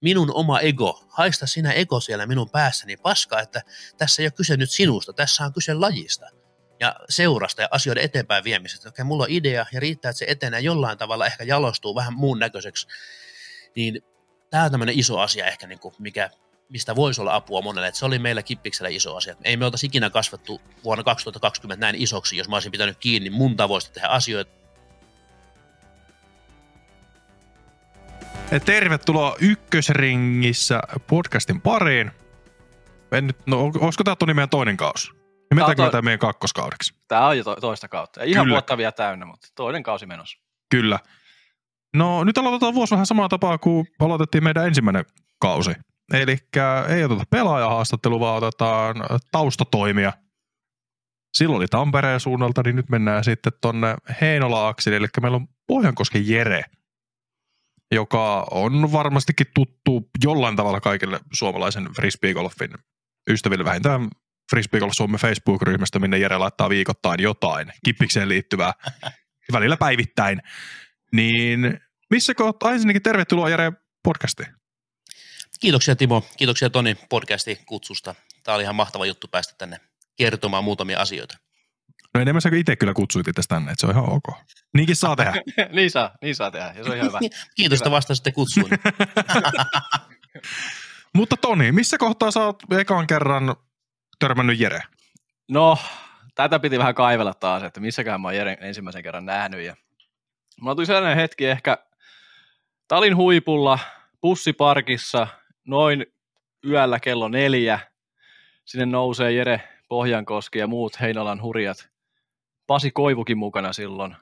minun oma ego, haista sinä ego siellä minun päässäni paska, että tässä ei ole kyse nyt sinusta, tässä on kyse lajista ja seurasta ja asioiden eteenpäin viemisestä. Okei, mulla on idea ja riittää, että se etenee jollain tavalla, ehkä jalostuu vähän muun näköiseksi. Niin tämä on tämmöinen iso asia ehkä, niin kuin mikä, mistä voisi olla apua monelle. Että se oli meillä Kippiksellä iso asia. Ei me oltaisi ikinä kasvattu vuonna 2020 näin isoksi, jos mä olisin pitänyt kiinni mun tavoista tehdä asioita. Tervetuloa Ykkösringissä podcastin pariin. En nyt, no, olisiko tämä Toni meidän toinen kausi? Nimetäänkö Tää on tämä meidän kakkoskaudeksi? Tämä on jo to- toista kautta. Ei ihan Kyllä. vuotta vielä täynnä, mutta toinen kausi menossa. Kyllä. No nyt aloitetaan vuosi vähän samaa tapaa kuin aloitettiin meidän ensimmäinen kausi. Eli ei oteta pelaajahaastattelua, vaan otetaan taustatoimia. Silloin oli Tampereen suunnalta, niin nyt mennään sitten tonne Heinola-aksille, eli meillä on Pohjankosken Jere, joka on varmastikin tuttu jollain tavalla kaikille suomalaisen frisbeegolfin ystäville vähintään Frisbeegolf Suomen Facebook-ryhmästä, minne Jere laittaa viikoittain jotain kippikseen liittyvää, välillä päivittäin. Niin missä kohtaa ensinnäkin tervetuloa Jere podcastiin. Kiitoksia Timo, kiitoksia Toni podcastin kutsusta. Tämä oli ihan mahtava juttu päästä tänne kertomaan muutamia asioita. No enemmän sä itse kyllä kutsuit itse tänne, että se on ihan ok. Niinkin saa tehdä. niin, saa, niin saa tehdä, ja se on ihan hyvä. Kiitos, että vastasitte kutsuun. Mutta Toni, missä kohtaa sä oot ekan kerran törmännyt Jere? No, tätä piti vähän kaivella taas, että missäkään mä oon Jeren ensimmäisen kerran nähnyt. Ja mulla tuli sellainen hetki ehkä Talin huipulla, bussiparkissa, noin yöllä kello neljä. Sinne nousee Jere Pohjankoski ja muut Heinolan hurjat. Pasi Koivukin mukana silloin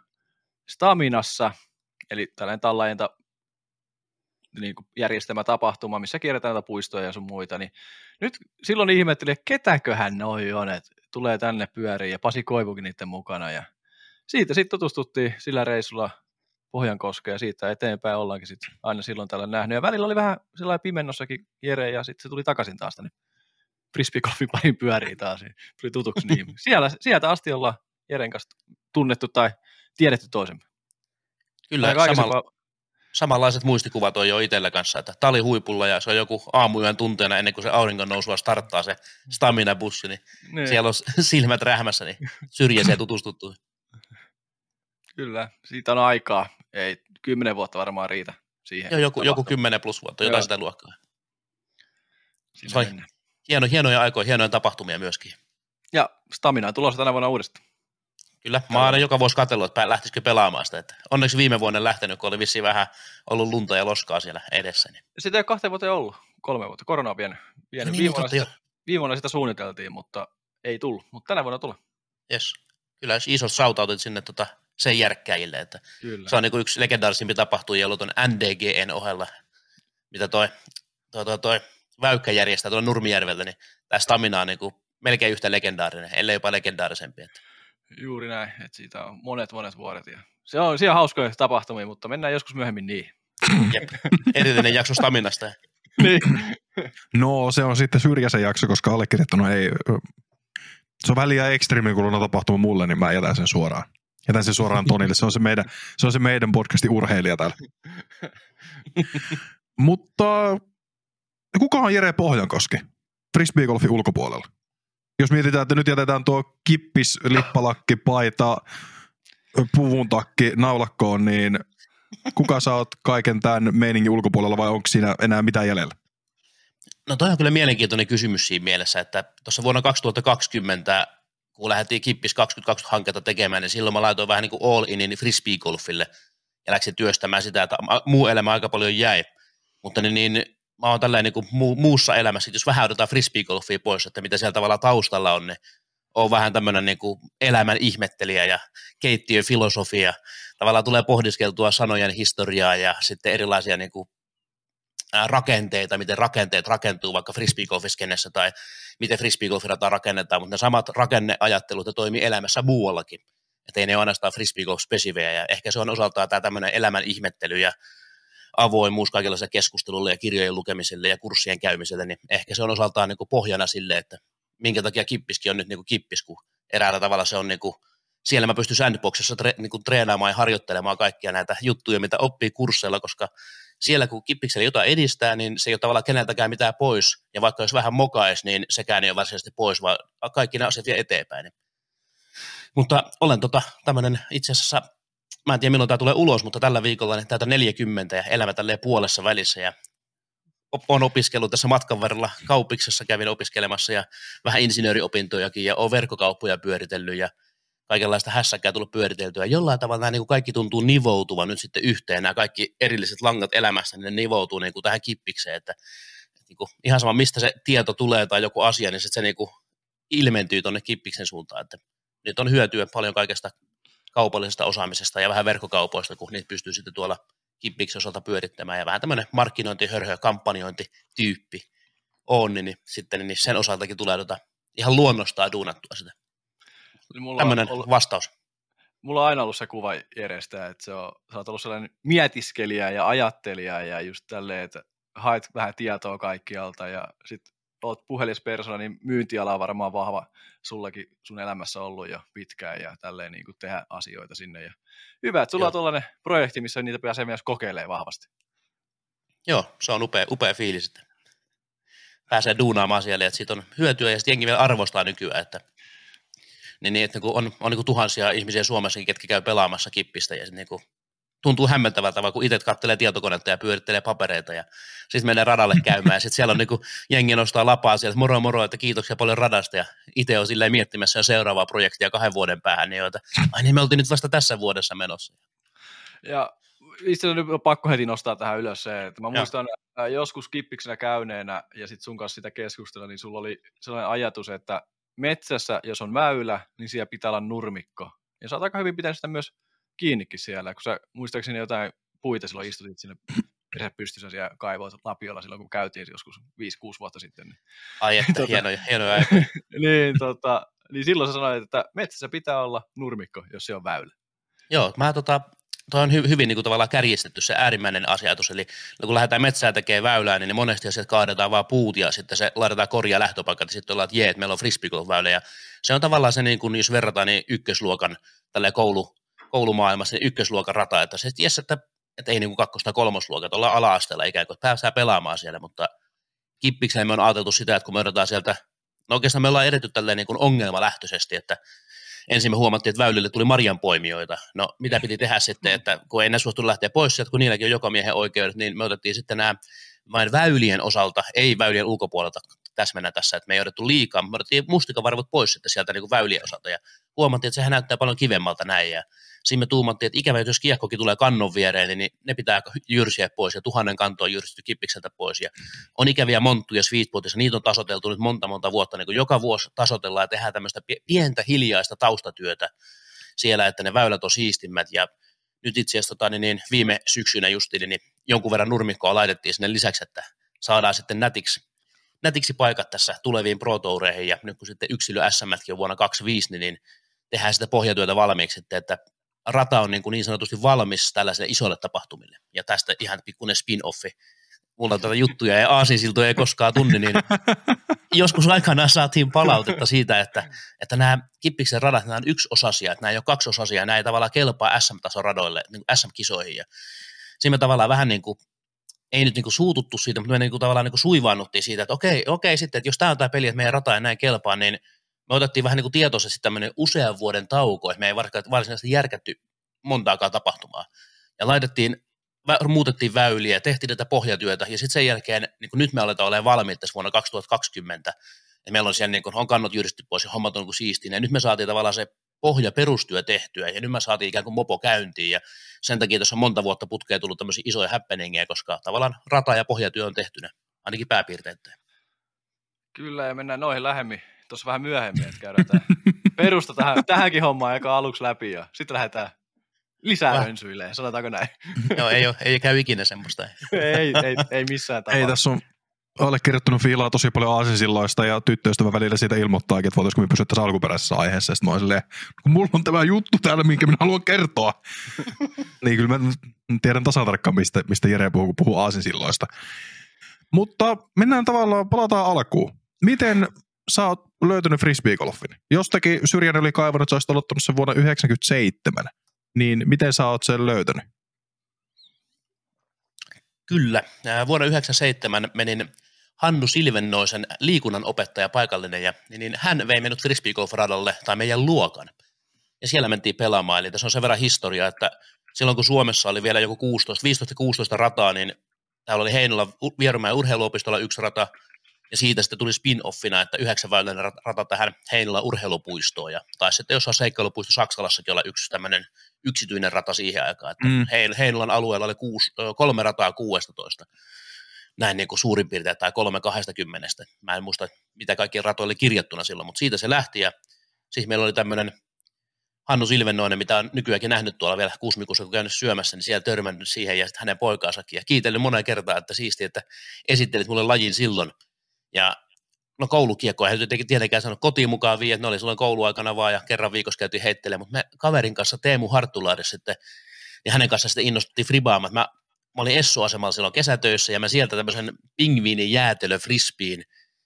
Staminassa, eli tällainen tallajenta niin järjestämä tapahtuma, missä kierretään näitä puistoja ja sun muita, niin nyt silloin ihmettelin, että ketäköhän noi on, että tulee tänne pyöriin ja Pasi Koivukin niiden mukana ja siitä sitten tutustuttiin sillä reissulla Pohjankoskeen ja siitä eteenpäin ollaankin sitten aina silloin tällä nähnyt. Ja välillä oli vähän sellainen pimennossakin Jere ja sitten se tuli takaisin taas tänne frisbeegolfin parin pyöriin taas. ja Tuli tutuksi niin. Siellä, sieltä asti ollaan Jeren kanssa tunnettu tai tiedetty toisemme. Kyllä, samalla, samanlaiset muistikuvat on jo itsellä kanssa, että tali huipulla ja se on joku aamuyön tunteena ennen kuin se auringon nousua starttaa se stamina-bussi, niin Niin, siellä on silmät rähmässä, niin syrjäiseen tutustuttu. Kyllä, siitä on aikaa. Ei, kymmenen vuotta varmaan riitä siihen. Joo, joku, joku. 10 plus vuotta, jotain Joo. sitä luokkaa. Hieno, hienoja aikoja, hienoja tapahtumia myöskin. Ja Stamina on tulossa tänä vuonna uudestaan. Kyllä, mä aina joka vuosi katsellut, että lähtisikö pelaamaan sitä. Että onneksi viime vuonna lähtenyt, kun oli vissiin vähän ollut lunta ja loskaa siellä edessä. Niin. Sitä ei ole kahteen vuoteen ollut, kolme vuotta. Korona on vienyt. vienyt. No niin, viime, niin, vuonna sitä, viime vuonna sitä suunniteltiin, mutta ei tullut. Mutta tänä vuonna tulee. Yes. Kyllä isot sautautit sinne tota, sen järkkäjille, että Kyllä. se on niin yksi legendaarisimpi tapahtuma ollut tuon NDGN ohella, mitä toi, toi, toi, toi Väykkä järjestää tuolla Nurmijärveltä, niin tämä Stamina on niin kuin melkein yhtä legendaarinen, ellei jopa legendaarisempi. Että. Juuri näin, että siitä on monet monet vuodet. Ja se on siellä hauskoja tapahtumia, mutta mennään joskus myöhemmin niihin. Jep. Erillinen jakso Staminasta. niin. No se on sitten syrjäisen jakso, koska allekirjoittanut ei... Se on väliä ekstremi kuluna tapahtuma mulle, niin mä jätän sen suoraan. Jätän sen suoraan Tonille. Se on se meidän, se on se meidän podcastin urheilija täällä. Mutta kuka on Jere Pohjankoski frisbeegolfin ulkopuolella? Jos mietitään, että nyt jätetään tuo kippis, lippalakki, paita, puvun takki naulakkoon, niin kuka sä oot kaiken tämän meiningin ulkopuolella vai onko siinä enää mitään jäljellä? No toi on kyllä mielenkiintoinen kysymys siinä mielessä, että tuossa vuonna 2020, kun lähdettiin Kippis 2020-hanketta tekemään, niin silloin mä laitoin vähän niin kuin all inin frisbeegolfille ja läksin työstämään sitä, että muu elämä aika paljon jäi. Mutta niin, niin mä oon tällainen niin muu, muussa elämässä, jos vähän otetaan frisbeegolfia pois, että mitä siellä tavalla taustalla on, niin on vähän tämmöinen niin elämän ihmettelijä ja keittiöfilosofia. Tavallaan tulee pohdiskeltua sanojen historiaa ja sitten erilaisia niin kuin rakenteita, miten rakenteet rakentuu vaikka frisbeegolfiskenessä tai miten frisbeegolfirataa rakennetaan, mutta ne samat rakenneajattelut ne toimii elämässä muuallakin. Että ei ne ole ainoastaan frisbeegolf-spesivejä ja ehkä se on osaltaan tämä tämmöinen elämän ihmettely ja avoimuus kaikenlaiselle keskustelulle ja kirjojen lukemiselle ja kurssien käymiselle, niin ehkä se on osaltaan niin kuin pohjana sille, että minkä takia kippiskin on nyt niin kuin kippis, kun eräällä tavalla se on niin kuin, siellä mä pystyn sandboxissa tre, niin kuin treenaamaan ja harjoittelemaan kaikkia näitä juttuja, mitä oppii kursseilla, koska siellä kun kippiksellä jotain edistää, niin se ei ole tavallaan keneltäkään mitään pois, ja vaikka jos vähän mokais, niin sekään ei ole varsinaisesti pois, vaan kaikki nämä asiat vie eteenpäin. Mutta olen tota, tämmöinen itse asiassa, mä en tiedä milloin tämä tulee ulos, mutta tällä viikolla niin täältä 40 ja elämä tälleen puolessa välissä ja olen opiskellut tässä matkan varrella kaupiksessa, kävin opiskelemassa ja vähän insinööriopintojakin ja olen verkkokauppoja pyöritellyt ja kaikenlaista hässäkää tullut pyöriteltyä. Jollain tavalla nämä niin kuin kaikki tuntuu nivoutuvan nyt sitten yhteen, nämä kaikki erilliset langat elämässä, niin ne nivoutuu niin kuin tähän kippikseen, että, että niin kuin, ihan sama mistä se tieto tulee tai joku asia, niin se niin kuin ilmentyy tuonne kippiksen suuntaan, että nyt on hyötyä paljon kaikesta kaupallisesta osaamisesta ja vähän verkkokaupoista, kun niitä pystyy sitten tuolla kippiksen osalta pyörittämään ja vähän tämmöinen markkinointi, hörhö, kampanjointityyppi on, niin, niin sitten niin sen osaltakin tulee tota, ihan luonnostaan duunattua sitä. Mulla Tämmöinen ollut, vastaus. Mulla on aina ollut se kuva Jerestä, että se on, sä oot ollut sellainen mietiskelijä ja ajattelija ja just tälleen, että haet vähän tietoa kaikkialta ja sitten oot puhelispersona, niin myyntiala on varmaan vahva sullakin sun elämässä ollut jo pitkään ja tälleen niin kuin tehdä asioita sinne. Ja hyvä, että sulla Joo. on tuollainen projekti, missä niitä pääsee myös kokeilemaan vahvasti. Joo, se on upea, upea fiilis, että pääsee duunaamaan siellä, että siitä on hyötyä ja sitten jengi vielä arvostaa nykyään, että niin, niin että on, on niin kuin tuhansia ihmisiä Suomessakin, ketkä käy pelaamassa kippistä ja niin kuin tuntuu hämmentävältä, kun itse kattelee tietokonetta ja pyörittelee papereita ja sitten menee radalle käymään sitten siellä on niin kuin, jengi nostaa lapaa siellä, moro moro, että kiitoksia paljon radasta ja itse on silleen miettimässä jo seuraavaa projektia kahden vuoden päähän, niin joita, ai niin me oltiin nyt vasta tässä vuodessa menossa. Ja itse on pakko heti nostaa tähän ylös se, että mä muistan ja. joskus kippiksenä käyneenä ja sitten sun kanssa sitä keskustella, niin sulla oli sellainen ajatus, että metsässä, jos on väylä, niin siellä pitää olla nurmikko. Ja sä oot aika hyvin pitänyt sitä myös kiinnikin siellä, kun sä muistaakseni jotain puita silloin istutit sinne perhe pystyssä siellä kaivoit Lapiolla silloin, kun käytiin joskus 5-6 vuotta sitten. Niin, Ai että, tota, hienoja, hienoja niin, tota, niin silloin sä sanoit, että metsässä pitää olla nurmikko, jos se on väylä. Joo, mä tota, Tuo on hy- hyvin niin kuin tavallaan kärjistetty se äärimmäinen asiatus, eli kun lähdetään metsää tekemään väylää, niin monesti asiat kaadetaan vaan puut ja sitten se laitetaan korjaa lähtöpaikat ja sitten ollaan, että jee, että meillä on frisbeegolf-väylä ja se on tavallaan se, niin kuin, jos verrataan niin ykkösluokan tälle koulu, koulumaailmassa, niin ykkösluokan rata, että se ties, että, että ei niin kuin kakkos- tai kolmosluokat, ollaan ala-asteella ikään kuin, pääsee pelaamaan siellä, mutta kippikseen me on ajateltu sitä, että kun me odotetaan sieltä, no oikeastaan me ollaan edetty tälleen niin kuin ongelmalähtöisesti, että ensin me huomattiin, että väylille tuli marjanpoimijoita. No mitä piti tehdä sitten, että kun ei enää suostu lähteä pois sieltä, kun niilläkin on joka miehen oikeudet, niin me otettiin sitten nämä vain väylien osalta, ei väylien ulkopuolelta täsmennä tässä, että me ei otettu liikaa, me otettiin mustikavarvot pois sitten sieltä niin kuin väylien osalta ja huomattiin, että sehän näyttää paljon kivemmalta näin ja siinä me tuumattiin, että ikävä, jos kiekkokin tulee kannon viereen, niin ne pitää jyrsiä pois ja tuhannen kantoa jyrsitty kippikseltä pois. Ja on ikäviä monttuja sweetpotissa, niitä on tasoteltu nyt monta monta vuotta, niin kuin joka vuosi tasotellaan ja tehdään tämmöistä pientä hiljaista taustatyötä siellä, että ne väylät on siistimmät. Ja nyt itse asiassa tota, niin, niin viime syksynä justiin, niin jonkun verran nurmikkoa laitettiin sinne lisäksi, että saadaan sitten nätiksi, nätiksi paikat tässä tuleviin Pro ja nyt kun sitten yksilö SM on vuonna 25, niin, niin tehdään sitä pohjatyötä valmiiksi, että, että rata on niin, kuin niin sanotusti valmis tällaisille isoille tapahtumille. Ja tästä ihan pikkuinen spin-offi. Mulla tätä juttuja ja aasinsiltoja ei koskaan tunne, niin joskus aikanaan saatiin palautetta siitä, että, että nämä kippiksen radat, nämä on yksi osasia, että nämä ei ole kaksi osasia, nämä ei tavallaan kelpaa SM-tason radoille, niin kuin SM-kisoihin. Ja siinä me tavallaan vähän niin kuin, ei nyt niin kuin suututtu siitä, mutta me niin kuin tavallaan niin kuin suivaannuttiin siitä, että okei, okei sitten, että jos tämä on tämä peli, että meidän rata ei näin kelpaa, niin – me otettiin vähän niin kuin tietoisesti tämmöinen usean vuoden tauko, että me ei varsinaisesti järkätty montaakaan tapahtumaa. Ja laitettiin, muutettiin väyliä, tehtiin tätä pohjatyötä, ja sitten sen jälkeen, niin kuin nyt me aletaan olemaan valmiit tässä vuonna 2020, ja meillä on siellä niin kuin, on kannot jyristy pois ja hommat on niin siistiin, ja nyt me saatiin tavallaan se pohja perustyö tehtyä, ja nyt me saatiin ikään kuin mopo käyntiin, ja sen takia tässä on monta vuotta putkeen tullut tämmöisiä isoja happeningeja, koska tavallaan rata- ja pohjatyö on tehtynä, ainakin pääpiirteittäin. Kyllä, ja mennään noihin lähemmin tuossa vähän myöhemmin, että käydään tämä perusta tähän, tähänkin hommaan joka aluksi läpi ja sitten lähdetään lisää rönsyilleen, sanotaanko näin. Joo, ei, ole, ei käy ikinä semmoista. ei, ei, ei missään tapauksessa. Ei tässä on allekirjoittanut fiilaa tosi paljon aasinsilloista ja tyttöystävä välillä siitä ilmoittaakin, että voitaisiinko me pysyä tässä alkuperäisessä aiheessa. Sitten mä silleen, kun mulla on tämä juttu täällä, minkä minä haluan kertoa. niin kyllä mä tiedän tasatarkkaan, mistä, mistä Jere puhuu, kun puhuu aasinsilloista. Mutta mennään tavallaan, palataan alkuun. Miten sä oot löytänyt frisbeegolfin? Jostakin Syrjän oli kaivannut, sä olisit aloittanut sen vuonna 1997. Niin miten sä oot sen löytänyt? Kyllä. Vuonna 1997 menin Hannu Silvennoisen liikunnan opettaja paikallinen, ja niin hän vei minut frisbeegolf-radalle tai meidän luokan. Ja siellä mentiin pelaamaan, eli tässä on sen verran historiaa, että silloin kun Suomessa oli vielä joku 16, 15-16 rataa, niin täällä oli Heinola Vierumäen urheiluopistolla yksi rata, ja siitä sitten tuli spin-offina, että yhdeksänväyläinen rata tähän Heinola urheilupuistoon, ja taisi sitten jossain seikkailupuisto Saksalassakin olla yksi tämmöinen yksityinen rata siihen aikaan, että mm. Heinolan alueella oli kuusi, kolme rataa 16 näin niin kuin suurin piirtein, tai kolme kahdestakymmenestä. Mä en muista, mitä kaikki ratoja oli kirjattuna silloin, mutta siitä se lähti, ja siis meillä oli tämmöinen Hannu Silvennoinen, mitä on nykyäänkin nähnyt tuolla vielä Kuusmikussa, kun käynyt syömässä, niin siellä törmännyt siihen ja sitten hänen poikaansakin. Ja kiitellyt monen kertaan, että siisti, että esittelit mulle lajin silloin. Ja no koulukiekkoa, ei tietenkään sanonut kotiin mukaan että ne oli silloin kouluaikana vaan ja kerran viikossa käytiin heittelemään, mutta me kaverin kanssa Teemu Harttulaari sitten, ja hänen kanssa sitten innostuttiin fribaamaan. Mä, mä olin Essu-asemalla silloin kesätöissä ja mä sieltä tämmöisen pingviinin jäätelö frisbeen,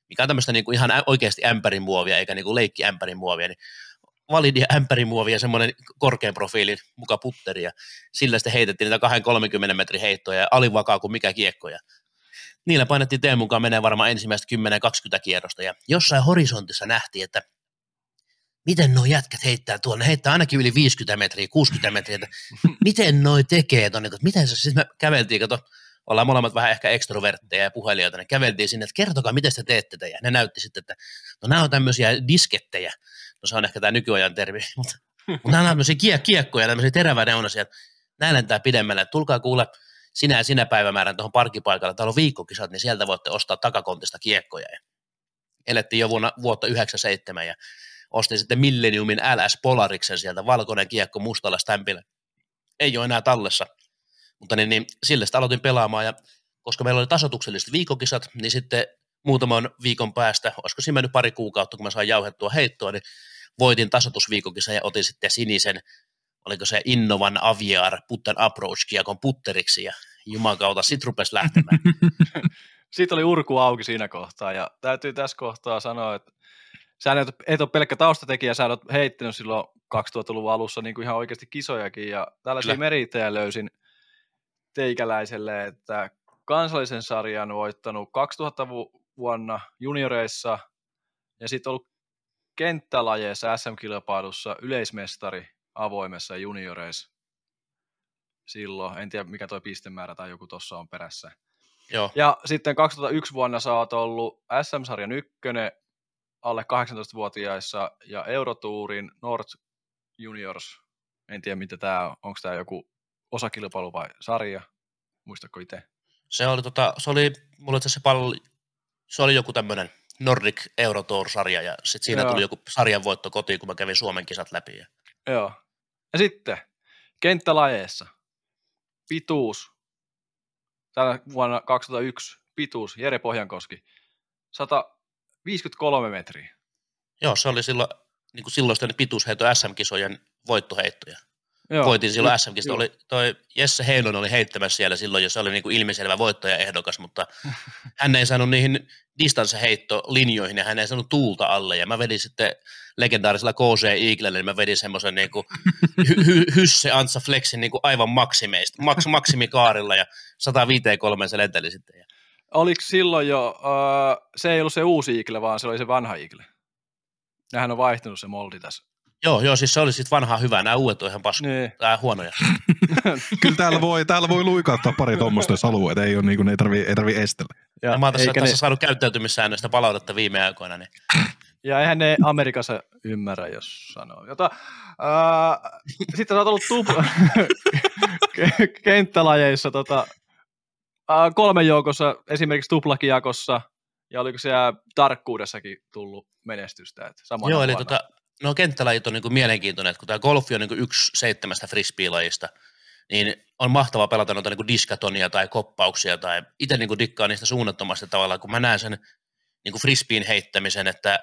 mikä on tämmöistä niinku ihan oikeasti ämpärin muovia, eikä niinku leikki ämpärin muovia, niin validia ämpärimuovi ja semmoinen korkean profiilin muka putteri ja sillä sitten heitettiin niitä 2-30 metrin heittoja ja alivakaa kuin mikä kiekkoja. Niillä painettiin Teemun mukaan menee varmaan ensimmäistä 10-20 kierrosta. Ja jossain horisontissa nähtiin, että miten nuo jätkät heittää tuonne, heittää ainakin yli 50 metriä, 60 metriä, että miten noi tekee tuonne, että miten se, siis me käveltiin, kato, ollaan molemmat vähän ehkä ekstrovertteja ja puhelijoita, niin käveltiin sinne, että kertokaa, miten te teette tätä, ja ne näytti sitten, että no nämä on tämmöisiä diskettejä, no se on ehkä tämä nykyajan termi, mutta, mutta nämä on tämmöisiä kie- kiekkoja, tämmöisiä teräväneunaisia, näin lentää pidemmälle, tulkaa kuule sinä ja sinä päivämäärän tuohon parkkipaikalle, täällä on viikkokisat, niin sieltä voitte ostaa takakontista kiekkoja. Ja elettiin jo vuonna, vuotta 97 ja ostin sitten Millenniumin LS Polariksen sieltä, valkoinen kiekko mustalla stämpillä. Ei ole enää tallessa, mutta niin, niin sille sitä aloitin pelaamaan ja koska meillä oli tasotukselliset viikokisat, niin sitten muutaman viikon päästä, olisiko siinä mennyt pari kuukautta, kun mä sain jauhettua heittoa, niin voitin tasotusviikokisa ja otin sitten sinisen, oliko se Innovan Aviar Putten Approach kiekon putteriksi ja juman kautta sit rupesi lähtemään. Siitä oli urku auki siinä kohtaa ja täytyy tässä kohtaa sanoa, että sä et, et ole pelkkä taustatekijä, sä olet heittänyt silloin 2000-luvun alussa niin kuin ihan oikeasti kisojakin ja tällaisia merittejä löysin teikäläiselle, että kansallisen sarjan voittanut 2000 vuonna junioreissa ja sitten ollut kenttälajeissa SM-kilpailussa yleismestari avoimessa junioreissa silloin. En tiedä, mikä tuo pistemäärä tai joku tuossa on perässä. Joo. Ja sitten 2001 vuonna sä oot ollut SM-sarjan ykkönen alle 18-vuotiaissa ja Eurotuurin North Juniors. En tiedä, mitä tämä on. Onko tämä joku osakilpailu vai sarja? Muistatko itse? Se oli, tota, se oli, mulla se pallo, se oli joku tämmöinen Nordic Eurotour-sarja ja sitten siinä Joo. tuli joku sarjan voitto kotiin, kun mä kävin Suomen kisat läpi. Ja... Joo. Ja sitten kenttälajeessa pituus, tänä vuonna 2001 pituus, Jere Pohjankoski, 153 metriä. Joo, se oli silloin, niin kuin silloisten pituusheito SM-kisojen voittoheittoja. Joo. voitin silloin SMKistä. Oli, toi Jesse Heinonen oli heittämässä siellä silloin, jos se oli niin kuin ilmiselvä voittajaehdokas, mutta hän ei saanut niihin distansseheittolinjoihin ja hän ei saanut tuulta alle. Ja mä vedin sitten legendaarisella KC Eaglelle, niin mä vedin semmoisen niin kuin hy- hy- Hysse Antsa Flexin niin kuin aivan maksimeista, maks, maksimikaarilla ja 153 se lenteli sitten. Oliko silloin jo, uh, se ei ollut se uusi Eagle, vaan se oli se vanha Eagle? Nähän on vaihtunut se moldi tässä Joo, joo, siis se oli sitten vanhaa hyvää. Nämä uudet on ihan pasku, niin. Tää huonoja. Kyllä täällä voi, täällä voi luikauttaa pari tuommoista, jos haluaa, että ei, ole, niin kuin, ei tarvii, ei tarvii estellä. Ja, ja mä oon tässä, tässä ne... saanut käyttäytymissäännöistä palautetta viime aikoina. Niin. Ja eihän ne Amerikassa ymmärrä, jos sanoo. Jota, äh, sitten sä oot ollut tupla kenttälajeissa tota, äh, kolmen joukossa, esimerkiksi tuplakiakossa, ja oliko siellä tarkkuudessakin tullut menestystä? Että Joo, eli tota, no kenttälajit on niin mielenkiintoinen, kun tämä golfi on niin yksi seitsemästä frisbee-lajista, niin on mahtavaa pelata noita niin diskatonia tai koppauksia, tai itse niin dikkaan niistä suunnattomasti tavallaan, kun mä näen sen niin frisbeen heittämisen, että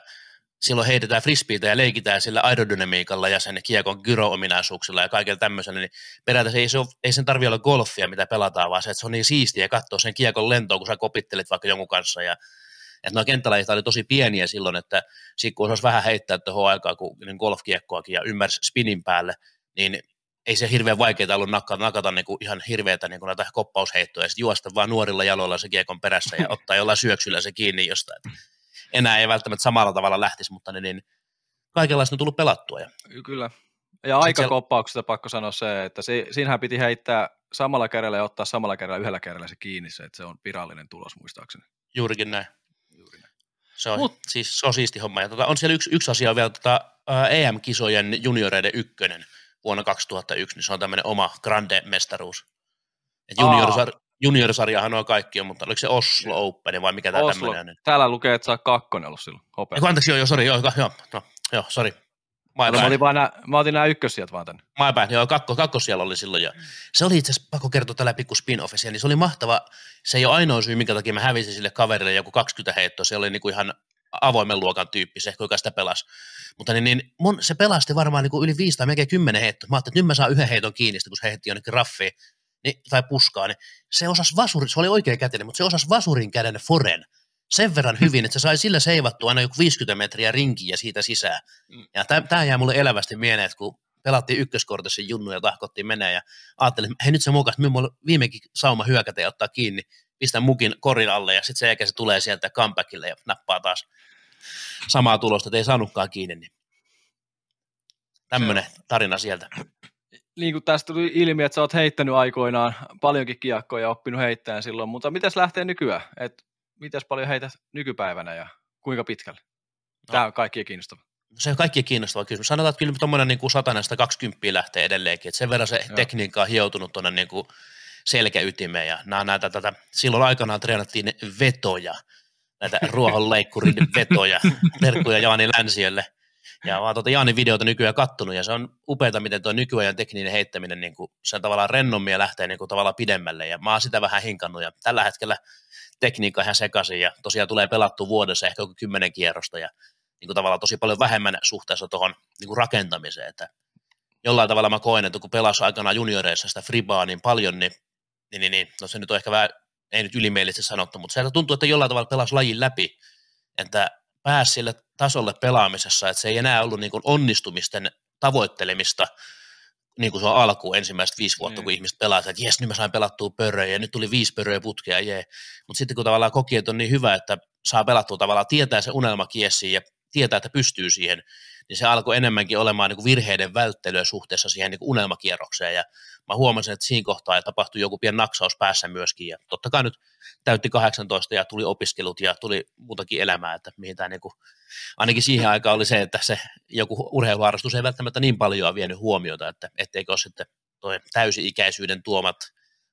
silloin heitetään frisbeitä ja leikitään sillä aerodynamiikalla ja sen kiekon gyro-ominaisuuksilla ja kaikilla tämmöisellä, niin periaatteessa ei, se ole, ei sen tarvitse olla golfia, mitä pelataan, vaan se, että se on niin siistiä katsoa sen kiekon lentoon, kun sä kopittelet vaikka jonkun kanssa ja että nuo kenttälajit oli tosi pieniä silloin, että sit kun osasi vähän heittää tuohon aikaan, kun niin golfkiekkoakin ja ymmärsi spinin päälle, niin ei se hirveän vaikeaa ollut nakata, nakata niin kuin ihan hirveätä niin kuin näitä koppausheittoja ja sitten juosta vaan nuorilla jaloilla se kiekon perässä ja ottaa jollain syöksyllä se kiinni jostain. Enää ei välttämättä samalla tavalla lähtisi, mutta niin, niin kaikenlaista on tullut pelattua. Ja Kyllä. Ja aikakoppauksesta pakko sanoa se, että si- siinähän piti heittää samalla kerralla ja ottaa samalla kerralla yhdellä kerralla se kiinni se, että se on virallinen tulos muistaakseni. juurikin näin. Se on, Mut- siis, se on siisti homma. Ja tota, on siellä yksi, yksi asia vielä tota, EM-kisojen junioreiden ykkönen vuonna 2001, niin se on tämmöinen oma grande mestaruus. Et Aa. juniorsar, juniorsarjahan on kaikki, mutta oliko se Oslo Open vai mikä tämä tämmöinen on? Täällä lukee, että saa kakkonen ollut silloin. Hopea. Eiku, anteeksi, joo, joo, sori, joo, joo, joo, joo, sori. My No, mä, olin vaan nää, mä otin nämä ykkössijat vaan tänne. My bad, joo, kakko, kakkos siellä oli silloin jo. Se oli itse asiassa pakko kertoa tällä pikku spin offissa niin se oli mahtava. Se ei ole ainoa syy, minkä takia mä hävisin sille kaverille joku 20 heittoa. Se oli niinku ihan avoimen luokan tyyppi, se kuka sitä pelasi. Mutta niin, niin mun, se pelasti varmaan niinku yli 5 tai melkein 10 heittoa. Mä ajattelin, että nyt mä saan yhden heiton kiinni, kun se heitti jonnekin raffiin niin, tai puskaa, niin se osasi vasuri, se oli oikea kätinen, mutta se osasi vasurin käden foren sen verran hyvin, että se sai sillä seivattua aina joku 50 metriä rinkiä siitä sisään. Mm. Ja tämä jää mulle elävästi mieleen, että kun pelattiin ykköskortissa junnu ja tahkottiin menee ja ajattelin, että hei nyt se mukaan, että on viimekin sauma hyökätä ja ottaa kiinni, pistän mukin korin alle ja sitten sen jälkeen se tulee sieltä comebackille ja nappaa taas samaa tulosta, että ei saanutkaan kiinni. Niin. Tämmöinen tarina sieltä. Niin kuin tästä tuli ilmi, että sä oot heittänyt aikoinaan paljonkin kiekkoja ja oppinut heittämään silloin, mutta mitäs lähtee nykyään? Et mitäs paljon heität nykypäivänä ja kuinka pitkälle? Tämä on kaikki kiinnostava. se on kaikki kiinnostava kysymys. Sanotaan, että kyllä tuommoinen niin 120 lähtee edelleenkin, että sen verran se Joo. tekniikka on hioutunut tuonne niin kuin selkäytimeen ja nämä, näitä, tätä, silloin aikanaan treenattiin vetoja, näitä ruohonleikkurin vetoja, terkkuja Jaani Länsiölle. Ja mä oon tuota Jaanin videota nykyään kattonut ja se on upeaa, miten tuo nykyajan tekninen heittäminen niin kuin, se on tavallaan rennommin ja lähtee niin kuin, tavallaan pidemmälle. Ja mä oon sitä vähän hinkannut ja tällä hetkellä tekniikka ihan sekaisin ja tosiaan tulee pelattu vuodessa ehkä joku kymmenen kierrosta ja niin kuin tavallaan tosi paljon vähemmän suhteessa tuohon niin rakentamiseen, että jollain tavalla mä koen, että kun pelasi aikanaan junioreissa sitä fribaa niin paljon, niin, niin, niin, niin no se nyt on ehkä vähän, ei nyt ylimielisesti sanottu, mutta se tuntuu, että jollain tavalla pelasi lajin läpi, että pääsi sille tasolle pelaamisessa, että se ei enää ollut niin kuin onnistumisten tavoittelemista, niin kuin se on alkuun ensimmäiset viisi vuotta, Niin. kun ihmiset pelaa, että jes, nyt mä sain pelattua pöröjä, ja nyt tuli viisi pöröjä putkea, jee. Mutta sitten kun tavallaan koki, että on niin hyvä, että saa pelattua tavallaan, tietää se unelma kiessiin ja tietää, että pystyy siihen, niin se alkoi enemmänkin olemaan niin kuin virheiden välttelyä suhteessa siihen niin kuin unelmakierrokseen. Ja mä huomasin, että siinä kohtaa tapahtui joku pieni naksaus päässä myöskin. Ja totta kai nyt täytti 18 ja tuli opiskelut ja tuli muutakin elämää, että mihin tämä niin kuin, ainakin siihen aikaan oli se, että se joku urheiluharrastus ei välttämättä niin paljon vienyt huomiota, että etteikö ole sitten toi täysi-ikäisyyden tuomat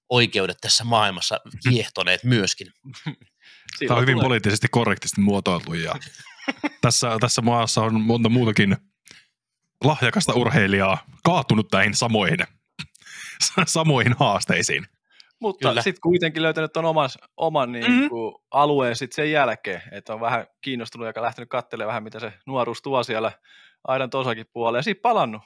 oikeudet tässä maailmassa kiehtoneet myöskin. Tämä on hyvin poliittisesti korrektisti muotoiltu ja tässä, tässä maassa on monta muutakin lahjakasta urheilijaa kaatunut näihin samoihin, samoihin haasteisiin. Mutta sitten kuitenkin löytänyt ton oman, oman niin Mhm. kuin, alueen sit sen jälkeen, että on vähän kiinnostunut ja lähtenyt katselemaan vähän, mitä se nuoruus tuo siellä aidan tosakin puolella. Ja sitten palannut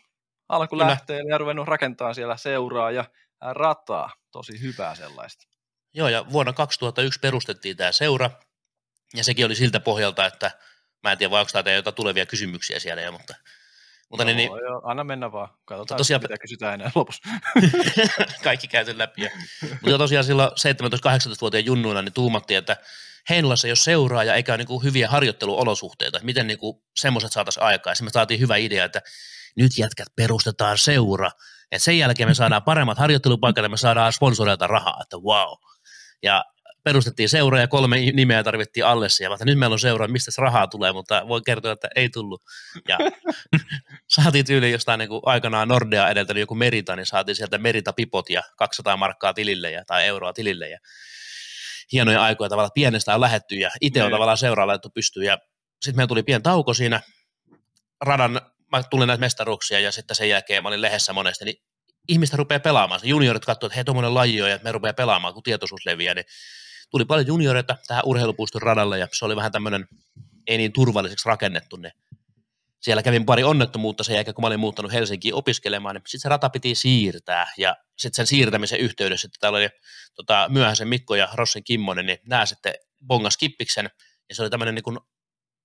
alku lähtee ja ruvennut rakentamaan siellä seuraa ja rataa. Tosi hyvää sellaista. Joo, ja vuonna 2001 perustettiin tämä seura, ja sekin oli siltä pohjalta, että mä en tiedä, vai onko tämä jotain tulevia kysymyksiä siellä jo, mutta, mutta niin, niin, Joo, joo, anna mennä vaan. Katsotaan, Tosiaan- mitä kysytään enää lopussa. kaikki käyty läpi. Ja, mutta tosiaan silloin 17-18-vuotiaan junnuina niin tuumattiin, että Heinolassa ei ole seuraaja eikä ole niin kuin hyviä harjoitteluolosuhteita, miten niin semmoiset saataisiin aikaa. Ja sitten me saatiin hyvä idea, että nyt jätkät perustetaan seura, että sen jälkeen me saadaan paremmat harjoittelupaikat ja me saadaan sponsoreilta rahaa, että wow. Ja perustettiin seura ja kolme nimeä tarvittiin alle ja mä nyt meillä on seura, mistä se rahaa tulee, mutta voin kertoa, että ei tullut. Ja saatiin tyyliin jostain niin kuin aikanaan Nordea edeltänyt joku Merita, niin saatiin sieltä Merita pipot ja 200 markkaa tilille ja, tai euroa tilille ja hienoja aikoja tavallaan pienestä on lähetty ja itse on Niin. tavallaan seuraa laitettu pystyyn ja sitten meillä tuli pieni tauko siinä radan, mä tulin näitä mestaruuksia ja sitten sen jälkeen mä olin lehdessä monesti, niin ihmistä rupeaa pelaamaan. Se juniorit katsoivat, että hei, tuommoinen laji on ja me rupeaa pelaamaan, kun tietoisuus leviää, niin tuli paljon junioreita tähän urheilupuiston radalle ja se oli vähän tämmöinen ei niin turvalliseksi rakennettu, niin siellä kävin pari onnettomuutta sen jälkeen, kun mä olin muuttanut Helsinkiin opiskelemaan, niin sitten se rata piti siirtää, ja sitten sen siirtämisen yhteydessä, että täällä oli tota, myöhäisen Mikko ja Rossin Kimmonen, niin nämä sitten bongas kippiksen, ja se oli tämmöinen niin kuin,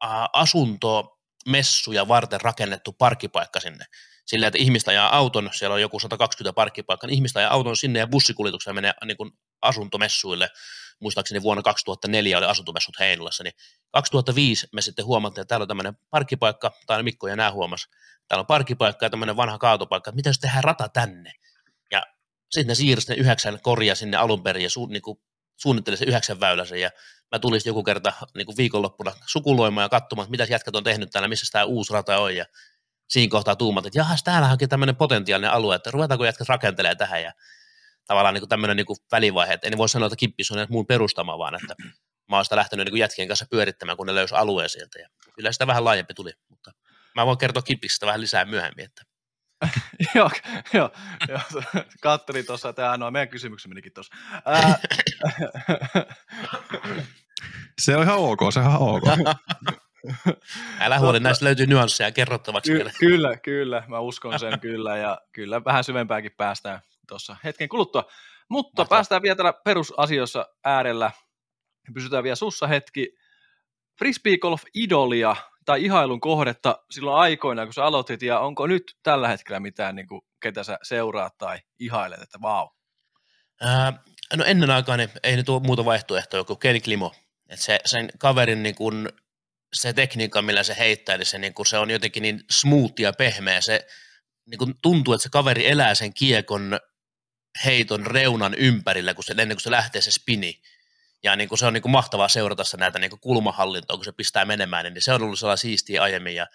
ä, asunto, messuja varten rakennettu parkkipaikka sinne. Sillä, että ihmistä ajaa auton, siellä on joku 120 parkkipaikkaa, niin ihmistä ajaa auton sinne ja bussikuljetuksella menee niin kuin asuntomessuille. Muistaakseni vuonna 2004 oli asuntomessut Heinolassa, niin 2005 me sitten huomattiin, että täällä on tämmöinen parkkipaikka, tai Mikko ja nämä huomas, täällä on parkkipaikka ja tämmöinen vanha kaatopaikka, että mitä jos tehdään rata tänne? Ja sitten ne siirsi ne yhdeksän korja sinne alun perin ja su, niin kuin se yhdeksän väyläsen. Ja mä tulin joku kerta niin kuin viikonloppuna sukuloimaan ja katsomaan, mitä jätkät on tehnyt täällä, missä tämä uusi rata on. Ja siinä kohtaa tuumat, että jahas, täällä onkin tämmöinen potentiaalinen alue, että ruvetaanko jätkät rakentelee tähän. Ja tavallaan niin tämmöinen niin kuin välivaihe, että en voi sanoa, että kippis on muun perustama, vaan että mä oon sitä lähtenyt niin jätkien kanssa pyörittämään, kun ne löysi alueen sieltä ja kyllä sitä vähän laajempi tuli, mutta mä voin kertoa kippiksistä vähän lisää myöhemmin, että joo, joo, joo, kattelin tuossa, että no, meidän kysymyksen menikin tuossa. se on ihan ok, se on ihan ok. Älä huoli, näistä löytyy nyansseja kerrottavaksi Ky- vielä. Kyllä, kyllä, mä uskon sen kyllä, ja kyllä vähän syvempääkin päästään tuossa hetken kuluttua. Mutta Mahtavaa. päästään vielä täällä perusasioissa äärellä. Pysytään vielä sussa hetki. Frisbee Golf Idolia tai ihailun kohdetta silloin aikoina, kun sä aloitit, ja onko nyt tällä hetkellä mitään, niin kuin, ketä sä seuraat tai ihailet, että vau? Ää, no ennen aikaa niin ei nyt ole muuta vaihtoehtoa kuin Ken Klimo. Et se, sen kaverin niin kuin, se tekniikka, millä se heittää, niin se, niin kuin, se on jotenkin niin smooth ja pehmeä. Se niin kuin tuntuu, että se kaveri elää sen kiekon heiton reunan ympärillä, kun se, ennen kuin se lähtee se spini. Ja niin kuin se on niin kuin mahtavaa seurata näitä niin kuin kulmahallintoa, kun se pistää menemään, niin se on ollut sellainen siistiä aiemmin. Ja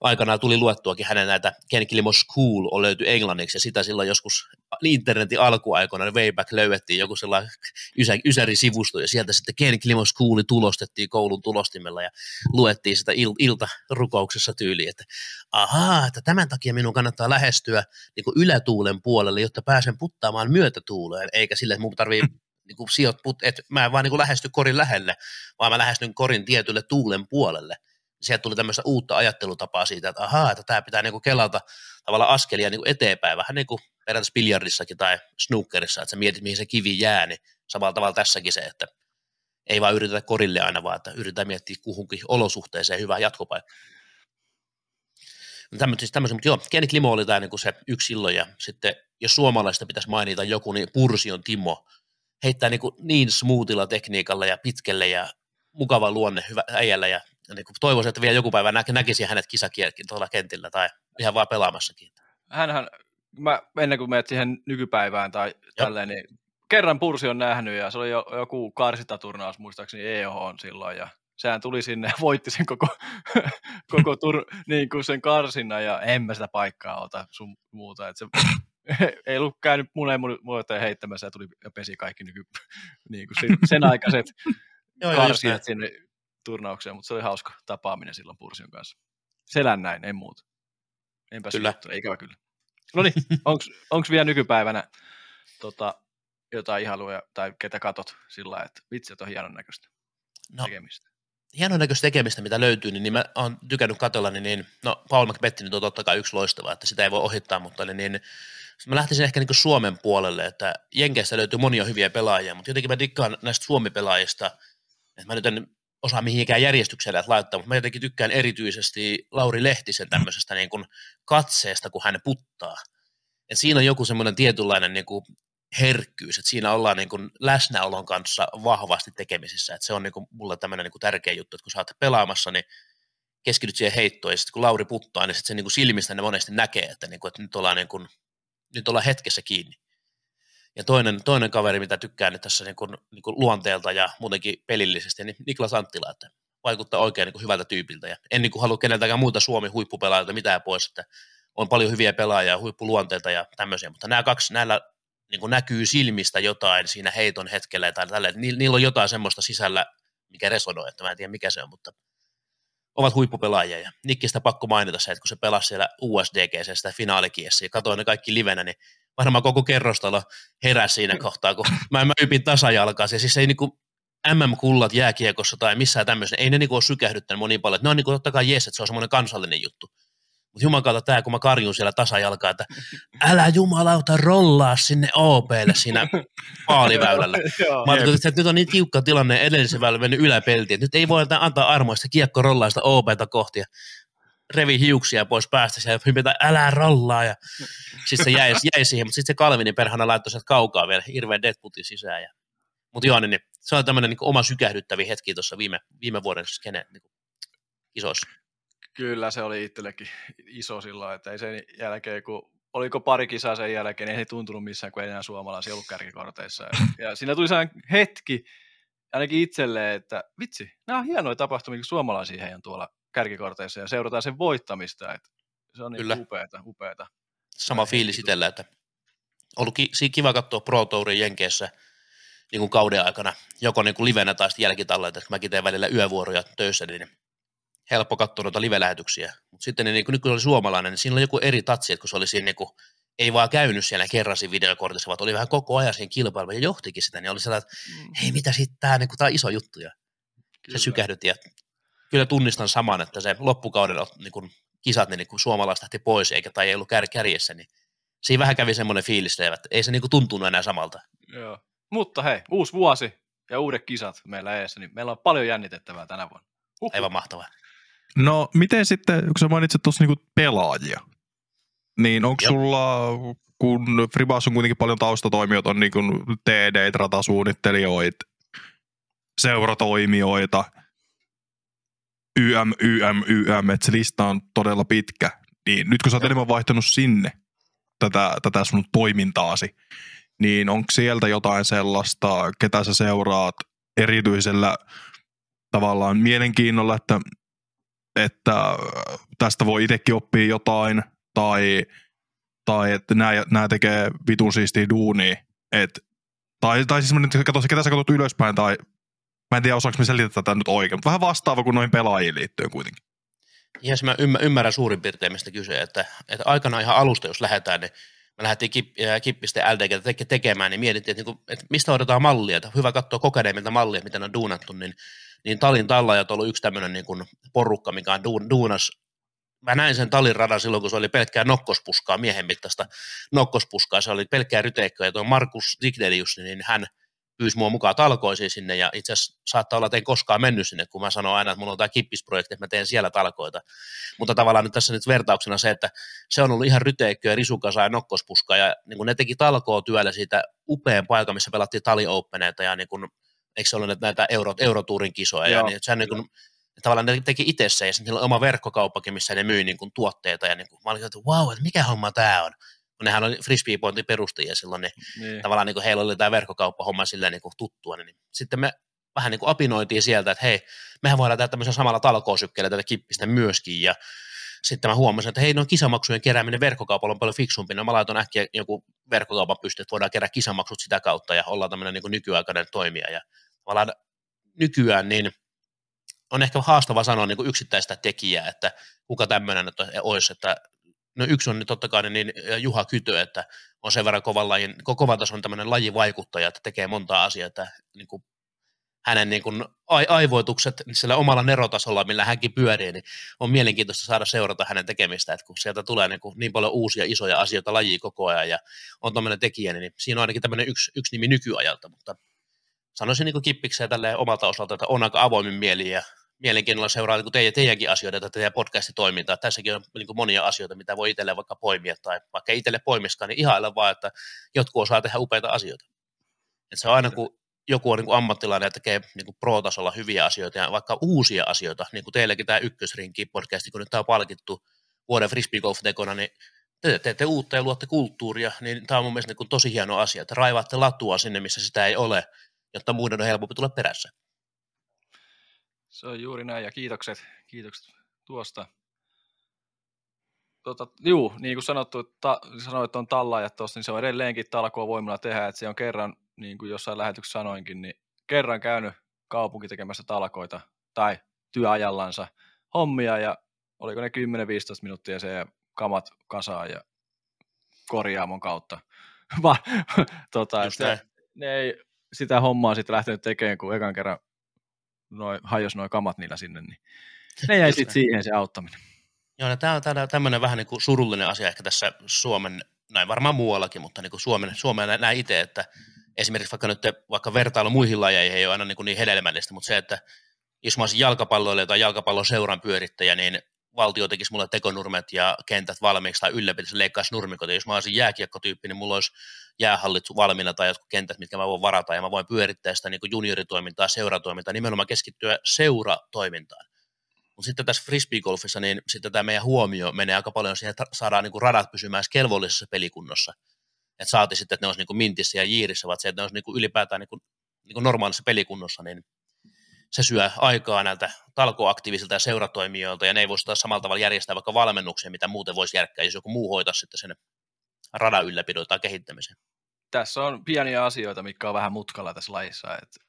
aikanaan tuli luettuakin hänen näitä Ken Kilimo School on löyty englanniksi, ja sitä silloin joskus internetin alkuaikoina way back löydettiin joku sellainen ysä, ysäri-sivusto, ja sieltä sitten Ken Kilimo School tulostettiin koulun tulostimella, ja luettiin sitä il, iltarukouksessa tyyliin, että ahaa, että tämän takia minun kannattaa lähestyä niin kuin ylätuulen puolelle, jotta pääsen puttaamaan myötätuuleen, eikä sille, että minun tarvii niin kuin sijoit, että mä en vaan niin kuin lähesty korin lähelle, vaan mä lähestyn korin tietylle tuulen puolelle sieltä tuli tämmöistä uutta ajattelutapaa siitä, että ahaa, että tämä pitää niinku kelata tavallaan askelia niinku eteenpäin, vähän niin kuin periaatteessa biljardissakin tai snookerissa, että sä mietit, mihin se kivi jää, niin samalla tavalla tässäkin se, että ei vaan yritetä korille aina, vaan että yritetään miettiä kuhunkin olosuhteeseen hyvää jatkopaikka. Tämmöisen, siis tämmöisen, mutta joo, Kenny Klimo oli tämä niin se yksi silloin, ja sitten jos suomalaista pitäisi mainita joku, niin Pursion Timo heittää niin, kuin niin smoothilla tekniikalla ja pitkälle ja mukava luonne hyvä äijällä, ja niin kuin toivoisin, että vielä joku päivä nä- näkisi hänet kisakielkin tuolla kentillä tai ihan vaan pelaamassakin. Hänhän, mä, ennen kuin menet siihen nykypäivään tai tälleen, niin kerran Pursi on nähnyt ja se oli jo, joku karsitaturnaus muistaakseni EOH on silloin ja sehän tuli sinne ja voitti sen koko, koko tur, niin kuin sen karsinnan ja en mä sitä paikkaa ota sun muuta. Et se, ei ollut käynyt ei mulle heittämässä ja tuli ja pesi kaikki nyky, niin kuin sen, sen aikaiset karsijat sinne turnaukseen, mutta se oli hauska tapaaminen silloin Pursion kanssa. Selän näin, en muuta. En päässyt kyllä. Juttua, ikävä kyllä. No niin, onko vielä nykypäivänä tota, jotain ihailuja tai ketä katot sillä että vitsi, on hienon näköistä no, tekemistä? Hienon näköistä tekemistä, mitä löytyy, niin, niin mä oon tykännyt katella, niin, niin no Paul McBettin on totta kai yksi loistava, että sitä ei voi ohittaa, mutta niin, niin mä lähtisin ehkä niin Suomen puolelle, että Jenkeistä löytyy monia hyviä pelaajia, mutta jotenkin mä dikkaan näistä Suomi-pelaajista, että mä nyt en osaa mihinkään järjestyksellä laittaa, mutta mä jotenkin tykkään erityisesti Lauri Lehtisen tämmöisestä niin kuin katseesta, kun hän puttaa. Et siinä on joku semmoinen tietynlainen niin kuin herkkyys, että siinä ollaan niin kuin läsnäolon kanssa vahvasti tekemisissä, että se on niin kuin mulle tämmöinen niin kuin tärkeä juttu, että kun sä oot pelaamassa, niin keskityt siihen heittoon, ja sitten kun Lauri puttaa, niin sitten se niin kuin silmistä ne monesti näkee, että, niin kuin, että nyt, ollaan niin kuin, nyt ollaan hetkessä kiinni. Ja toinen, toinen kaveri, mitä tykkään nyt tässä niin kuin, niin kuin luonteelta ja muutenkin pelillisesti, niin Niklas Anttila, että vaikuttaa oikein niin hyvältä tyypiltä. Ja en niin kuin halua keneltäkään muuta Suomi huippupelaajilta mitään pois, että on paljon hyviä pelaajia, huippuluonteelta ja tämmöisiä, mutta nämä kaksi, näillä niin kuin näkyy silmistä jotain siinä heiton hetkellä tai tällä, ni, niillä on jotain semmoista sisällä, mikä resonoi, että mä en tiedä mikä se on, mutta ovat huippupelaajia. Ja Nikkistä pakko mainita se, että kun se pelasi siellä USDG, sitä finaalikiessä ja katsoin ne kaikki livenä, niin varmaan koko kerrostalo heräsi siinä kohtaa, kun mä, mä ypin tasajalkaa. Ja siis ei niinku MM-kullat jääkiekossa tai missään tämmöisen, ei ne niinku ole sykähdyttänyt moni paljon. Ne on niinku totta kai jes, että se on semmoinen kansallinen juttu. Mutta jumalauta tämä, kun mä karjun siellä tasajalkaa, että älä jumalauta rollaa sinne OPlle siinä paaliväylällä. mä ajattelin, että nyt on niin tiukka tilanne edellisen väylä mennyt yläpeltiin, että nyt ei voi antaa armoista kiekko rollaa sitä OPta kohti. Ja revi hiuksia pois päästä ja hypätä, älä rollaa. Ja sitten se jäi, jäi siihen, mutta sitten se Kalvinin perhana laittoi sieltä kaukaa vielä hirveän deadputin sisään. Ja, mutta joo, niin, se on tämmöinen niin oma sykähdyttävi hetki tuossa viime, viime vuoden skene niin isossa. Kyllä se oli itsellekin iso silloin, että ei sen jälkeen, kun oliko pari kisaa sen jälkeen, niin ei tuntunut missään, kun ei enää suomalaisia ollut kärkikorteissa. Ja, ja siinä tuli sellainen hetki, ainakin itselleen, että vitsi, nämä on hienoja tapahtumia, kun suomalaisia heidän tuolla kärkikorteissa ja seurataan sen voittamista. Että se on niin upeata, upeata. Sama fiilis itsellä, että ollut ki- kiva katsoa Pro Tourin Jenkeissä niin kuin kauden aikana, joko niin kuin livenä tai sitten jälkitalleita, että mäkin teen välillä yövuoroja töissä, niin helppo katsoa noita live-lähetyksiä. Mutta sitten niin, nyt kun se oli suomalainen, niin siinä oli joku eri tatsi, että kun se oli siinä niin kuin, ei vaan käynyt siellä kerran siinä videokortissa, vaan oli vähän koko ajan siinä kilpailu ja johtikin sitä, niin oli sellainen, että mm. hei mitä sitten tämä, niin tämä on iso juttu. Ja kyllä. se sykähdytti ja kyllä tunnistan saman, että se loppukauden niin kuin, kisat, niin, niin kuin suomalaiset lähti pois eikä tai ei ollut kär, kärjessä, niin siinä vähän kävi semmoinen fiilis, että ei se niin kuin, tuntunut enää samalta. Joo. Mutta hei, uusi vuosi ja uudet kisat meillä eessä, niin meillä on paljon jännitettävää tänä vuonna. Uhuh. Aivan mahtavaa. No miten sitten, kun sä mainitsit tuossa niinku pelaajia, niin onko sulla, kun Fribas on kuitenkin paljon taustatoimijoita, on niinku TD, ratasuunnittelijoita, seuratoimijoita, YM, YM, YM, että se lista on todella pitkä. Niin nyt kun sä oot enemmän vaihtanut sinne tätä, tätä sun toimintaasi, niin onko sieltä jotain sellaista, ketä sä seuraat erityisellä tavallaan mielenkiinnolla, että että tästä voi itsekin oppia jotain, tai, tai että nämä, nämä tekee vitun siistiä duunia. Et, tai, tai siis että katso, ketä sä katsot ylöspäin, tai mä en tiedä osaanko me selittää tätä nyt oikein, mutta vähän vastaava kuin noihin pelaajiin liittyen kuitenkin. Jes, mä ymmärrän suurin piirtein, mistä kyse, että, että aikanaan ihan alusta, jos lähdetään, niin me lähdettiin kip, kippisten LDG teke, tekemään, niin mietittiin, että, niin kuin, että mistä otetaan mallia, että hyvä katsoa kokeneemmilta mallia, miten on duunattu, niin niin Talin tallajat on ollut yksi tämmöinen niin porukka, mikä on duun, duunas. Mä näin sen Talin radan silloin, kun se oli pelkkää nokkospuskaa, miehen mittaista nokkospuskaa. Se oli pelkkää ryteikköä. Ja tuo Markus Dignelius, niin hän pyysi mua mukaan talkoisiin sinne, ja itse asiassa saattaa olla, että en koskaan mennyt sinne, kun mä sanon aina, että mulla on tämä kippisprojekti, että mä teen siellä talkoita. Mutta tavallaan nyt tässä nyt vertauksena se, että se on ollut ihan ryteikköä, risukasa ja nokkospuskaa, ja niin kun ne teki talkoa työllä siitä upean paikan, missä pelattiin Tali Openeita, ja niin kun eikö se ollut näitä euro, eurotuurin kisoja, Joo. ja niin, sehän niin kuin, tavallaan ne teki itse se, ja sitten oma verkkokauppakin, missä ne myy niin kuin, tuotteita, ja niin kuin, mä olin että wow, että mikä homma tämä on, kun nehän oli frisbeepointin perustajia silloin, niin, niin. tavallaan niin kuin, heillä oli tämä verkkokauppahomma silleen niin kuin, tuttua, niin, sitten me vähän niin kuin apinoitiin sieltä, että hei, mehän voidaan tehdä tämmöisen samalla talkoosykkeellä tätä kippistä myöskin, ja sitten mä huomasin, että hei, no kisamaksujen kerääminen verkkokaupalla on paljon fiksumpi. No mä laitan äkkiä joku verkkokaupan pysty, että voidaan kerätä kisamaksut sitä kautta ja olla tämmöinen niin nykyaikainen toimija. Ja tavallaan nykyään niin on ehkä haastava sanoa niin kuin yksittäistä tekijää, että kuka tämmöinen että olisi, että no yksi on totta kai niin Juha Kytö, että on sen verran kovan, lajin, kovan tason tämmöinen lajivaikuttaja, että tekee monta asiaa, että niin kuin hänen niin kuin aivoitukset sillä omalla nerotasolla, millä hänkin pyörii, niin on mielenkiintoista saada seurata hänen tekemistä, että kun sieltä tulee niin, kuin niin paljon uusia isoja asioita lajia koko ajan ja on tämmöinen tekijä, niin siinä on ainakin tämmöinen yksi, yksi nimi nykyajalta, mutta sanoisin niin kippikseen tälle omalta osalta, että on aika avoimin mieli ja mielenkiinnolla seuraa niin teidän, teidänkin asioita tai teidän podcastitoimintaa. Tässäkin on niin monia asioita, mitä voi itselle vaikka poimia tai vaikka itselle poimiskaan, niin ihailla vaan, että jotkut osaa tehdä upeita asioita. Et se on aina, kun joku on niin kuin ammattilainen ja tekee niin kuin pro-tasolla hyviä asioita ja vaikka uusia asioita, niin kuin teillekin tämä ykkösrinki podcasti, kun nyt tämä on palkittu vuoden frisbee golf tekona, niin te teette uutta ja luotte kulttuuria, niin tämä on mun mielestä niin kuin tosi hieno asia, että raivaatte latua sinne, missä sitä ei ole, jotta muiden on helpompi tulla perässä. Se on juuri näin ja kiitokset, kiitokset tuosta. Tota, juu, niin kuin sanottu, ta, sanoit, että on tallaajat tuossa, niin se on edelleenkin talkoa voimalla tehdä, että se on kerran, niin kuin jossain lähetyksessä sanoinkin, niin kerran käynyt kaupunki tekemässä talkoita tai työajallansa hommia ja oliko ne 10-15 minuuttia se kamat kasaan ja korjaamon kautta. Va, tota, että ne ei sitä hommaa sitten lähtenyt tekemään, kun ekan kerran noi, hajos noin kamat niillä sinne, niin ne jäi sitten siihen se auttaminen. Joo, no, tämä on tämmöinen vähän niin kuin surullinen asia ehkä tässä Suomen, näin varmaan muuallakin, mutta niin kuin Suomen, Suomen näin itse, että esimerkiksi vaikka nyt vaikka vertailu muihin lajeihin ei ole aina niin, kuin niin hedelmällistä, mutta se, että jos mä olisin jalkapalloilija tai jalkapallon seuran pyörittäjä, niin valtio tekisi mulle tekonurmet ja kentät valmiiksi tai ylläpitäisi leikkaisi nurmikot. Ja jos mä olisin jääkiekkotyyppi, niin mulla olisi jäähallit valmiina tai jotkut kentät, mitkä mä voin varata ja mä voin pyörittää sitä niin junioritoimintaa, seuratoimintaa, nimenomaan keskittyä seuratoimintaan. Mutta sitten tässä frisbeegolfissa, niin sitten tämä meidän huomio menee aika paljon siihen, että saadaan niin radat pysymään kelvollisessa pelikunnossa. Että saati sitten, että ne olisi niin mintissä ja jiirissä, vaan se, että ne olisi niin ylipäätään niin kuin, niin kuin normaalissa pelikunnossa, niin se syö aikaa näiltä talkoaktiivisilta ja seuratoimijoilta, ja ne ei voisi taas samalla tavalla järjestää vaikka valmennuksia, mitä muuten voisi järkkää, jos joku muu hoitaa sitten sen radan ylläpidon tai kehittämisen. Tässä on pieniä asioita, mitkä on vähän mutkalla tässä lajissa. Että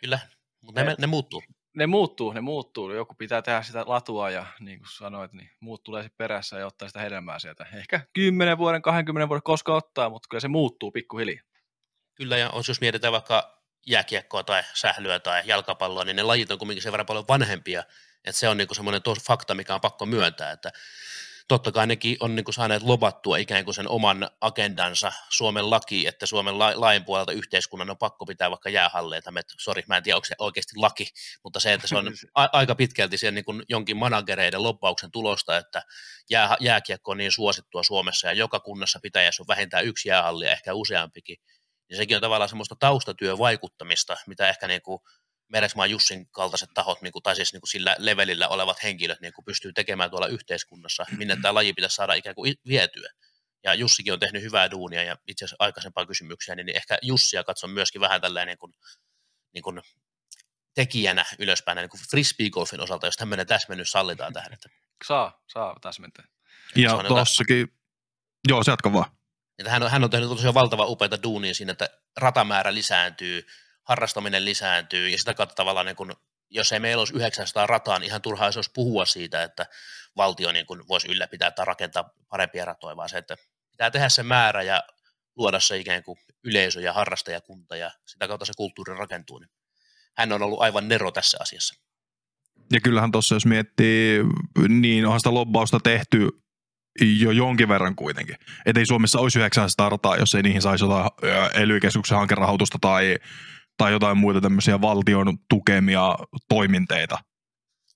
Kyllä, mutta ne, ne muuttuu. Ne muuttuu, ne muuttuu. Joku pitää tehdä sitä latua ja niin kuin sanoit, niin muut tulee sitten perässä ja ottaa sitä hedelmää sieltä. Ehkä 10 vuoden, 20 vuoden koska ottaa, mutta kyllä se muuttuu pikkuhiljaa. Kyllä, ja jos mietitään vaikka jääkiekkoa tai sählyä tai jalkapalloa, niin ne lajit on kuitenkin sen verran paljon vanhempia, että se on niinku semmoinen fakta, mikä on pakko myöntää, että totta kai nekin on niin kuin saaneet lobattua ikään kuin sen oman agendansa Suomen laki, että Suomen la- lain puolelta yhteiskunnan on pakko pitää vaikka jäähalleita. Sori, mä en tiedä, onko se oikeasti laki, mutta se, että se on a- aika pitkälti sen niin kuin jonkin managereiden loppauksen tulosta, että jää, jääkiekko on niin suosittua Suomessa ja joka kunnassa pitäjässä on vähintään yksi jäähalli ja ehkä useampikin, niin sekin on tavallaan semmoista taustatyövaikuttamista, mitä ehkä niin kuin Meresmaan Jussin kaltaiset tahot, niin kuin, tai siis niin kuin sillä levelillä olevat henkilöt niin kuin pystyy tekemään tuolla yhteiskunnassa, minne tämä laji pitäisi saada ikään kuin vietyä. Ja Jussikin on tehnyt hyvää duunia, ja itse asiassa aikaisempaa kysymyksiä, niin ehkä Jussia katson myöskin vähän tällainen niin kuin, niin kuin tekijänä ylöspäin, niin kuin frisbeegolfin osalta, jos tämmöinen täsmennys sallitaan tähän. Että Saa, saa täsmentää. Ja tossakin, joo, se jatka vaan. Että hän, on, hän on tehnyt tosiaan valtava upeita duunia siinä, että ratamäärä lisääntyy, harrastaminen lisääntyy ja sitä kautta tavallaan niin kun, jos ei meillä olisi 900 rataa, niin ihan turhaa olisi puhua siitä, että valtio niin kun voisi ylläpitää tai rakentaa parempia ratoja, vaan se, että pitää tehdä se määrä ja luoda se ikään kuin yleisö ja harrastajakunta ja sitä kautta se kulttuuri rakentuu. Niin hän on ollut aivan nero tässä asiassa. Ja kyllähän tuossa, jos miettii, niin onhan sitä lobbausta tehty jo jonkin verran kuitenkin. Että ei Suomessa olisi 900 rataa, jos ei niihin saisi jotain ely hankerahoitusta tai tai jotain muita tämmöisiä valtion tukemia toiminteita.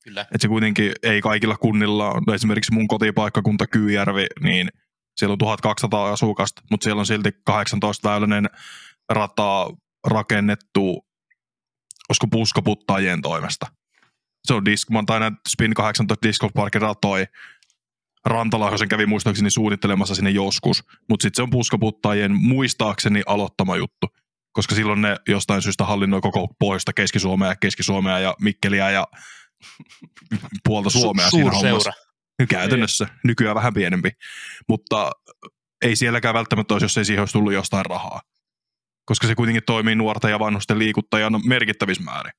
Kyllä. Et se kuitenkin ei kaikilla kunnilla, no esimerkiksi mun kotipaikkakunta Kyyjärvi, niin siellä on 1200 asukasta, mutta siellä on silti 18 väyläinen rata rakennettu, olisiko puskaputtajien toimesta. Se on Discman tai näitä Spin 18 Disc Parkin ratoi. Rantalahjosen kävi muistaakseni suunnittelemassa sinne joskus, mutta sitten se on puskaputtajien muistaakseni aloittama juttu koska silloin ne jostain syystä hallinnoi koko pohjoista Keski-Suomea, Keski-Suomea ja Mikkeliä ja puolta Suomea Su- siinä hommassa. Käytännössä, niin. nykyään vähän pienempi. Mutta ei sielläkään välttämättä olisi, jos ei siihen olisi tullut jostain rahaa. Koska se kuitenkin toimii nuorten ja vanhusten liikuttajana merkittävissä määrin.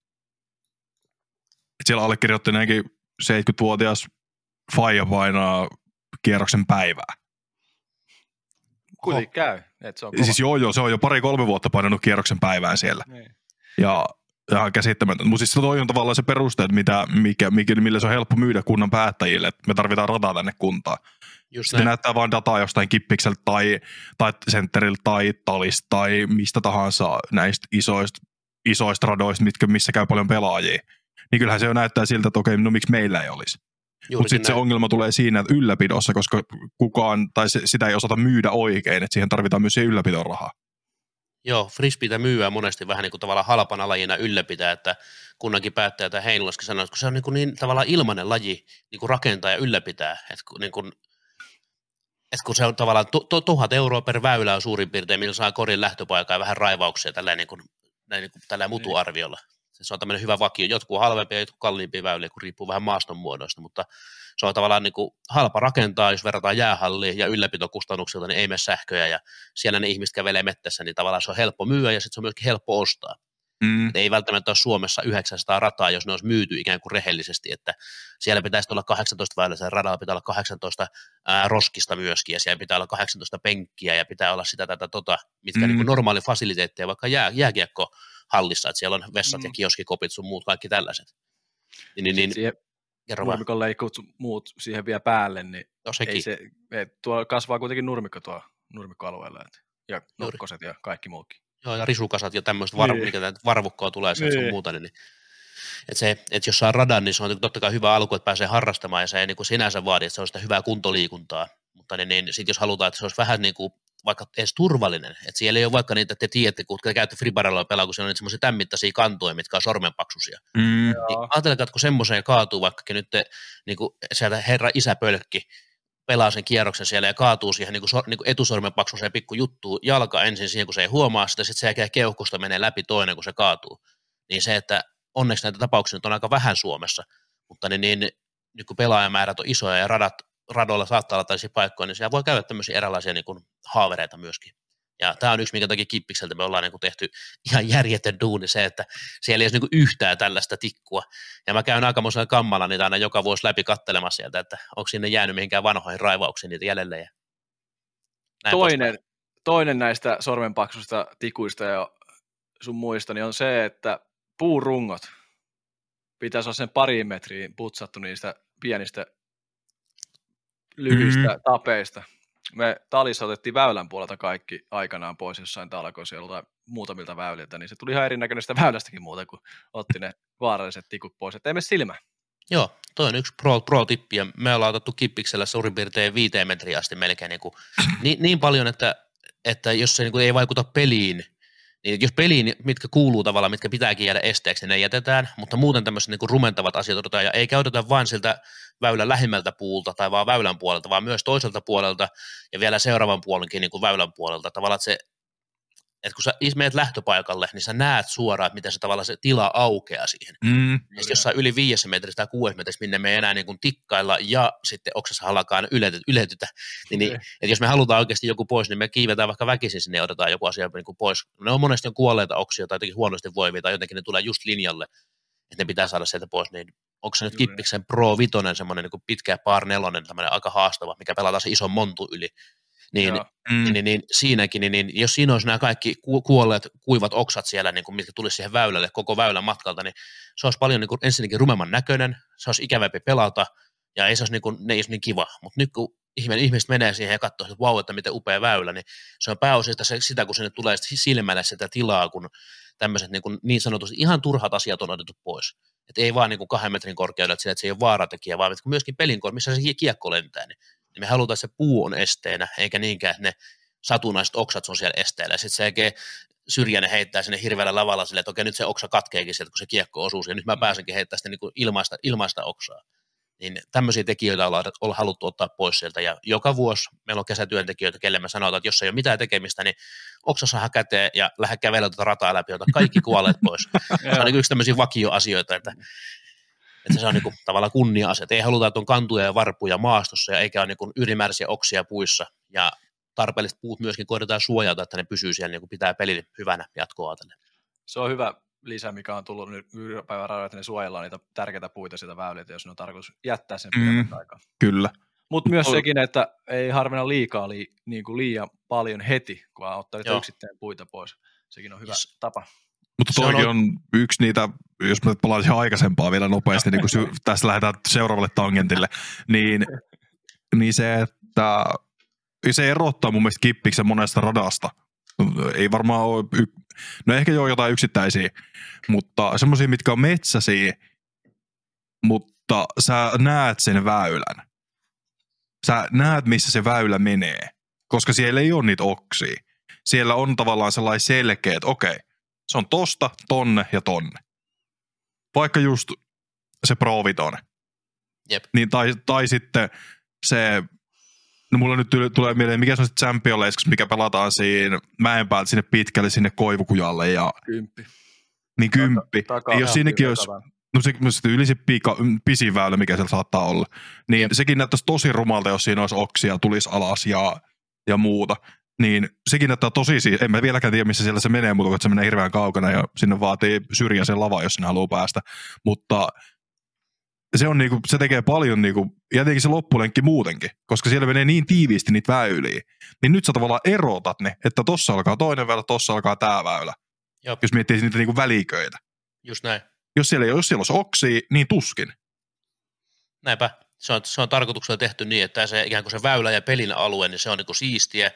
Et siellä allekirjoittaneenkin 70-vuotias faija painaa kierroksen päivää. Kuitenkin käy. Et se on kova. Siis joo, joo, se on jo pari-kolme vuotta painanut kierroksen päivään siellä. Niin. Ja ihan käsittämätön. Mutta siis toi on tavallaan se peruste, että mitä, mikä, mikä, millä se on helppo myydä kunnan päättäjille, että me tarvitaan rataa tänne kuntaan. Just Sitten näyttää vain dataa jostain kippikseltä tai, tai sentteriltä tai talista tai mistä tahansa näistä isoista, isoista radoista, mitkä, missä käy paljon pelaajia. Niin kyllähän se jo näyttää siltä, että okei, no miksi meillä ei olisi. Mutta sitten se ongelma tulee siinä että ylläpidossa, koska kukaan, tai se, sitä ei osata myydä oikein, että siihen tarvitaan myös ylläpidon rahaa. Joo, frisbeitä myyä monesti vähän niin kuin tavallaan halpana lajina ylläpitää, että kunnankin päättäjä tai Heinolaskin sanoo, että kun se on niin, kuin niin tavallaan ilmainen laji niin kuin rakentaa ja ylläpitää, että niin kuin, että kun se on tavallaan tu- tu- tuhat euroa per väylä on suurin piirtein, millä saa korin lähtöpaikaa ja vähän raivauksia tällä niin kuin, näin niin kuin, tällä mutuarviolla se on tämmöinen hyvä vakio. Jotkut on halvempia, jotkut kalliimpia väyliä, kun riippuu vähän maaston muodoista, mutta se on tavallaan niin kuin halpa rakentaa, jos verrataan jäähalliin ja ylläpitokustannuksilta, niin ei mene sähköjä ja siellä ne ihmiset kävelee mettässä, niin tavallaan se on helppo myyä ja sitten se on myöskin helppo ostaa. Mm. ei välttämättä ole Suomessa 900 rataa, jos ne olisi myyty ikään kuin rehellisesti, että siellä pitäisi olla 18 väyläisen radalla, pitää olla 18 ää, roskista myöskin, ja siellä pitää olla 18 penkkiä, ja pitää olla sitä tätä tota, mitkä mm. niin kuin normaali fasiliteetteja, vaikka jää, jääkiekko hallissa, että siellä on vessat mm. ja kioskikopit sun muut, kaikki tällaiset. Niin, niin, niin, siihen nurmikon leikut muut siihen vielä päälle, niin no, sekin. ei se, tuo kasvaa kuitenkin nurmikko tuo nurmikkoalueella, että, ja nokkoset ja kaikki muukin. Joo, ja risukasat ja tämmöistä, var, niin. varvukkoa tulee sieltä niin. sun muuta, niin, niin että, se, että jos saa radan, niin se on totta kai hyvä alku, että pääsee harrastamaan ja se ei niin kuin sinänsä vaadi, että se on sitä hyvää kuntoliikuntaa. Mutta niin, niin sitten jos halutaan, että se olisi vähän niin kuin vaikka edes turvallinen, että siellä ei ole vaikka niitä, te tiedätte, kun te käytte Fribaralla pelaa, kun siellä on niitä semmoisia tämmittäisiä kantoja, mitkä on sormenpaksuisia. Mm. Niin ajatelkaa, että kun semmoiseen kaatuu vaikka nyt te, niin kuin sieltä herra isä pölkki, pelaa sen kierroksen siellä ja kaatuu siihen niin kuin, so, niin kuin etusormen paksuiseen pikku juttuun, jalka ensin siihen, kun se ei huomaa sitä, sitten se jälkeen keuhkosta menee läpi toinen, kun se kaatuu. Niin se, että onneksi näitä tapauksia nyt on aika vähän Suomessa, mutta niin, niin nyt kun pelaajamäärät on isoja ja radat, radoilla saattaa olla tällaisia paikkoja, niin siellä voi käydä tämmöisiä erilaisia niin kuin haavereita myöskin. Ja tämä on yksi, minkä takia Kippikseltä me ollaan niin kuin tehty ihan järjetön duuni se, että siellä ei ole niin kuin yhtään tällaista tikkua. Ja mä käyn aikamoisella kammalla niitä aina joka vuosi läpi kattelemassa sieltä, että onko sinne jäänyt mihinkään vanhoihin raivauksiin niitä jäljelle. Ja näin Toinen, toinen näistä sormenpaksusta tikuista ja sun muista niin on se, että puurungot pitäisi olla sen pariin metriin putsattu niistä pienistä lyhyistä Mm. mm. tapeista. Me talissa otettiin väylän puolelta kaikki aikanaan pois jossain talkoissa joltain muutamilta väyliltä, niin se tuli ihan erinäköistä väylästäkin muuta, kun otti ne vaaralliset tikut pois, ettei me silmä. Joo, toi on yksi pro, pro-tippi, ja me ollaan otettu kippiksellä suurin piirtein viiteen metriä asti melkein niin, kuin, niin, niin paljon, että, että jos se niin kuin ei vaikuta peliin, niin jos peliin, mitkä kuuluu tavallaan, mitkä pitääkin jäädä esteeksi, niin ne jätetään, mutta muuten tämmöiset niin kuin rumentavat asiat otetaan, ja ei käytetä vain siltä väylän lähimmältä puulta tai vaan väylän puolelta, vaan myös toiselta puolelta ja vielä seuraavan puolenkin niin kuin väylän puolelta. Tavallaan, että se että kun sä menet lähtöpaikalle, niin sä näet suoraan, että miten se tavallaan se tila aukeaa siihen. Mm. Ja sitten jossain yli viidessä metrissä tai kuudessa metrissä, minne me ei enää niin kuin tikkailla ja sitten oksassa halakaan yletytä, yletytä, niin, niin että jos me halutaan oikeasti joku pois, niin me kiivetään vaikka väkisin sinne ja otetaan joku asia niin kuin pois. Ne on monesti on kuolleita oksia tai jotenkin huonosti voivia tai jotenkin ne tulee just linjalle, että ne pitää saada sieltä pois, niin onko se nyt Juuri. Kippiksen Pro Vitonen semmoinen niin pitkä par nelonen, tämmöinen aika haastava, mikä pelataan se ison montu yli, niin. Mm. niin, niin, niin siinäkin, niin, niin jos siinä olisi nämä kaikki ku- kuolleet kuivat oksat siellä, niin kuin, mitkä tulisi siihen väylälle koko väylän matkalta, niin se olisi paljon niin kuin, ensinnäkin rumemman näköinen, se olisi ikävämpi pelata, ja ei se olisi niin, kuin, ne ei olisi niin kiva. Mutta nyt kun ihminen, ihmiset menee siihen ja katsoo, että vau, että miten upea väylä, niin se on pääosin sitä, se- sitä kun sinne tulee sit silmälle sitä tilaa, kun tämmöiset niin, kuin, niin sanotusti ihan turhat asiat on otettu pois. Että ei vaan niin kuin kahden metrin korkeudella, että se ei ole vaaratekijä, vaan että myöskin pelin missä se kiekko lentää, niin niin me halutaan, että se puu on esteenä, eikä niinkään, että ne satunnaiset oksat on siellä esteellä. Sitten se oikein syrjäinen heittää sinne hirveällä lavalla silleen, että okei, nyt se oksa katkeekin sieltä, kun se kiekko osuu, ja nyt mä pääsenkin heittämään sitä niin kuin ilmaista, ilmaista oksaa. Niin tämmöisiä tekijöitä ollaan, ollaan haluttu ottaa pois sieltä, ja joka vuosi meillä on kesätyöntekijöitä, kelle me sanotaan, että jos ei ole mitään tekemistä, niin oksa saa käteen ja lähde kävellä tuota rataa läpi, ota kaikki kuolleet pois. Se on niin yksi tämmöisiä vakioasioita, että, että se on niin kuin, tavallaan kunnia-asia. Että ei haluta, että on kantuja ja varpuja maastossa ja eikä ole niin kuin ylimääräisiä oksia puissa. Ja tarpeelliset puut myöskin koitetaan suojata, että ne pysyy siellä niin kuin pitää pelin hyvänä jatkoa ajatellen. Se on hyvä lisä, mikä on tullut nyt päivän että ne suojellaan niitä tärkeitä puita sitä väyliltä, jos ne on tarkoitus jättää sen Mm. pidemmän aikaa. Kyllä. Mutta myös Ol- sekin, että ei harvina liikaa li, niin kuin liian paljon heti, kun ottaa niitä yksittäin puita pois. Sekin on hyvä Yes. tapa. Mutta on toikin oi- on, yksi niitä, jos mä palaan siihen aikaisempaa vielä nopeasti, niin kun sy- tästä lähdetään seuraavalle tangentille, niin, niin se, että se erottaa mun mielestä kippiksen monesta radasta. Ei varmaan ole, y- no ehkä joo jotain yksittäisiä, mutta semmoisia, mitkä on metsäisiä, mutta sä näet sen väylän. Sä näet, missä se väylä menee, koska siellä ei ole niitä oksia. Siellä on tavallaan sellainen selkeä, että okei, se on tosta, tonne ja tonne. Vaikka just se Pro Vitonen. Jep. Niin, tai, tai sitten se, no mulla nyt tuli- tulee mieleen, mikä se on se Champion Lesks, mikä pelataan siinä mäen päältä sinne pitkälle sinne Koivukujalle ja Kymppi. niin kymppi. Taka, Niin jos siinäkin olisi, no se, no se yli se pika, pisin väylä, mikä siellä saattaa olla, niin Jep. sekin näyttäisi tosi rumalta, jos siinä olisi oksia, tulisi alas ja, ja muuta. Niin sekin näyttää tosi, si- en mä vieläkään tiedä, missä siellä se menee, mutta että se menee hirveän kaukana ja sinne vaatii syrjäisen lava, jos sinne haluaa päästä. Mutta se, on niinku, se tekee paljon, niinku, ja tietenkin se loppulenkki muutenkin, koska siellä menee niin tiiviisti niitä väyliä. Niin nyt sä tavallaan erotat ne, että tossa alkaa toinen väylä, tossa alkaa tää väylä. Jop. Jos miettii niitä niinku väliköitä. Just näin. Jos siellä, jos siellä olisi oksia, niin tuskin. Näinpä. Se on, se on tarkoituksella tehty niin, että se ikään kuin se väylä ja pelin alue, niin se on niin kuin siistiä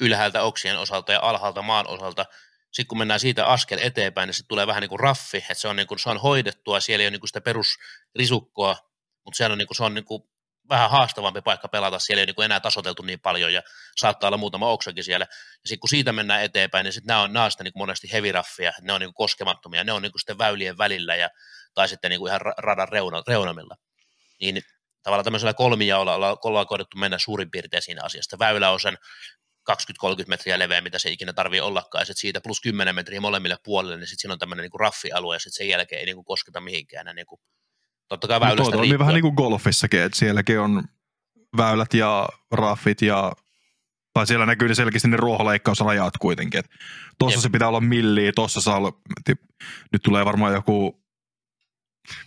ylhäältä oksien osalta ja alhaalta maan osalta. Sitten kun mennään siitä askel eteenpäin, niin sitten tulee vähän niin kuin raffi, että se on, niin kuin, se on hoidettua, siellä ei ole niin kuin sitä perusrisukkoa, mutta se on, niin kuin, se on niin kuin vähän haastavampi paikka pelata, siellä ei ole niin kuin enää tasoteltu niin paljon ja saattaa olla muutama oksakin siellä. Ja sitten kun siitä mennään eteenpäin, niin sitten nämä on, nämä on sitten niin kuin monesti heavy raffia, ne on niin kuin koskemattomia, ne on niin kuin sitten väylien välillä ja, tai sitten niin kuin ihan radan reuna, reunamilla. Niin tavallaan tämmöisellä kolmijaolla ollaan kohdettu mennä suurin piirtein siinä asiasta. Väylä on sen 20-30 metriä leveä, mitä se ikinä tarvii ollakaan, ja sitten siitä plus 10 metriä molemmille puolille, niin sitten siinä on tämmöinen niin raffialue, ja sitten sen jälkeen ei niin kuin kosketa mihinkään. Niin kuin, totta kai väylästä no, toimii vähän niin kuin golfissakin, että sielläkin on väylät ja raffit ja tai siellä näkyy selkeästi ne ruohonleikkausrajat kuitenkin. Tuossa se pitää olla milliä, tuossa saa olla, nyt tulee varmaan joku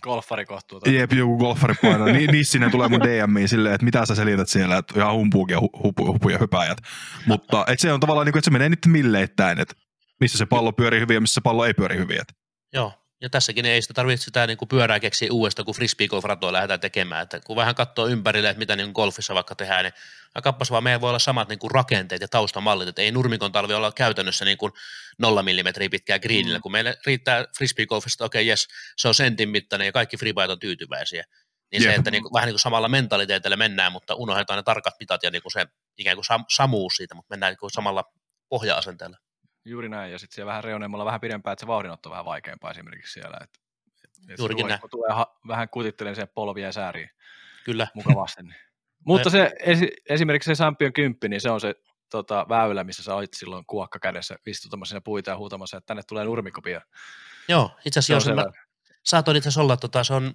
golfari kohtuu. Jep, joku golfari paino. Ni, Nissinen tulee mun DMiin silleen, että mitä sä selität siellä, että ihan humpuukin ja hupu, hupu ja hypäjät. Mutta et se on tavallaan niin kuin, että se menee nyt milleittäin, että missä se pallo pyörii hyvin ja missä se pallo ei pyöri hyvin. Että. Joo, ja tässäkin ei sitä tarvitse sitä niin kuin pyörää keksiä uudestaan, kun frisbee golf lähdetään tekemään. Että kun vähän katsoo ympärille, että mitä niin golfissa vaikka tehdään, niin kappas vaan meillä voi olla samat niin kuin rakenteet ja taustamallit, että ei nurmikon talvi olla käytännössä niin kuin nolla millimetriä pitkää greenillä, mm. kun meille riittää frisbee golfista, okei, okay, jes, se on sentin mittainen ja kaikki freebayt on tyytyväisiä. Niin yeah. se, että niin kuin, vähän niin kuin samalla mentaliteetillä mennään, mutta unohdetaan ne tarkat mitat ja niin kuin se ikään kuin sam- samuus siitä, mutta mennään niin kuin samalla pohja-asenteella. Juuri näin, ja sitten siellä vähän reunemmalla vähän pidempään, että se vauhdinotto on vähän vaikeampaa esimerkiksi siellä. Että, että Juurikin näin. Tulee ha- vähän kutittelen sen polvia ja sääriä Kyllä. mukavasti. Mutta se esi- esimerkiksi se Sampion 10, niin se on se tota, väylä, missä sä olit silloin kuokka kädessä istutamassa siinä puita ja huutamassa, että tänne tulee nurmikopia. Joo, itse asiassa se, mä, saatoin itse asiassa olla, tota, se on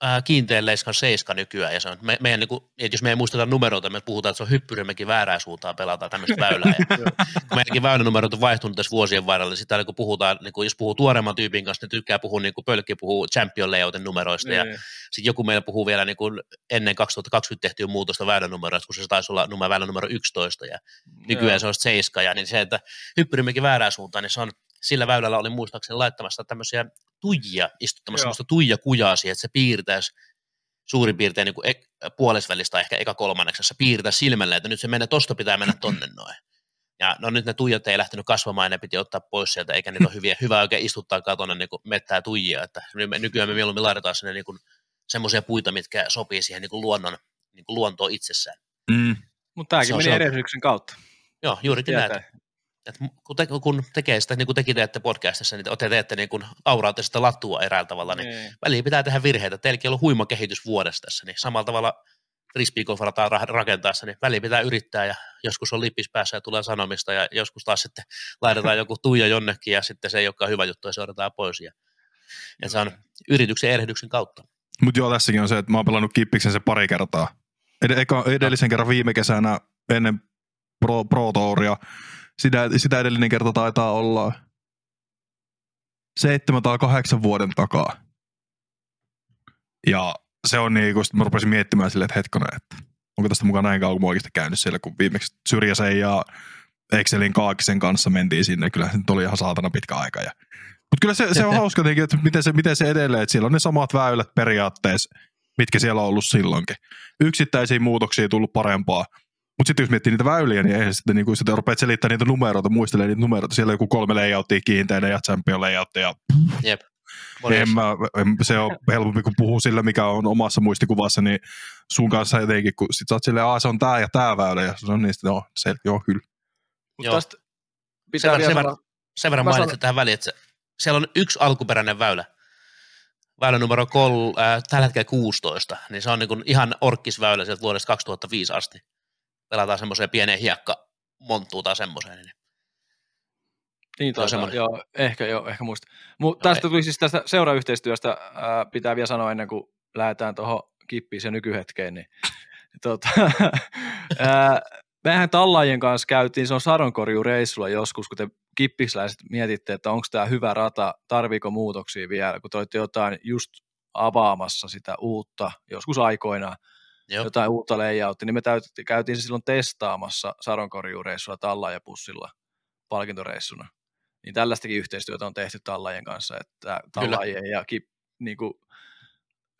ää, kiinteän leiskan seiska nykyään, ja se on, me, meidän, niin kuin, että jos me ei muisteta numeroita, me puhutaan, että se on hyppyrimekin väärää suuntaan pelataan tämmöistä väylää. Ja, kun meidänkin väylänumerot on vaihtunut tässä vuosien varrella, niin sitä niin kun puhutaan, niin kun jos puhuu tuoreemman tyypin kanssa, ne tykkää puhua, niin kuin pölkki puhuu champion layoutin numeroista, ja sitten joku meillä puhuu vielä niin kuin ennen 2020 tehtyä muutosta väylänumeroista, kun se taisi olla numero, väylänumero 11, ja nykyään se on seiska, ja niin se, että hyppyrimekin väärää suuntaan, niin se on sillä väylällä oli muistaakseni laittamassa tämmöisiä tuijia, istuttamassa semmoista tuija kujaa siihen, että se piirtäisi suurin piirtein niin kuin ek, puolesvälistä ehkä eka kolmanneksessa piirtää silmällä, että nyt se menee, tosta pitää mennä tonne noin. Ja no nyt ne tuijat ei lähtenyt kasvamaan ja ne piti ottaa pois sieltä, eikä niitä ole hyviä, hyvä oikein istuttaa tuonne niin mettää tuijia, että nykyään me mieluummin laitetaan sinne niin semmoisia puita, mitkä sopii siihen niin kuin luonnon, niin kuin luontoon itsessään. Mm. Mutta tämäkin meni edellyksen kautta. Joo, juurikin näin että kun, te, kun tekee sitä, niin kuin tekin teette podcastissa, niin te teette niin kuin auraatte sitä latua eräällä tavalla, niin nee. väliin pitää tehdä virheitä. Teilläkin on ollut huima kehitys vuodessa tässä, niin samalla tavalla frisbeegolfarataan rakentaessa, niin väliin pitää yrittää ja joskus on lippis päässä ja tulee sanomista ja joskus taas sitten laitetaan joku tuija jonnekin ja sitten se ei olekaan hyvä juttu ja se otetaan pois. Ja, ja se on yrityksen ja erehdyksen kautta. Mutta joo, tässäkin on se, että mä oon pelannut kippiksen se pari kertaa. Ed- edellisen kerran viime kesänä ennen Pro, Pro Touria sitä, sitä edellinen kerta taitaa olla seitsemän tai kahdeksan vuoden takaa. Ja se on niin, kun mä rupesin miettimään silleen, että hetkonen, että onko tästä mukaan näin kauan, kun oikeasti käynyt siellä, kun viimeksi Syrjäsen ja Excelin Kaakisen kanssa mentiin sinne. Kyllä se oli ihan saatana pitkä aika. Ja... Mutta kyllä se, se on hauska tietenkin, että miten se, miten se edelleen, että siellä on ne samat väylät periaatteessa, mitkä siellä on ollut silloinkin. Yksittäisiä muutoksia tullut parempaa, mutta sitten jos miettii niitä väyliä, niin eihän sitten niinku, sitten rupeat selittämään niitä numeroita, muistelee niitä numeroita. Siellä on joku kolme layouttia kiinteänä ja champion layouttia. Jep. En mä, en, se on helpompi, kun puhuu sillä, mikä on omassa muistikuvassa, niin sun kanssa jotenkin, kun sit sä oot silleen, se on tää ja tää väylä, ja se on niistä, no, se, joo, kyllä. Joo. Tästä pitää sen, verran, sen verran mainitsin tähän väliin, että se, siellä on yksi alkuperäinen väylä, väylä numero kol, äh, tällä hetkellä 16, niin se on niin kuin ihan orkkisväylä sieltä vuodesta 2005 asti pelataan semmoiseen pieneen hiekka monttuun tai semmoiseen. Niin, niin taitaa, joo, ehkä joo, ehkä muista. Mut no tästä ei. tuli siis tästä seurayhteistyöstä, ää, pitää vielä sanoa ennen kuin lähdetään tuohon kippiin ja nykyhetkeen, niin tota, ää, mehän Tallajien kanssa käytiin, se on sadonkorjureissulla joskus, kun te kippisläiset mietitte, että onko tämä hyvä rata, tarviiko muutoksia vielä, kun te olette jotain just avaamassa sitä uutta, joskus aikoinaan, Joo. jotain uutta layoutia, niin me täytettiin, käytiin se silloin testaamassa sadonkorjuureissulla Talla ja pussilla palkintoreissuna. Niin tällaistakin yhteistyötä on tehty Tallajien kanssa, että Tallajien ja Kip, niin kuin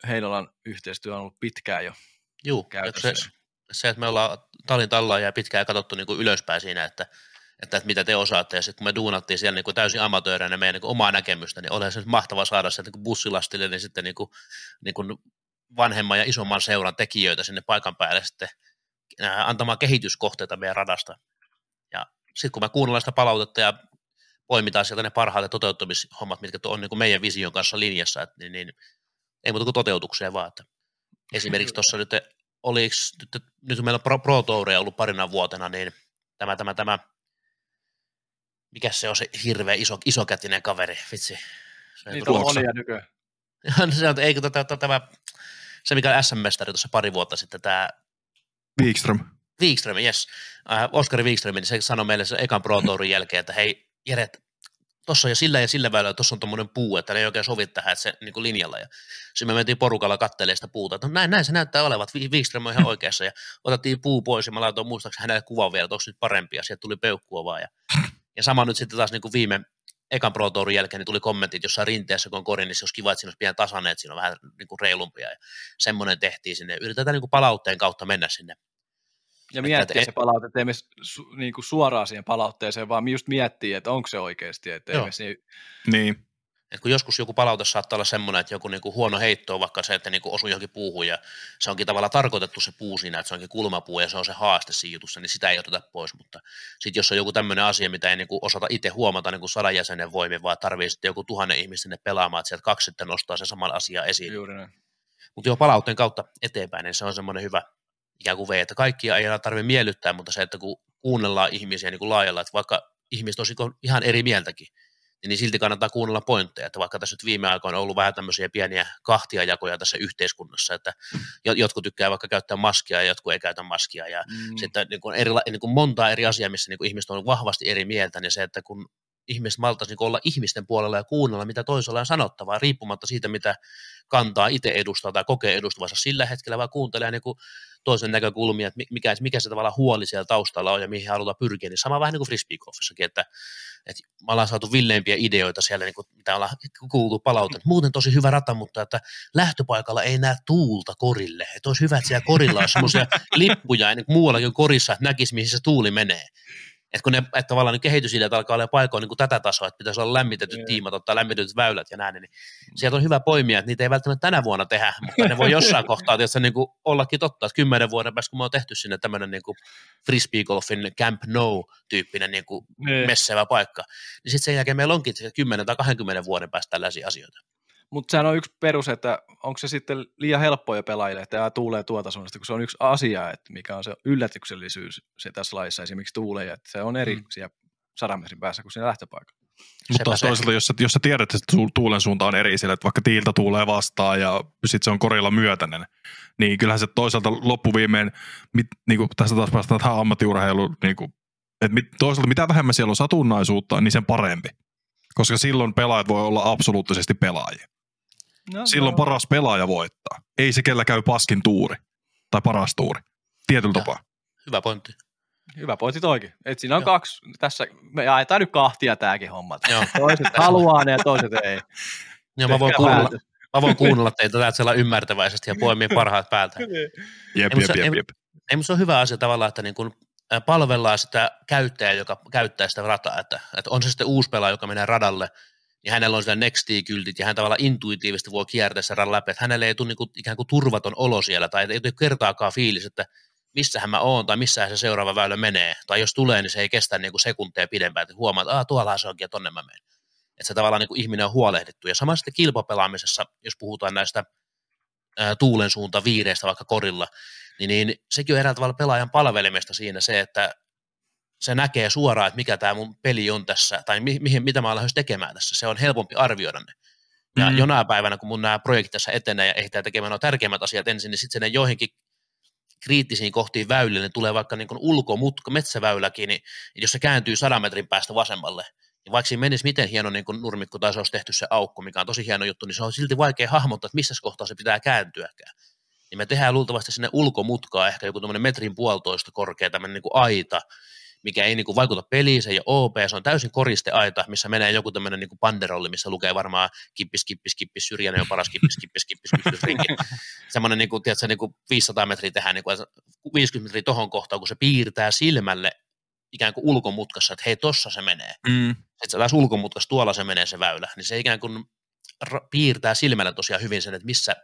Heinolan yhteistyö on ollut pitkään jo Juu, se, se, että me ollaan Tallin Tallaa ja pitkään katsottu niin kuin ylöspäin siinä, että että, että mitä te osaatte, ja sitten kun me duunattiin siellä niin kuin täysin amatööränä meidän niin kuin omaa näkemystä, niin olihan se mahtava saada sieltä niin kuin bussilastille, niin sitten niin kuin, niin kuin vanhemman ja isomman seuran tekijöitä sinne paikan päälle sitten antamaan kehityskohteita meidän radasta. Ja sitten kun me kuunnellaan sitä palautetta ja poimitaan sieltä ne parhaat toteuttamishommat, mitkä on niin kuin meidän vision kanssa linjassa, että, niin, niin ei muuta kuin toteutukseen vaan. Että esimerkiksi tuossa nyt, oliko, nyt, nyt meillä on Pro, Pro Touria ollut parina vuotena, niin tämä, tämä, tämä mikä se on se hirveä iso, isokätinen kaveri, vitsi. Se Niitä on monia nykyään. se on, eikö tämä, tämä, se mikä on SM-mestari tuossa pari vuotta sitten, tämä Wikström. Wikström, yes. Uh, Oskari Wikström, niin se sanoi meille sen ekan Pro Tourin jälkeen, että hei Jere, tuossa ja sillä ja sillä välissä, tuossa on tuommoinen puu, että ne ei oikein sovi tähän että se niin kuin linjalla. Ja sitten me mentiin porukalla kattelemaan sitä puuta, että no näin, näin se näyttää olevat, Wikström on ihan oikeassa. Ja otettiin puu pois ja mä laitoin muistaakseni hänelle kuvan vielä, että onko nyt parempi, ja sieltä tuli peukkua vaan. Ja, ja sama nyt sitten taas niin kuin viime ekan Pro Tourin jälkeen niin tuli kommentit jossain rinteessä, kun on korin, niin se olisi kiva, että siinä olisi pian tasainen, että siinä on vähän niin kuin reilumpia. Ja semmoinen tehtiin sinne. Yritetään niin kuin palautteen kautta mennä sinne ja miettiä se palaute, että emme su, niin kuin suoraan siihen palautteeseen, vaan just miettiä, että onko se oikeasti. Että Joo. Niin... niin. Et kun joskus joku palaute saattaa olla semmoinen, että joku niinku huono heitto on vaikka se, että niinku osuu johonkin puuhun ja se onkin tavallaan tarkoitettu se puu siinä, että se onkin kulmapuu ja se on se haaste siinä jutussa, niin sitä ei oteta pois. Mutta sitten jos on joku tämmöinen asia, mitä ei niinku osata itse huomata niin kuin sadan jäsenen voimin, vaan tarvii sitten joku tuhannen ihmistä sinne pelaamaan, että sieltä kaksi sitten nostaa se saman asian esiin. Mutta jo palautteen kautta eteenpäin, niin se on semmoinen hyvä, ikään kuin vei, että kaikkia ei enää tarvitse miellyttää, mutta se, että kun kuunnellaan ihmisiä niin kuin laajalla, että vaikka ihmiset olisivat ihan eri mieltäkin, niin silti kannattaa kuunnella pointteja, että vaikka tässä nyt viime aikoina on ollut vähän tämmöisiä pieniä kahtiajakoja tässä yhteiskunnassa, että jotkut tykkää vaikka käyttää maskia ja jotkut ei käytä maskia ja mm. sitten niin kuin eri, niin kuin monta eri asiaa, missä niin kuin ihmiset on vahvasti eri mieltä, niin se, että kun ihmiset maltaisi niin olla ihmisten puolella ja kuunnella, mitä toisella on sanottavaa, riippumatta siitä, mitä kantaa itse edustaa tai kokee edustavansa sillä hetkellä, vaan kuuntelee niin kuin toisen näkökulmia, että mikä, mikä se tavallaan huoli siellä taustalla on ja mihin halutaan pyrkiä. Niin sama vähän niin kuin frisbeegolfissakin, että, että me ollaan saatu villeimpiä ideoita siellä, niin kuin, mitä ollaan kuultu palautetta. Muuten tosi hyvä rata, mutta että lähtöpaikalla ei näe tuulta korille. Että olisi hyvä, että siellä korilla on semmoisia lippuja niin muuallakin korissa, että näkisi, mihin se tuuli menee. Että kun ne että tavallaan ne kehitysideat alkaa olla paikoin niin tätä tasoa, että pitäisi olla lämmitetyt yeah. tiimat, ottaa lämmitetyt väylät ja näin, niin sieltä on hyvä poimia, että niitä ei välttämättä tänä vuonna tehdä, mutta ne voi jossain kohtaa tietysti niin kuin ollakin totta, että kymmenen vuoden päästä, kun me on tehty sinne tämmöinen niin kuin frisbee golfin Camp No-tyyppinen niin kuin yeah. messevä paikka, niin sitten sen jälkeen meillä onkin 10 tai 20 vuoden päästä tällaisia asioita. Mutta sehän on yksi perus, että onko se sitten liian helppoja pelaajille, että tämä tuulee tuota suunnasta, kun se on yksi asia, että mikä on se yllätyksellisyys se tässä laissa esimerkiksi tuulee, että se on eri mm. siellä sadan metrin päässä kuin siinä lähtöpaikalla. Mutta toisaalta, jos sä, jos sä tiedät, että tuulen suunta on eri sillä, että vaikka tiiltä tuulee vastaan ja sitten se on korilla myötäinen, niin kyllähän se toisaalta loppuviimeen, mit, niin kuin tässä taas päästään tähän ammattiurheiluun, niin kuin, että mit, toisaalta mitä vähemmän siellä on satunnaisuutta, niin sen parempi. Koska silloin pelaajat voi olla absoluuttisesti pelaajia. No, Silloin no. paras pelaaja voittaa. Ei se, kellä käy paskin tuuri tai paras tuuri. Tietyllä tapaa. Hyvä pointti. Hyvä pointti toikin. Et siinä on Joo. kaksi, tässä me jaetaan nyt kahtia tämäkin homma. Joo. Toiset haluaa ne ja toiset ei. Joo, mä voin, kuunnella, mä voin kuunnella teitä täältä ymmärtäväisesti ja poimia parhaat päältä. jep, jep, jep, jep. Ei, ei, se on hyvä asia tavallaan, että niin kun palvellaan sitä käyttäjää, joka käyttää sitä rataa, että, että on se sitten uusi pelaaja, joka menee radalle – niin hänellä on sitä nexti-kyltit ja hän tavallaan intuitiivisesti voi kiertää sen läpi, että hänelle ei tule niin ikään kuin turvaton olo siellä tai ei tule kertaakaan fiilis, että missähän mä oon tai missä se seuraava väylä menee. Tai jos tulee, niin se ei kestä niin kuin sekunteja pidempään, että huomaa, että tuolla se onkin ja tonne mä menen. Että se tavallaan niin kuin ihminen on huolehdittu. Ja samassa sitten kilpapelaamisessa, jos puhutaan näistä ää, tuulen suunta viireistä vaikka korilla, niin, niin sekin on eräällä tavalla pelaajan palvelimesta siinä se, että se näkee suoraan, että mikä tämä mun peli on tässä, tai mi- mihin, mitä mä olen tekemään tässä. Se on helpompi arvioida ne. Ja mm-hmm. jonain päivänä, kun mun nämä projektit tässä etenee ja ehtää tekemään nuo tärkeimmät asiat ensin, niin sitten ne joihinkin kriittisiin kohtiin väylille, niin tulee vaikka niin ulkomutka, metsäväyläkin, niin jos se kääntyy sadan metrin päästä vasemmalle, niin vaikka siinä menisi miten hieno niin nurmikko tai se olisi tehty se aukko, mikä on tosi hieno juttu, niin se on silti vaikea hahmottaa, että missä kohtaa se pitää kääntyäkään. Niin me tehdään luultavasti sinne ulkomutkaa ehkä joku metrin puolitoista korkea tämmöinen niin aita, mikä ei niinku vaikuta peliin, se ei ole OP, se on täysin koristeaita, missä menee joku tämmöinen niinku panderolli, missä lukee varmaan kippis, kippis, kippis, syrjäinen on paras kippis, kippis, kippis, kippis, rinki. Semmoinen niinku, tiedätkö, niinku 500 metriä tehdään, niinku 50 metriä tohon kohtaan, kun se piirtää silmälle ikään kuin ulkomutkassa, että hei, tossa se menee. Mm. Sitten taas ulkomutkassa, tuolla se menee se väylä. Niin se ikään kuin ra- piirtää silmällä tosiaan hyvin sen, että missä,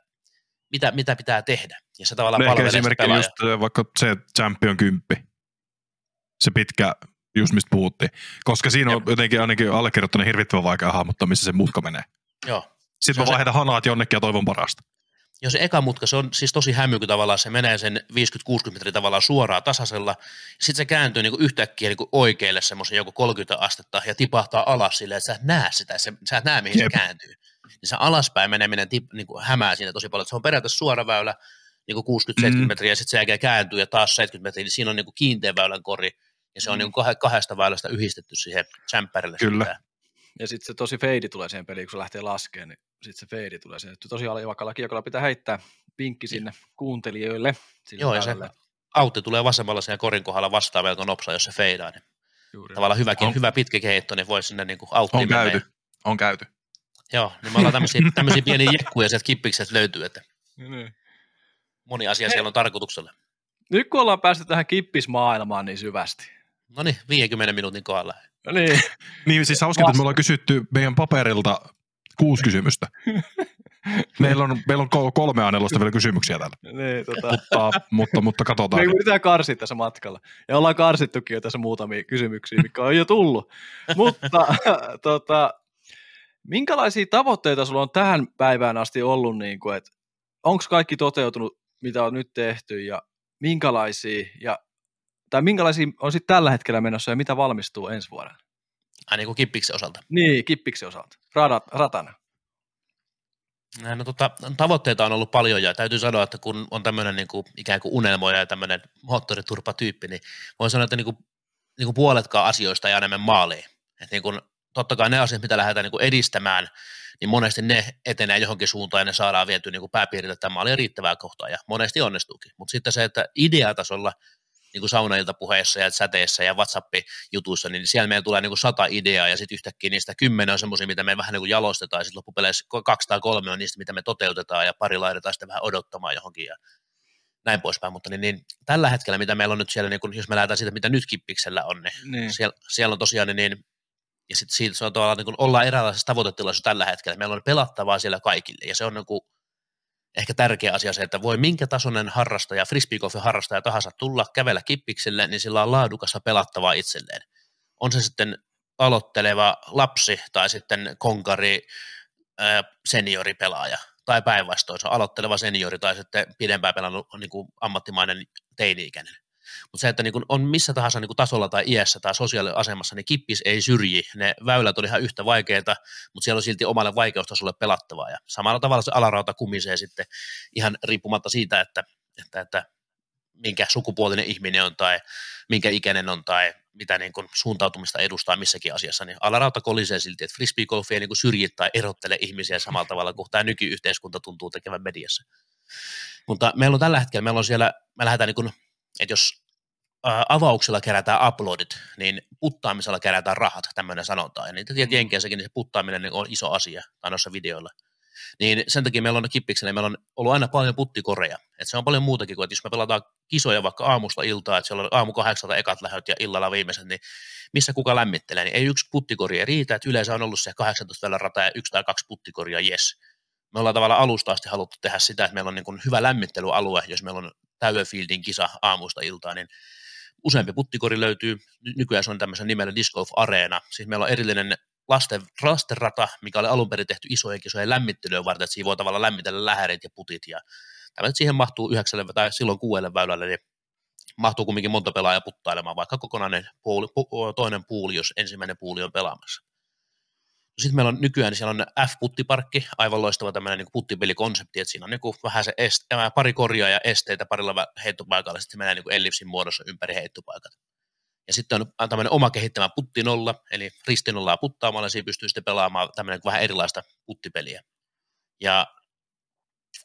mitä, mitä pitää tehdä. Ja se tavallaan No ehkä pelaajaa. just vaikka se Champion 10. Se pitkä, just mistä puhuttiin. Koska siinä on Jep. jotenkin ainakin allekirjoittanut hirvittävän vaikea hahmottaa, missä se mutka menee. Joo. Sitten Se mä on se- vaihdan hanaat jonnekin ja toivon parasta. Joo, se eka mutka, se on siis tosi hämy, kun tavallaan se menee sen 50-60 metriä tavallaan suoraan tasaisella. Sitten se kääntyy niin kuin yhtäkkiä niin kuin oikealle semmoisen joku 30 astetta ja tipahtaa alas silleen, että sä et näe sitä, se, sä et näe mihin Jep. se kääntyy. Niin se alaspäin meneminen tip, niin kuin hämää siinä tosi paljon. että Se on periaatteessa suora väylä, niin kuin 60-70 Mm. metriä ja sitten se jälkeen kääntyy ja taas 70 metriä, niin siinä on niin kuin kiinteän väylän kori. Ja se on Mm. niin kah- kahdesta väylästä yhdistetty siihen jämpärille. Kyllä. sitten. Ja sitten se tosi feidi tulee siihen peliin, kun se lähtee laskemaan, niin sitten se feidi tulee siihen. Tosiaan alivakalla kiekolla pitää heittää vinkki sinne kuuntelijoille. Sinne Joo, ja se autti tulee vasemmalla siinä korin kohdalla vastaan melko nopsaa, jos se feidaa. Niin Juuri. tavallaan hyväkin, On- hyvä pitkä keitto, niin voi sinne niin kuin auttiin On mennä. käyty. On käyty. Joo, niin me ollaan tämmöisiä, tämmöisiä pieniä jekkuja sieltä kippikset löytyy, että Niin. moni asia siellä on tarkoituksella. Nyt kun ollaan päästy tähän kippismaailmaan niin syvästi. No niin, 50 minuutin kohdalla. No niin, Niin siis hauska, että me ollaan kysytty meidän paperilta kuusi kysymystä. Meillä on, meillä on ko- kolme anelosta vielä kysymyksiä täällä. niin tota, Mutta, mutta, mutta katsotaan. me yritetään karsia tässä matkalla. Ja ollaan karsittukin jo tässä muutamia kysymyksiä, mikä on jo tullut. Mutta tota, minkälaisia tavoitteita sulla on tähän päivään asti ollut, niin kuin, että onko kaikki toteutunut, mitä on nyt tehty ja minkälaisia, ja, tai minkälaisia on sitten tällä hetkellä menossa ja mitä valmistuu ensi vuonna? Ai niin kuin kippiksen osalta. Niin, kippiksen osalta, Radat, ratana. No tota, tavoitteita on ollut paljon ja täytyy sanoa, että kun on tämmöinen niin kuin, ikään kuin unelmoja ja tämmöinen moottoriturpatyyppi, niin voin sanoa, että niin kuin, niin kuin puoletkaan asioista ei aina mene maaliin. Et niin kuin, totta kai ne asiat, mitä lähdetään niin kuin edistämään, niin monesti ne etenee johonkin suuntaan ja ne saadaan vietyä niin pääpiirille tämä maali riittävää kohtaa ja monesti onnistuukin. Mutta sitten se, että ideatasolla niin kuin saunailtapuheissa ja säteessä ja WhatsApp-jutuissa, niin siellä meillä tulee niin kuin sata ideaa ja sitten yhtäkkiä niistä kymmenen on semmoisia, mitä me vähän niin kuin jalostetaan ja sitten loppupeleissä kaksi tai kolme on niistä, mitä me toteutetaan ja pari laitetaan sitten vähän odottamaan johonkin ja näin poispäin, mutta niin, niin, tällä hetkellä, mitä meillä on nyt siellä, niin kun, jos me lähdetään siitä, mitä nyt Kippiksellä on, niin Niin. siellä, siellä on tosiaan niin, ja sitten siitä se on tavallaan, niin kun ollaan eräänlaisessa tavoitetilassa tällä hetkellä. Meillä on pelattavaa siellä kaikille, ja se on niin kuin, ehkä tärkeä asia se, että voi minkä tasoinen harrastaja, frisbeegolfin harrastaja tahansa tulla kävellä kippikselle, niin sillä on laadukasta pelattavaa itselleen. On se sitten aloitteleva lapsi tai sitten konkari, senioripelaaja tai päinvastoin, se aloitteleva seniori tai sitten pidempään pelannut niin kuin ammattimainen teini-ikäinen. Mutta se, että niin kun on missä tahansa niin kun tasolla tai iässä tai sosiaaliasemassa, niin kippis ei syrji. Ne väylät on ihan yhtä vaikeita, mutta siellä on silti omalle vaikeustasolle pelattavaa. Ja samalla tavalla se alarauta kumisee sitten ihan riippumatta siitä, että, että, että minkä sukupuolinen ihminen on tai minkä ikäinen on tai mitä niin kun suuntautumista edustaa missäkin asiassa, niin alarauta kolisee silti, että frisbeegolfi ei niin kuin syrji tai erottele ihmisiä samalla tavalla kuin tämä nykyyhteiskunta tuntuu tekevän mediassa. Mutta meillä on tällä hetkellä, meillä on siellä, me lähdetään niin kuin, että jos avauksella kerätään uploadit, niin puttaamisella kerätään rahat, tämmöinen sanotaan. Ja niitä tiedät Jenkeissäkin, niin se puttaaminen niin on iso asia, tai noissa videoilla. Niin sen takia meillä on kippiksellä, meillä on ollut aina paljon puttikoreja. Et se on paljon muutakin kuin, että jos me pelataan kisoja vaikka aamusta iltaa, että siellä on aamu kahdeksalta ekat lähöt ja illalla viimeiset, niin missä kuka lämmittelee, niin ei yksi puttikori ei riitä, että yleensä on ollut se 18 välillä rata ja yksi tai kaksi puttikoria, yes. Me ollaan tavallaan alusta asti haluttu tehdä sitä, että meillä on niin kuin hyvä lämmittelyalue, jos meillä on Täyöfieldin kisa aamusta iltaa, niin useampi puttikori löytyy. Ny- Nykyään se on tämmöisen nimellä Disc Golf Areena. Siis meillä on erillinen lasten, lastenrata, mikä oli alun perin tehty isojen kisojen lämmittelyyn varten, että siinä voi tavallaan lämmitellä lähärit ja putit. Ja tämä siihen mahtuu yhdeksälle tai silloin kuudelle väylälle, niin mahtuu kumminkin monta pelaajaa puttailemaan, vaikka kokonainen puuli, pu, toinen puuli, jos ensimmäinen puuli on pelaamassa. Sitten meillä on nykyään, niin siellä on F-puttiparkki, aivan loistava tämmöinen niin puttipelikoncepti, että siinä on niin kuin vähän se est, äh, pari korjaa ja esteitä parilla heittopaikalla, sitten se menee niin ellipsin muodossa ympäri heittopaikat. Ja sitten on tämmöinen oma kehittämä puttinolla, eli ristinollaa puttaamalla, siinä pystyy sitten pelaamaan tämmöinen vähän erilaista puttipeliä. Ja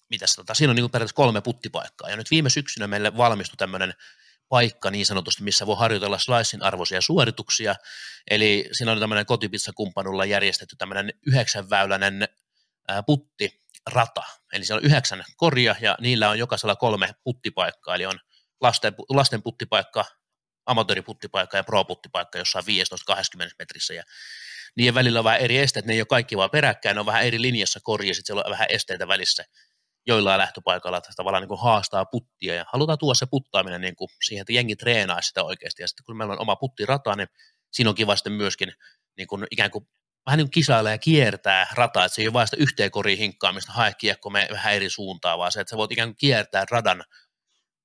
mitäs tota, siinä on niin kuin periaatteessa kolme puttipaikkaa, ja nyt viime syksynä meille valmistui tämmöinen paikka niin sanotusti, missä voi harjoitella slicein arvoisia suorituksia, eli siinä on tämmöinen kotipizzakumppanulla järjestetty tämmöinen yhdeksänväyläinen puttirata, eli siellä on yhdeksän korja, ja niillä on jokaisella kolme puttipaikkaa, eli on lasten, lasten puttipaikka, amatööriputtipaikka ja pro-puttipaikka jossain 15-20 metrissä. Ja niiden välillä on vähän eri esteet, ne ei ole kaikki vaan peräkkäin, ne on vähän eri linjassa korja, ja sitten siellä on vähän esteitä välissä joillain lähtöpaikalla, että tavallaan niin kuin haastaa puttia ja halutaan tuoda se puttaaminen niin kuin siihen, että jengi treenaa sitä oikeasti ja sitten kun meillä on oma puttirata, niin siinä on kiva sitten myöskin niin kuin ikään kuin vähän niin kuin kisailla ja kiertää rataa, että se ei ole vain sitä yhteen koriin hinkkaamista, hae kiekko me vähän eri suuntaan, vaan se, että sä voit ikään kuin kiertää radan,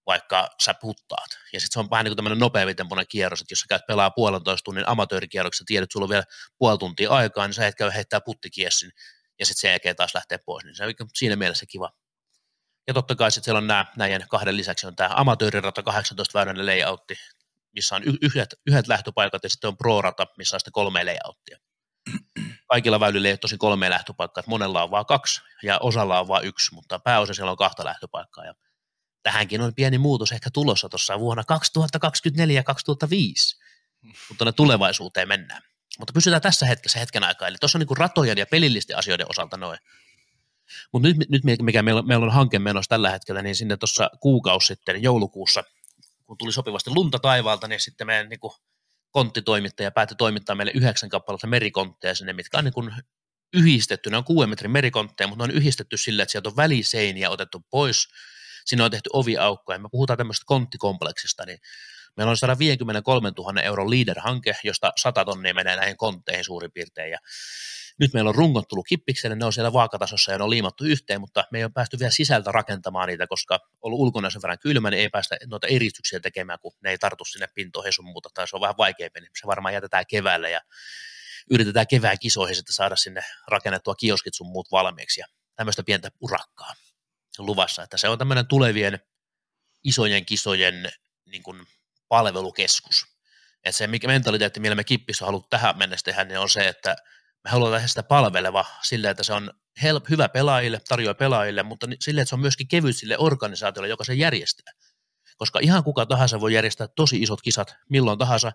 vaikka sä puttaat. Ja sitten se on vähän niin kuin tämmöinen nopeavitempoinen kierros, että jos sä käyt pelaa puolentoista tunnin amatöörikierroksessa, tiedät, että sulla on vielä puoli tuntia aikaa, niin sä et käy heittää puttikiessin, ja sitten sen jälkeen taas lähtee pois, niin se on siinä mielessä kiva. Ja totta kai sitten siellä on nämä, näiden kahden lisäksi on tämä amatöörirata 18 väyläinen layoutti, missä on yhdet, yhdet lähtöpaikat ja sitten on pro-rata, missä on sitten kolme layouttia. Kaikilla väylillä ei ole tosi kolme lähtöpaikkaa, että monella on vain kaksi ja osalla on vain yksi, mutta pääosa siellä on kahta lähtöpaikkaa. Ja tähänkin on pieni muutos ehkä tulossa tuossa vuonna 2024 ja 2005, mutta tuonne tulevaisuuteen mennään. Mutta pysytään tässä hetkessä hetken aikaa. Eli tuossa on niin ratojen ja pelillisten asioiden osalta noin. Mutta nyt, nyt mikä meillä, meillä on hanke menossa tällä hetkellä, niin sinne tuossa kuukausi sitten joulukuussa, kun tuli sopivasti lunta taivaalta, niin sitten meidän niin kuin, konttitoimittaja päätti toimittaa meille yhdeksän kappaletta merikontteja sinne, mitkä on niin kuin, yhdistetty, ne on kuuden metrin merikontteja, mutta ne on yhdistetty sillä, että sieltä on väliseiniä otettu pois, sinne on tehty oviaukkoja, me puhutaan tämmöistä konttikompleksista, niin meillä on 153 000 euron leader-hanke, josta 100 tonnia menee näihin kontteihin suurin piirtein, ja nyt meillä on rungot tullut kippikselle, ne on siellä vaakatasossa ja ne on liimattu yhteen, mutta me ei ole päästy vielä sisältä rakentamaan niitä, koska on ollut ulkona sen verran kylmä, niin ei päästä noita eristyksiä tekemään, kun ne ei tartu sinne pintoihin sun muuta, tai se on vähän vaikeampi, niin se varmaan jätetään keväälle ja yritetään kevään kisoihin sitten saada sinne rakennettua kioskit sun muut valmiiksi ja tämmöistä pientä urakkaa luvassa, että se on tämmöinen tulevien isojen kisojen niin kuin palvelukeskus. Että se mikä mentaliteetti, millä me kippissä on haluttu tähän mennessä tehdä, niin on se, että me haluamme tehdä sitä palveleva sille, että se on help, hyvä pelaajille, tarjoaa pelaajille, mutta sille, että se on myöskin kevyt sille organisaatiolle, joka se järjestää. Koska ihan kuka tahansa voi järjestää tosi isot kisat milloin tahansa,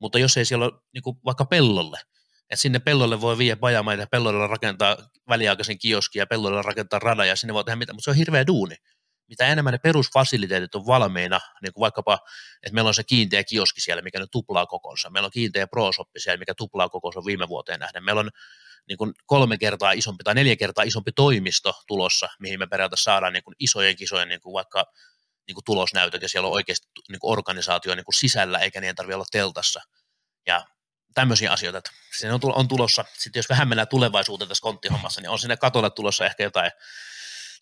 mutta jos ei siellä ole niin kuin vaikka pellolle, että sinne pellolle voi viedä pajamaita ja pellolle rakentaa väliaikaisen kioskin ja pellolle rakentaa rada ja sinne voi tehdä mitä, mutta se on hirveä duuni mitä enemmän ne perusfasiliteetit on valmiina, niin kuin vaikkapa, että meillä on se kiinteä kioski siellä, mikä nyt tuplaa kokonsa, meillä on kiinteä pro-shoppi siellä, mikä tuplaa kokonsa viime vuoteen nähden, meillä on niin kuin kolme kertaa isompi tai neljä kertaa isompi toimisto tulossa, mihin me periaatteessa saadaan niin kuin isojen kisojen niin kuin vaikka niin kuin tulosnäytöt, ja siellä on oikeasti niin kuin organisaatio niin kuin sisällä, eikä niiden tarvitse olla teltassa. Ja tämmöisiä asioita, että se on tulossa, sitten jos vähän mennään tulevaisuuteen tässä konttihommassa, niin on sinne katolle tulossa ehkä jotain,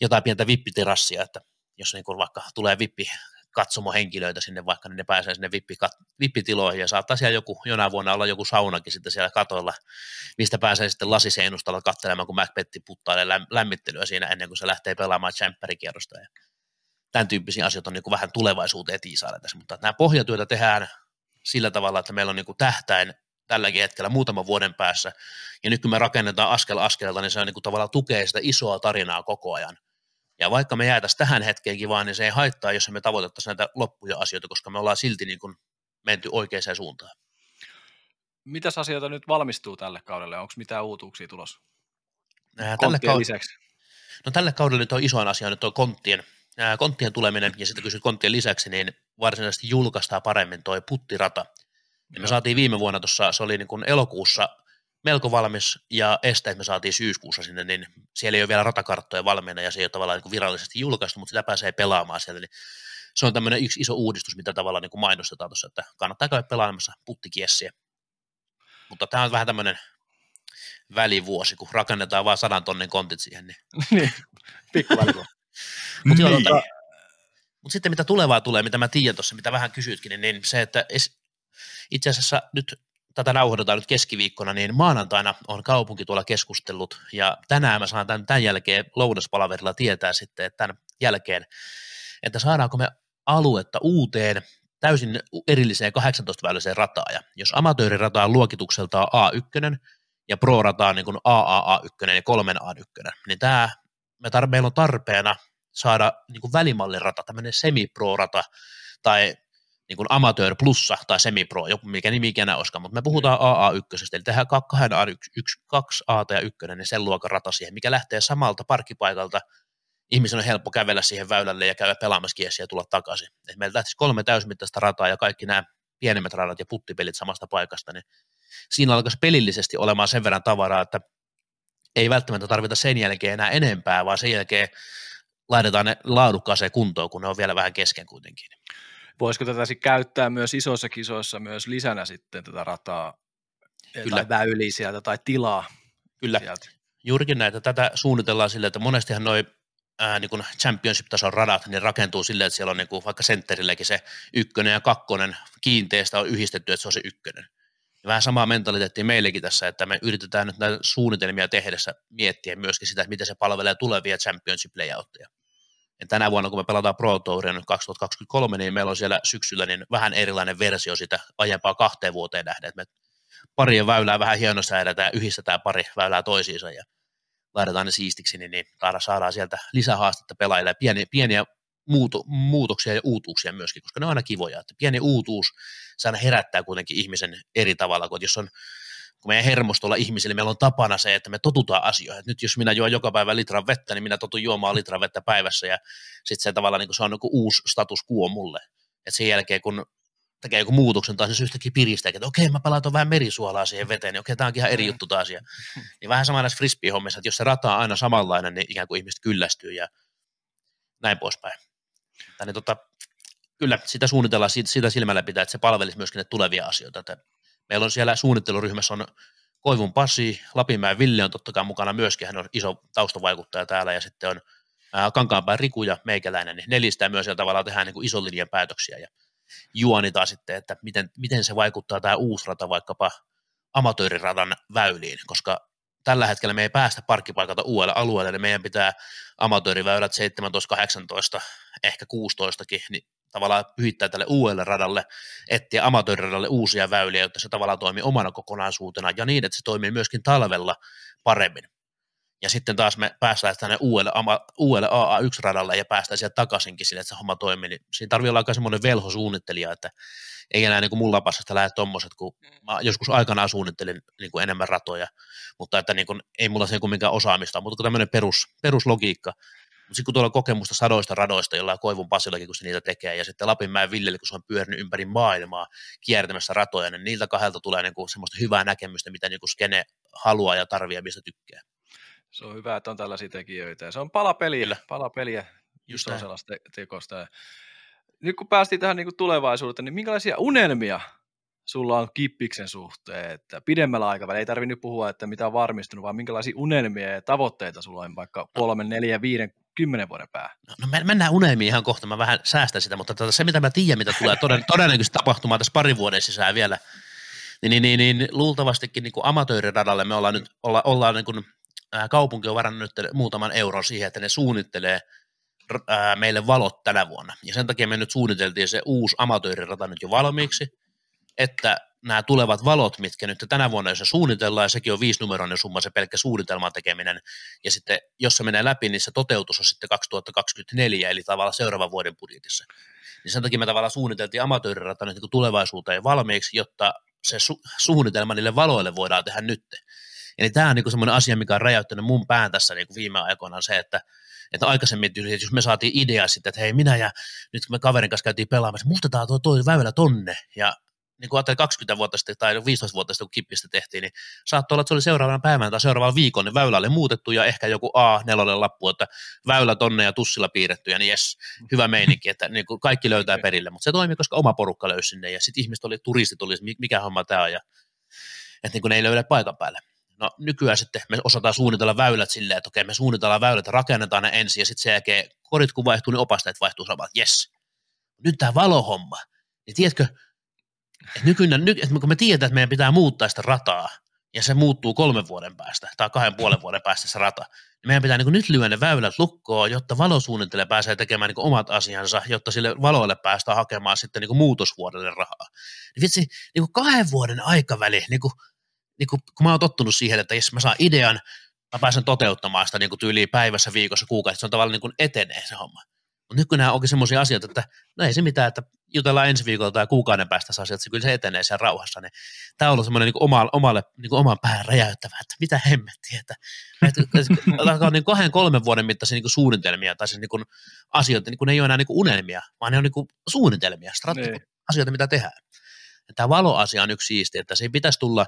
jotain pientä vippitirassia, että jos niin kuin vaikka tulee vippi katsomohenkilöitä sinne vaikka, niin ne pääsee sinne vippi, vippitiloihin ja saattaa siellä joku, jonain vuonna olla joku saunakin sitten siellä katoilla, mistä pääsee sitten lasiseinustalla katselemaan, kun Macbetti puttailee lämmittelyä siinä ennen kuin se lähtee pelaamaan champerikierrosta ja tämän tyyppisiä asioita on niin kuin vähän tulevaisuuteen tiisailla tässä, mutta nämä pohjatyötä tehdään sillä tavalla, että meillä on niin kuin tähtäin tälläkin hetkellä muutaman vuoden päässä, ja nyt kun me rakennetaan askel askeleelta, niin se on niin kuin tavallaan tukee sitä isoa tarinaa koko ajan, ja vaikka me jäätäisiin tähän hetkeenkin vaan, niin se ei haittaa, jos me tavoitettaisiin näitä loppuja asioita, koska me ollaan silti niin kuin menty oikeaan suuntaan. Mitäs asioita nyt valmistuu tälle kaudelle? Onko mitään uutuuksia tulossa? Äh, tälle kaud- lisäksi. No tälle kaudelle nyt on isoin asia nyt on konttien, äh, konttien tuleminen, ja sitten kysyt konttien lisäksi, niin varsinaisesti julkaistaan paremmin toi puttirata. Ja me saatiin viime vuonna tuossa, se oli niin kuin elokuussa melko valmis ja esteet me saatiin syyskuussa sinne, niin siellä ei ole vielä ratakarttoja valmiina ja se ei ole tavallaan niin kuin virallisesti julkaistu, mutta sitä pääsee pelaamaan sieltä, niin se on tämmöinen yksi iso uudistus, mitä tavallaan niin kuin mainostetaan tuossa, että kannattaa käydä pelaamassa puttikiessiä. Mutta tämä on vähän tämmöinen välivuosi, kun rakennetaan vain sadan tonnin kontit siihen. Niin, niin pikku Mutta niin. tota, mut sitten mitä tulevaa tulee, mitä mä tiedän tuossa, mitä vähän kysytkin, niin, niin se, että itse asiassa nyt tätä nauhoitetaan nyt keskiviikkona, niin maanantaina on kaupunki tuolla keskustellut, ja tänään mä saan tämän, tämän jälkeen lounaspalaverilla tietää sitten, että tämän jälkeen, että saadaanko me aluetta uuteen täysin erilliseen 18-väyliseen rataan, ja jos amatöörirata on luokitukseltaan A1, ja pro-rata on niin kuin AAA1 ja 3A1, niin tämä, me tar- meillä on tarpeena saada niin kuin välimallirata, tämmöinen semi-pro-rata, tai niin kuin amateur plussa tai semipro, joku mikä nimi ikinä olisikaan, mutta me puhutaan AA1, eli tehdään kahden A, yksi, kaksi A ja ykkönen, niin sen luokan rata siihen, mikä lähtee samalta parkkipaikalta, ihmisen on helppo kävellä siihen väylälle ja käydä pelaamassa kiesiä ja tulla takaisin. Et meillä lähtisi kolme täysmittaista rataa ja kaikki nämä pienemmät radat ja puttipelit samasta paikasta, niin siinä alkaisi pelillisesti olemaan sen verran tavaraa, että ei välttämättä tarvita sen jälkeen enää enempää, vaan sen jälkeen laitetaan ne laadukkaaseen kuntoon, kun ne on vielä vähän kesken kuitenkin. Voisiko tätä sitten käyttää myös isoissa kisoissa myös lisänä sitten tätä rataa Kyllä. tai väyliä sieltä tai tilaa? Kyllä, sieltä. juurikin näitä. Tätä suunnitellaan sille, että monestihan noin ää, niin kuin championship-tason radat, niin rakentuu silleen, että siellä on niin kuin vaikka sentterilläkin se ykkönen ja kakkonen kiinteistä on yhdistetty, että se on se ykkönen. Ja vähän samaa mentaliteettia meillekin tässä, että me yritetään nyt näitä suunnitelmia tehdessä miettiä myöskin sitä, että miten se palvelee tulevia championship layoutteja. Ja tänä vuonna, kun me pelataan Pro Touria nyt 2023, niin meillä on siellä syksyllä niin vähän erilainen versio sitä aiempaa kahteen vuoteen nähden, että me parien väylää vähän hienosäädetään yhdistetään pari väylää toisiinsa ja laitetaan ne siistiksi, niin, niin saadaan sieltä lisähaastetta pelaajille pieniä, pieniä muuto, muutoksia ja uutuuksia myöskin, koska ne on aina kivoja. Että pieni uutuus, se aina herättää kuitenkin ihmisen eri tavalla, kun jos on kun meidän hermostolla ihmisille meillä on tapana se, että me totutaan asioihin. Että nyt jos minä juon joka päivä litran vettä, niin minä totun juomaan litran vettä päivässä ja sitten se tavallaan niin se on niin uusi status quo mulle. Et sen jälkeen, kun tekee joku muutoksen taas, niin se yhtäkkiä piristää, että okei, mä palautan vähän merisuolaa siihen veteen, niin okei, tämä onkin ihan eri mm. juttu taas. Ja, niin vähän sama näissä frisbee-hommissa, että jos se rata on aina samanlainen, niin ikään kuin ihmiset kyllästyy ja näin poispäin. Tai niin tota, kyllä sitä suunnitellaan siitä, sitä silmällä pitää, että se palvelisi myöskin ne tulevia asioita. Että meillä on siellä suunnitteluryhmässä on Koivun Pasi, Lapinmäen Ville on totta kai mukana myöskin, hän on iso taustavaikuttaja täällä, ja sitten on Kankaanpään Riku ja Meikäläinen, niin nelistä myös tavallaan tehdään niin kuin ison linjan päätöksiä, ja juonitaan sitten, että miten, miten se vaikuttaa tämä uusi rata vaikkapa amatööriradan väyliin, koska tällä hetkellä me ei päästä parkkipaikalta uudelle alueelle, niin meidän pitää amatööriväylät 17, 18, ehkä 16kin, niin tavallaan pyhittää tälle uudelle radalle, etsiä amatööriradalle uusia väyliä, jotta se tavallaan toimii omana kokonaisuutena ja niin, että se toimii myöskin talvella paremmin. Ja sitten taas me päästään tänne uudelle, uudelle AA1-radalle ja päästään sieltä takaisinkin sille, että se homma toimii. Niin siinä tarvii olla aika semmoinen velhosuunnittelija, että ei enää niin kuin mun lapasesta lähde tommoset, kun mä joskus aikanaan suunnittelin niin kuin enemmän ratoja, mutta että niin kuin, ei mulla se minkään osaamista, mutta tämmöinen perus, peruslogiikka, mutta sitten kun tuolla on kokemusta sadoista radoista, jolla Koivun Pasillakin, kun se niitä tekee, ja sitten Lapinmäen Villelle, kun se on pyörinyt ympäri maailmaa kiertämässä ratoja, niin niiltä kahdelta tulee niin kuin semmoista hyvää näkemystä, mitä niin kuin skene haluaa ja tarvii ja mistä tykkää. Se on hyvä, että on tällaisia tekijöitä. Ja se on palapeliä, palapeliä just on sellaista te- tekosta. Nyt kun päästiin tähän niin kuin tulevaisuuteen, niin minkälaisia unelmia sulla on kippiksen suhteen, että pidemmällä aikavälillä ei tarvitse nyt puhua, että mitä on varmistunut, vaan minkälaisia unelmia ja tavoitteita sulla on vaikka no. kolmen, neljä, viiden, kymmenen vuoden päähän? No, no mennään unelmiin ihan kohta, mä vähän säästän sitä, mutta tota, se mitä mä tiedän, mitä tulee toden, todennäköisesti tapahtumaan tässä parin vuoden sisään vielä, niin, niin, niin, niin luultavastikin niin kuin amatööriradalle me ollaan nyt, olla, ollaan niin kuin, ää, kaupunki on varannut nyt muutaman euron siihen, että ne suunnittelee ää, meille valot tänä vuonna. Ja sen takia me nyt suunniteltiin se uusi amatöörirata nyt jo valmiiksi, että nämä tulevat valot, mitkä nyt tänä vuonna, jos se suunnitellaan, ja sekin on viisinumeroinen summa, se pelkkä suunnitelman tekeminen, ja sitten jos se menee läpi, niin se toteutus on sitten 2024, eli tavallaan seuraavan vuoden budjetissa. Niin sen takia me tavallaan suunniteltiin amatöörirata nyt niin tulevaisuuteen valmiiksi, jotta se su- suunnitelma niille valoille voidaan tehdä nyt. Eli tämä on niin semmoinen asia, mikä on räjäyttänyt mun pään tässä niin viime aikoina, se, että että aikaisemmin, että jos me saatiin idea sitten, että hei minä ja nyt kun me kaverin kanssa käytiin pelaamassa, muutetaan tuo, tuo väylä tonne ja niin kuin ajattelin 20 vuotta sitten tai 15 vuotta sitten, kun kippistä tehtiin, niin saattoi olla, että se oli seuraavana päivänä tai seuraavana viikon, niin väylä oli muutettu ja ehkä joku A4-lappu, että väylä tonne ja tussilla piirretty ja niin jes, hyvä meininki, että niin kuin kaikki löytää perille, mutta se toimi, koska oma porukka löysi sinne ja sitten ihmiset oli, turistit oli, mikä homma tämä on ja että niin kuin ne ei löydä paikan päälle. No nykyään sitten me osataan suunnitella väylät silleen, että okei, me suunnitellaan väylät rakennetaan ne ensin ja sitten sen jälkeen korit kun vaihtuu, niin opastajat vaihtuu samat, yes. Nyt tämä valohomma, niin tiedätkö, et nykyinen, ny, että kun me tiedetään, että meidän pitää muuttaa sitä rataa, ja se muuttuu kolmen vuoden päästä tai kahden puolen vuoden päästä se rata, niin meidän pitää niin nyt lyödä ne väylät lukkoon, jotta valosuunnittelija pääsee tekemään niin omat asiansa, jotta sille valoille päästään hakemaan sitten niin muutosvuodelle rahaa. Niin vitsi, niin kahden vuoden aikaväli, niin kuin, niin kuin, kun mä oon tottunut siihen, että jos mä saan idean, mä pääsen toteuttamaan sitä niin tyyliin päivässä, viikossa, kuukaudessa, se on tavallaan niin etenee se homma. Mutta nyt kun nämä onkin semmoisia asioita, että no ei se mitään, että jutellaan ensi viikolla tai kuukauden päästä asiat, että se kyllä se etenee siellä rauhassa, niin tämä on ollut semmoinen niin omalle, omalle niin kuin oman pään räjäyttävä, että mitä hemmettiä, että, että, että niin kahden, kolmen vuoden mittaisia niin suunnitelmia tai siis niin kuin asioita, niin kuin ne ei ole enää niin kuin unelmia, vaan ne on niin kuin suunnitelmia, strategioita, niin. asioita, mitä tehdään. Tämä valoasia on yksi siisti, että se ei pitäisi tulla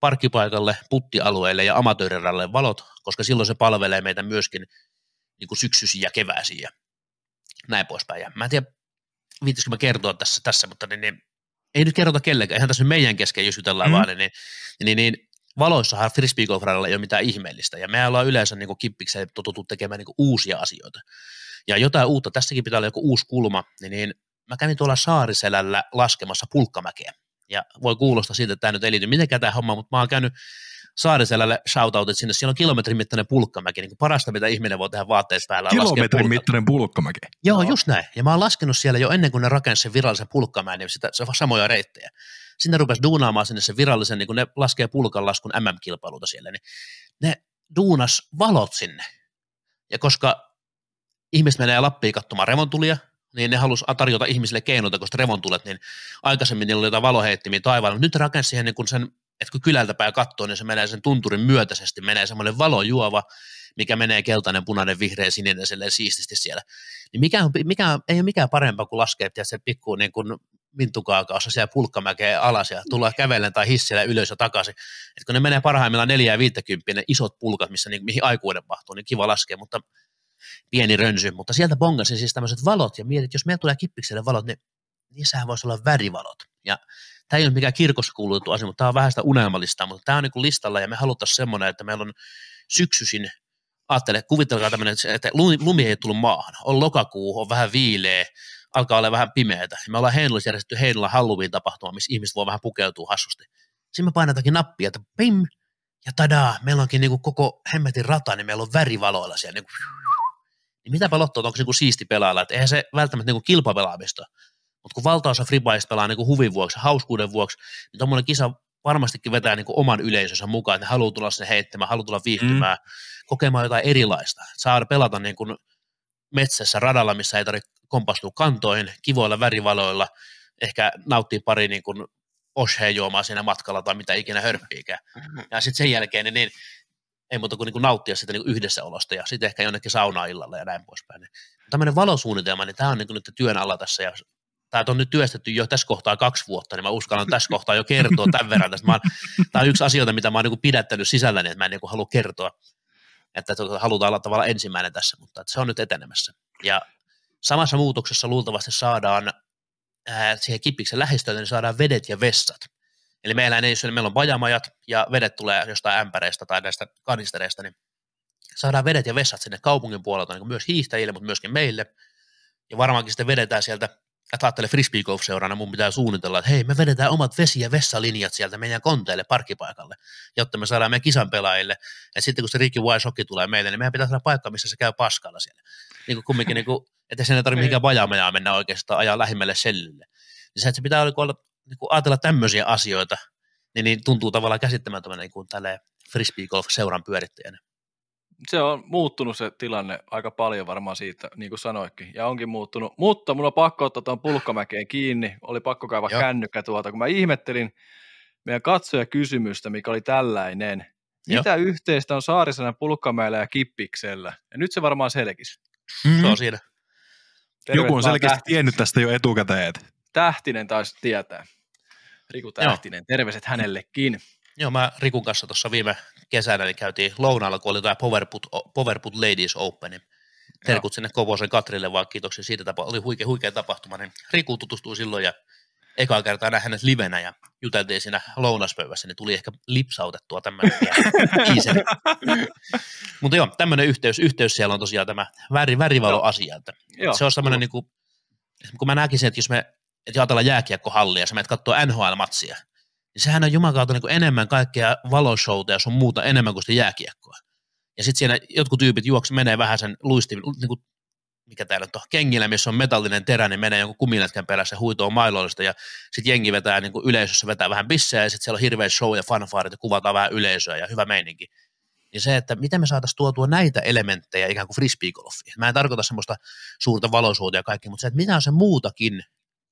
parkkipaikalle, puttialueelle ja amatööriralle valot, koska silloin se palvelee meitä myöskin niin kuin syksyisiä ja keväisiä ja näin poispäin. Ja mä en tiedä, viittisikö mä kertoa tässä, tässä mutta niin, niin, ei nyt kerrota kellekään, ihan tässä meidän kesken, jos jutellaan mm. vaan, niin, niin, niin valoissahan frisbeegolfradalla ei ole mitään ihmeellistä, ja me ollaan yleensä niin kippikseen totuttu tekemään niin uusia asioita. Ja jotain uutta, tässäkin pitää olla joku uusi kulma, niin, niin mä kävin tuolla Saariselällä laskemassa pulkkamäkeä. Ja voi kuulostaa siitä, että tämä nyt ei liity mitenkään tämä homma, mutta mä oon käynyt Saariselälle shoutoutit sinne, siellä on kilometrin mittainen pulkkamäki, niin kuin parasta mitä ihminen voi tehdä vaatteet päällä. Kilometrin mittainen pulkkamäki? Joo, no. just näin. Ja mä oon laskenut siellä jo ennen kuin ne rakensivat sen virallisen pulkkamäen, niin sitä, se on samoja reittejä. Sinne rupesi duunaamaan sinne se virallisen, niin kun ne laskee pulkan laskun MM-kilpailuta siellä, niin ne duunas valot sinne. Ja koska ihmiset menee Lappiin katsomaan revontulia, niin ne halusi tarjota ihmisille keinoita, koska revontulet, niin aikaisemmin niillä oli jotain valoheittimiä taivaalla. Nyt rakensi siihen niin kun sen, että kun kylältä päin katsoo, niin se menee sen tunturin myötäisesti, menee semmoinen valojuova, mikä menee keltainen, punainen, vihreä, sininen siististi siellä. Niin mikä, on, mikä, ei ole mikään parempaa kuin laskea se pikku niin kuin vintukaakaossa siellä pulkkamäkeen alas ja tulla kävellen tai hissillä ylös ja takaisin. Et kun ne menee parhaimmillaan 4 ja 50, ne isot pulkat, missä niin, mihin aikuinen mahtuu, niin kiva laskea, mutta pieni rönsy. Mutta sieltä bongasin siis tämmöiset valot ja mietit, jos meillä tulee kippikselle valot, niin niissähän voisi olla värivalot. Ja tämä ei ole mikään kirkossa kuulutettu asia, mutta tämä on vähän sitä unelmallista, mutta tämä on niin kuin listalla ja me haluttaisiin semmoinen, että meillä on syksyisin ajattele, kuvitelkaa tämmöinen, että lumi ei tullut maahan, on lokakuu, on vähän viileä, alkaa olla vähän pimeätä. Me ollaan Heinolassa järjestetty Heinolan Halloween-tapahtuma, missä ihmiset voi vähän pukeutua hassusti. Siinä me painetaankin nappia, että pim, ja tadaa, meillä onkin niin kuin koko hemmetin rata, niin meillä on värivaloilla siellä. Niin, kuin, niin mitä pelottaa, onko se niin siisti pelailla, että eihän se välttämättä niin kilpapelaamista. Mutta kun valtaosa freebies pelaa niin huvin vuoksi, hauskuuden vuoksi, niin tuommoinen kisa varmastikin vetää niin oman yleisönsä mukaan, että ne haluaa tulla sinne heittämään, haluaa tulla viihtymään, mm. kokemaan jotain erilaista. Saada pelata niin kuin metsässä radalla, missä ei tarvitse kompastua kantoihin, kivoilla värivaloilla, ehkä nauttii pari niin kuin juomaa siinä matkalla tai mitä ikinä hörppiikään. Mm-hmm. Ja sitten sen jälkeen niin, niin ei muuta kuin, niin kuin nauttia sitä niin yhdessäolosta ja sitten ehkä jonnekin saunaa illalla ja näin poispäin. Tämmöinen valosuunnitelma, niin tämä on niin kuin nyt työn alla tässä ja tämä on nyt työstetty jo tässä kohtaa kaksi vuotta, niin mä uskallan tässä kohtaa jo kertoa tämän verran. Tämä on yksi asioita, mitä mä oon niin pidättänyt sisälläni, että mä en niin halua kertoa, että halutaan olla tavallaan ensimmäinen tässä, mutta että se on nyt etenemässä. Ja samassa muutoksessa luultavasti saadaan ää, siihen kipiksen lähistöön, niin saadaan vedet ja vessat. Eli meillä, ei, meillä on bajamajat ja vedet tulee jostain ämpäreistä tai näistä kanistereista, niin saadaan vedet ja vessat sinne kaupungin puolelta niin myös hiihtäjille, mutta myöskin meille. Ja varmaankin sitten vedetään sieltä että ajattele frisbee golf seurana, mun pitää suunnitella, että hei, me vedetään omat vesi- ja vessalinjat sieltä meidän konteille parkkipaikalle, jotta me saadaan meidän kisan pelaajille. Ja sitten kun se Ricky Wise tulee meille, niin meidän pitää saada paikka, missä se käy paskalla siellä. Niin kuin kumminkin, niin kuin, että sen ei tarvitse mihinkään vajamajaa mennä oikeastaan ajaa lähimmälle sellille. Niin se, että se pitää olla, niin kuin ajatella tämmöisiä asioita, niin, niin tuntuu tavallaan käsittämättömänä niin kuin tälle frisbee golf seuran pyörittäjänä se on muuttunut se tilanne aika paljon varmaan siitä, niin kuin sanoikin, ja onkin muuttunut. Mutta mulla on pakko ottaa tuon pulkkamäkeen kiinni, oli pakko kaivaa Joo. kännykkä tuolta, kun mä ihmettelin meidän katsojakysymystä, mikä oli tällainen. Mitä Joo. yhteistä on Saarisanen pulkkamäellä ja Kippiksellä? Ja nyt se varmaan selkisi. Mm-hmm. Se on siinä. Tervetuloa Joku on selkeästi tähtinen. tiennyt tästä jo etukäteen. Tähtinen taisi tietää. Riku Tähtinen, Joo. terveiset hänellekin. Joo, mä Rikun kanssa tuossa viime kesänä niin käytiin lounaalla, kun oli tämä Powerput, Powerput Ladies Open, niin terkut sinne Kovosen Katrille vaan kiitoksia siitä tapa, oli huikea, huikea tapahtuma, niin Riku tutustui silloin ja eka kertaa nähdä hänet livenä ja juteltiin siinä lounaspöydässä, niin tuli ehkä lipsautettua tämmöinen Mutta joo, tämmöinen yhteys, yhteys siellä on tosiaan tämä väri, värivalo-asia, että joo, se on semmoinen, niin kuin, kun mä näkisin, että jos me että ajatellaan jääkiekkohallia ja sä menet katsoa NHL-matsia, niin sehän on jumakautta niin enemmän kaikkea valoshowta ja sun muuta enemmän kuin sitä jääkiekkoa. Ja sitten siellä jotkut tyypit juoksu menee vähän sen luistin, niin kuin, mikä täällä on, kengillä, missä on metallinen terä, niin menee jonkun kumilätkän perässä huitoon mailollista ja sitten jengi vetää niin yleisössä vetää vähän bissejä ja sitten siellä on hirveä show ja fanfaarit ja kuvataan vähän yleisöä ja hyvä meininki. Niin se, että miten me saataisiin tuotua näitä elementtejä ikään kuin frisbeegolfiin. Mä en tarkoita semmoista suurta valosuuta ja kaikki, mutta se, että mitä on se muutakin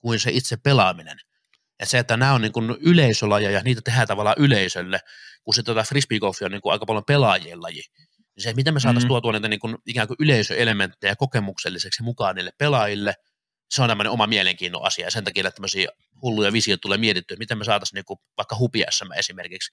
kuin se itse pelaaminen – että se, että nämä on niin kuin yleisölajeja ja niitä tehdään tavallaan yleisölle, kun se tota frisbeegolfi on niin kuin aika paljon pelaajien laji. Niin se, miten me saataisiin mm. tuotua niitä niin kuin ikään kuin yleisöelementtejä kokemukselliseksi mukaan niille pelaajille, se on tämmöinen oma mielenkiinnon asia ja sen takia että tämmöisiä hulluja visioita tulee mietittyä, että miten me saataisiin niin vaikka hupiassa esimerkiksi,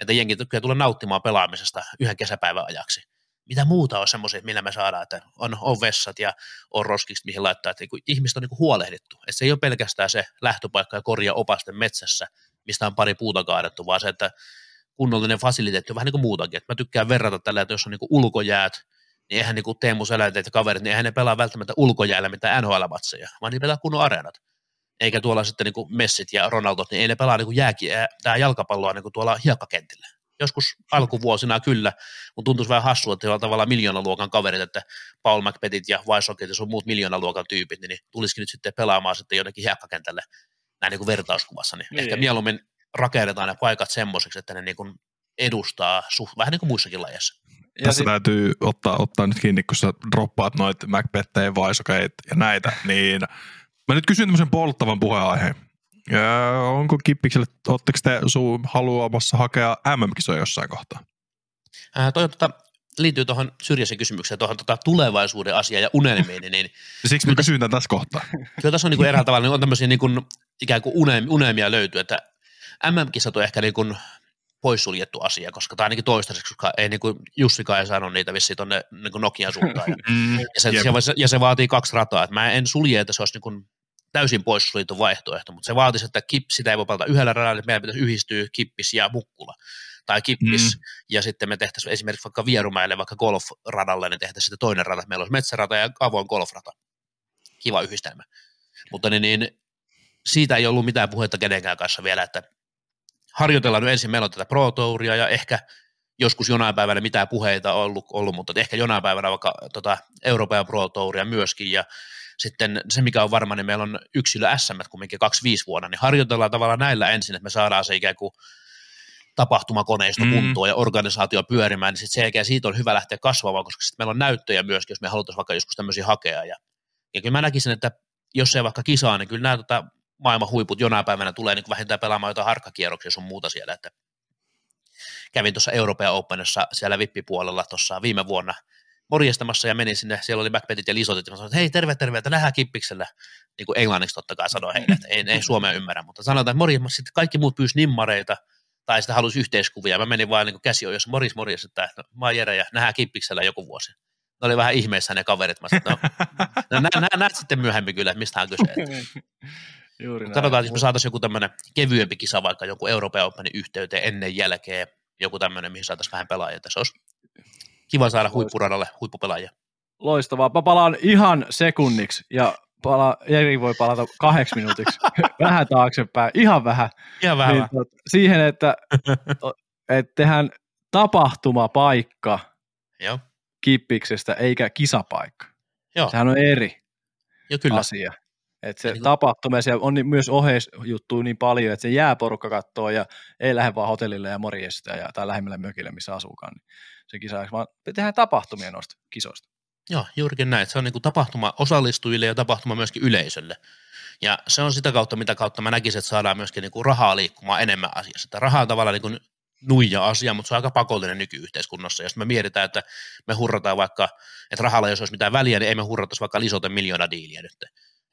että jengi tulee nauttimaan pelaamisesta yhden kesäpäivän ajaksi. Mitä muuta on semmoisia, millä me saadaan, että on, on vessat ja on roskiksi, mihin laittaa, että niin ihmiset on niin huolehdittu. Että se ei ole pelkästään se lähtöpaikka ja korja opasten metsässä, mistä on pari puuta kaadettu, vaan se, että kunnollinen fasiliteetti on vähän niin kuin muutakin. Että mä tykkään verrata tällä, että jos on niin kuin ulkojäät, niin eihän niin kuin Teemu Seläteet ja kaverit, niin eihän ne pelaa välttämättä ulkojäällä mitään NHL-matseja, vaan ne pelaa kunnon areenat. Eikä tuolla sitten niin kuin Messit ja Ronaldot, niin ei ne pelaa niin kuin jääkiä, tämä jalkapalloa niin kuin tuolla hiekkakentillä. Joskus alkuvuosina kyllä, mutta tuntuisi vähän hassua, että on tavallaan miljoonaluokan kaverit, että Paul McPettit ja Weissokit ja sun muut miljoonaluokan tyypit, niin tulisikin nyt sitten pelaamaan sitten jotenkin hiekkakentälle näin niin kuin vertauskuvassa, niin, niin ehkä mieluummin rakennetaan ne paikat semmoiseksi, että ne niin kuin edustaa suht, vähän niin kuin muissakin lajeissa. Ja Tässä sit... täytyy ottaa, ottaa nyt kiinni, kun sä droppaat noita Macbethejä, Vaisokeit ja näitä, niin mä nyt kysyn tämmöisen polttavan puheenaiheen. Ja onko Kippikselle, ootteko te suu haluamassa hakea MM-kisoja jossain kohtaa? Ää, toi, tota, liittyy tuohon syrjäisen kysymykseen, tuohon tota, tulevaisuuden asiaan ja unelmiin. Niin, Siksi mä kysyn tässä kohtaa. Kyllä tässä on niin kuin eräällä tavalla, niin on tämmöisiä niin kuin, ikään kuin unelmia löytyy, että MM-kisat on ehkä niin kuin poissuljettu asia, koska tämä ainakin toistaiseksi, koska ei niin kuin Jussikaan ei saanut niitä vissiin tuonne niin Nokian suuntaan. Ja, mm, ja, se, se, ja, se, vaatii kaksi rataa. Että mä en sulje, että se olisi niin kuin täysin poissuljettu vaihtoehto, mutta se vaatisi, että kip, sitä ei voi pelata yhdellä radalla, että meidän pitäisi yhdistyä kippis ja mukkula tai kippis, mm. ja sitten me tehtäisiin esimerkiksi vaikka Vierumäelle, vaikka golfradalle, niin tehtäisiin sitten toinen rata, meillä olisi metsärata ja avoin golfrata. Kiva yhdistelmä. Mutta niin, niin siitä ei ollut mitään puhetta kenenkään kanssa vielä, että harjoitellaan nyt ensin, meillä on tätä Pro Touria ja ehkä joskus jonain päivänä mitään puheita on ollut, ollut mutta ehkä jonain päivänä vaikka tota Euroopan Pro Touria myöskin ja sitten se, mikä on varma, niin meillä on yksilö SM kumminkin 25 vuonna, niin harjoitellaan tavallaan näillä ensin, että me saadaan se ikään kuin tapahtumakoneisto mm. kuntoon ja organisaatio pyörimään, niin sitten sen jälkeen siitä on hyvä lähteä kasvamaan, koska sitten meillä on näyttöjä myöskin, jos me halutaan vaikka joskus tämmöisiä hakea. Ja, ja kyllä mä näkisin, että jos ei vaikka kisaa, niin kyllä nämä tota, maailman huiput jonain päivänä tulee niin vähintään pelaamaan jotain harkkakierroksia sun muuta siellä, että kävin tuossa Euroopan Openissa siellä vippipuolella tuossa viime vuonna morjestamassa ja menin sinne, siellä oli backpetit ja lisotit, ja sanoin, että hei terve terve, että nähdään kippiksellä, niin kuin englanniksi totta kai sanoin heille, että ei, ei Suomea ymmärrä, mutta sanotaan, että morjes, sitten kaikki muut pyysi nimmareita, tai sitten halusi yhteiskuvia, mä menin vaan niin käsi jos morjes morjes, että no, mä oon Jere ja nähdään kippiksellä joku vuosi. Ne oli vähän ihmeessä ne kaverit, mä sanoin, no, no nä, nä, näet sitten myöhemmin kyllä, että mistä on kyse. Juuri näin. Katsotaan, jos me saataisiin joku tämmöinen kevyempi kisa vaikka joku Euroopan Openin yhteyteen ennen jälkeen, joku tämmöinen, mihin saataisiin vähän pelaajia. Se olisi kiva saada huippuradalle huippupelaajia. Loistavaa. Mä palaan ihan sekunniksi ja pala, Jeri voi palata kahdeksi minuutiksi vähän taaksepäin, ihan vähän. Ihan vähän. Niin, tot, siihen, että, että tehdään tapahtumapaikka Joo. kippiksestä eikä kisapaikka. Joo. Sehän on eri Joo, kyllä. asia. Että se niin tapahtuma, siellä on myös oheisjuttuja niin paljon, että se jää porukka kattoo ja ei lähde vaan hotellille ja morjesta ja, tai lähemmälle mökille, missä asuukaan. Niin se kisa, vaan tehdään tapahtumia noista kisoista. Joo, juurikin näin. Se on niin tapahtuma osallistujille ja tapahtuma myöskin yleisölle. Ja se on sitä kautta, mitä kautta mä näkisin, että saadaan myöskin niin kuin rahaa liikkumaan enemmän asiassa. Että raha on tavallaan niin kuin nuija asia, mutta se on aika pakollinen nykyyhteiskunnassa. Jos me mietitään, että me hurrataan vaikka, että rahalla jos olisi mitään väliä, niin ei me hurrattaisi vaikka lisoten miljoona diiliä nyt.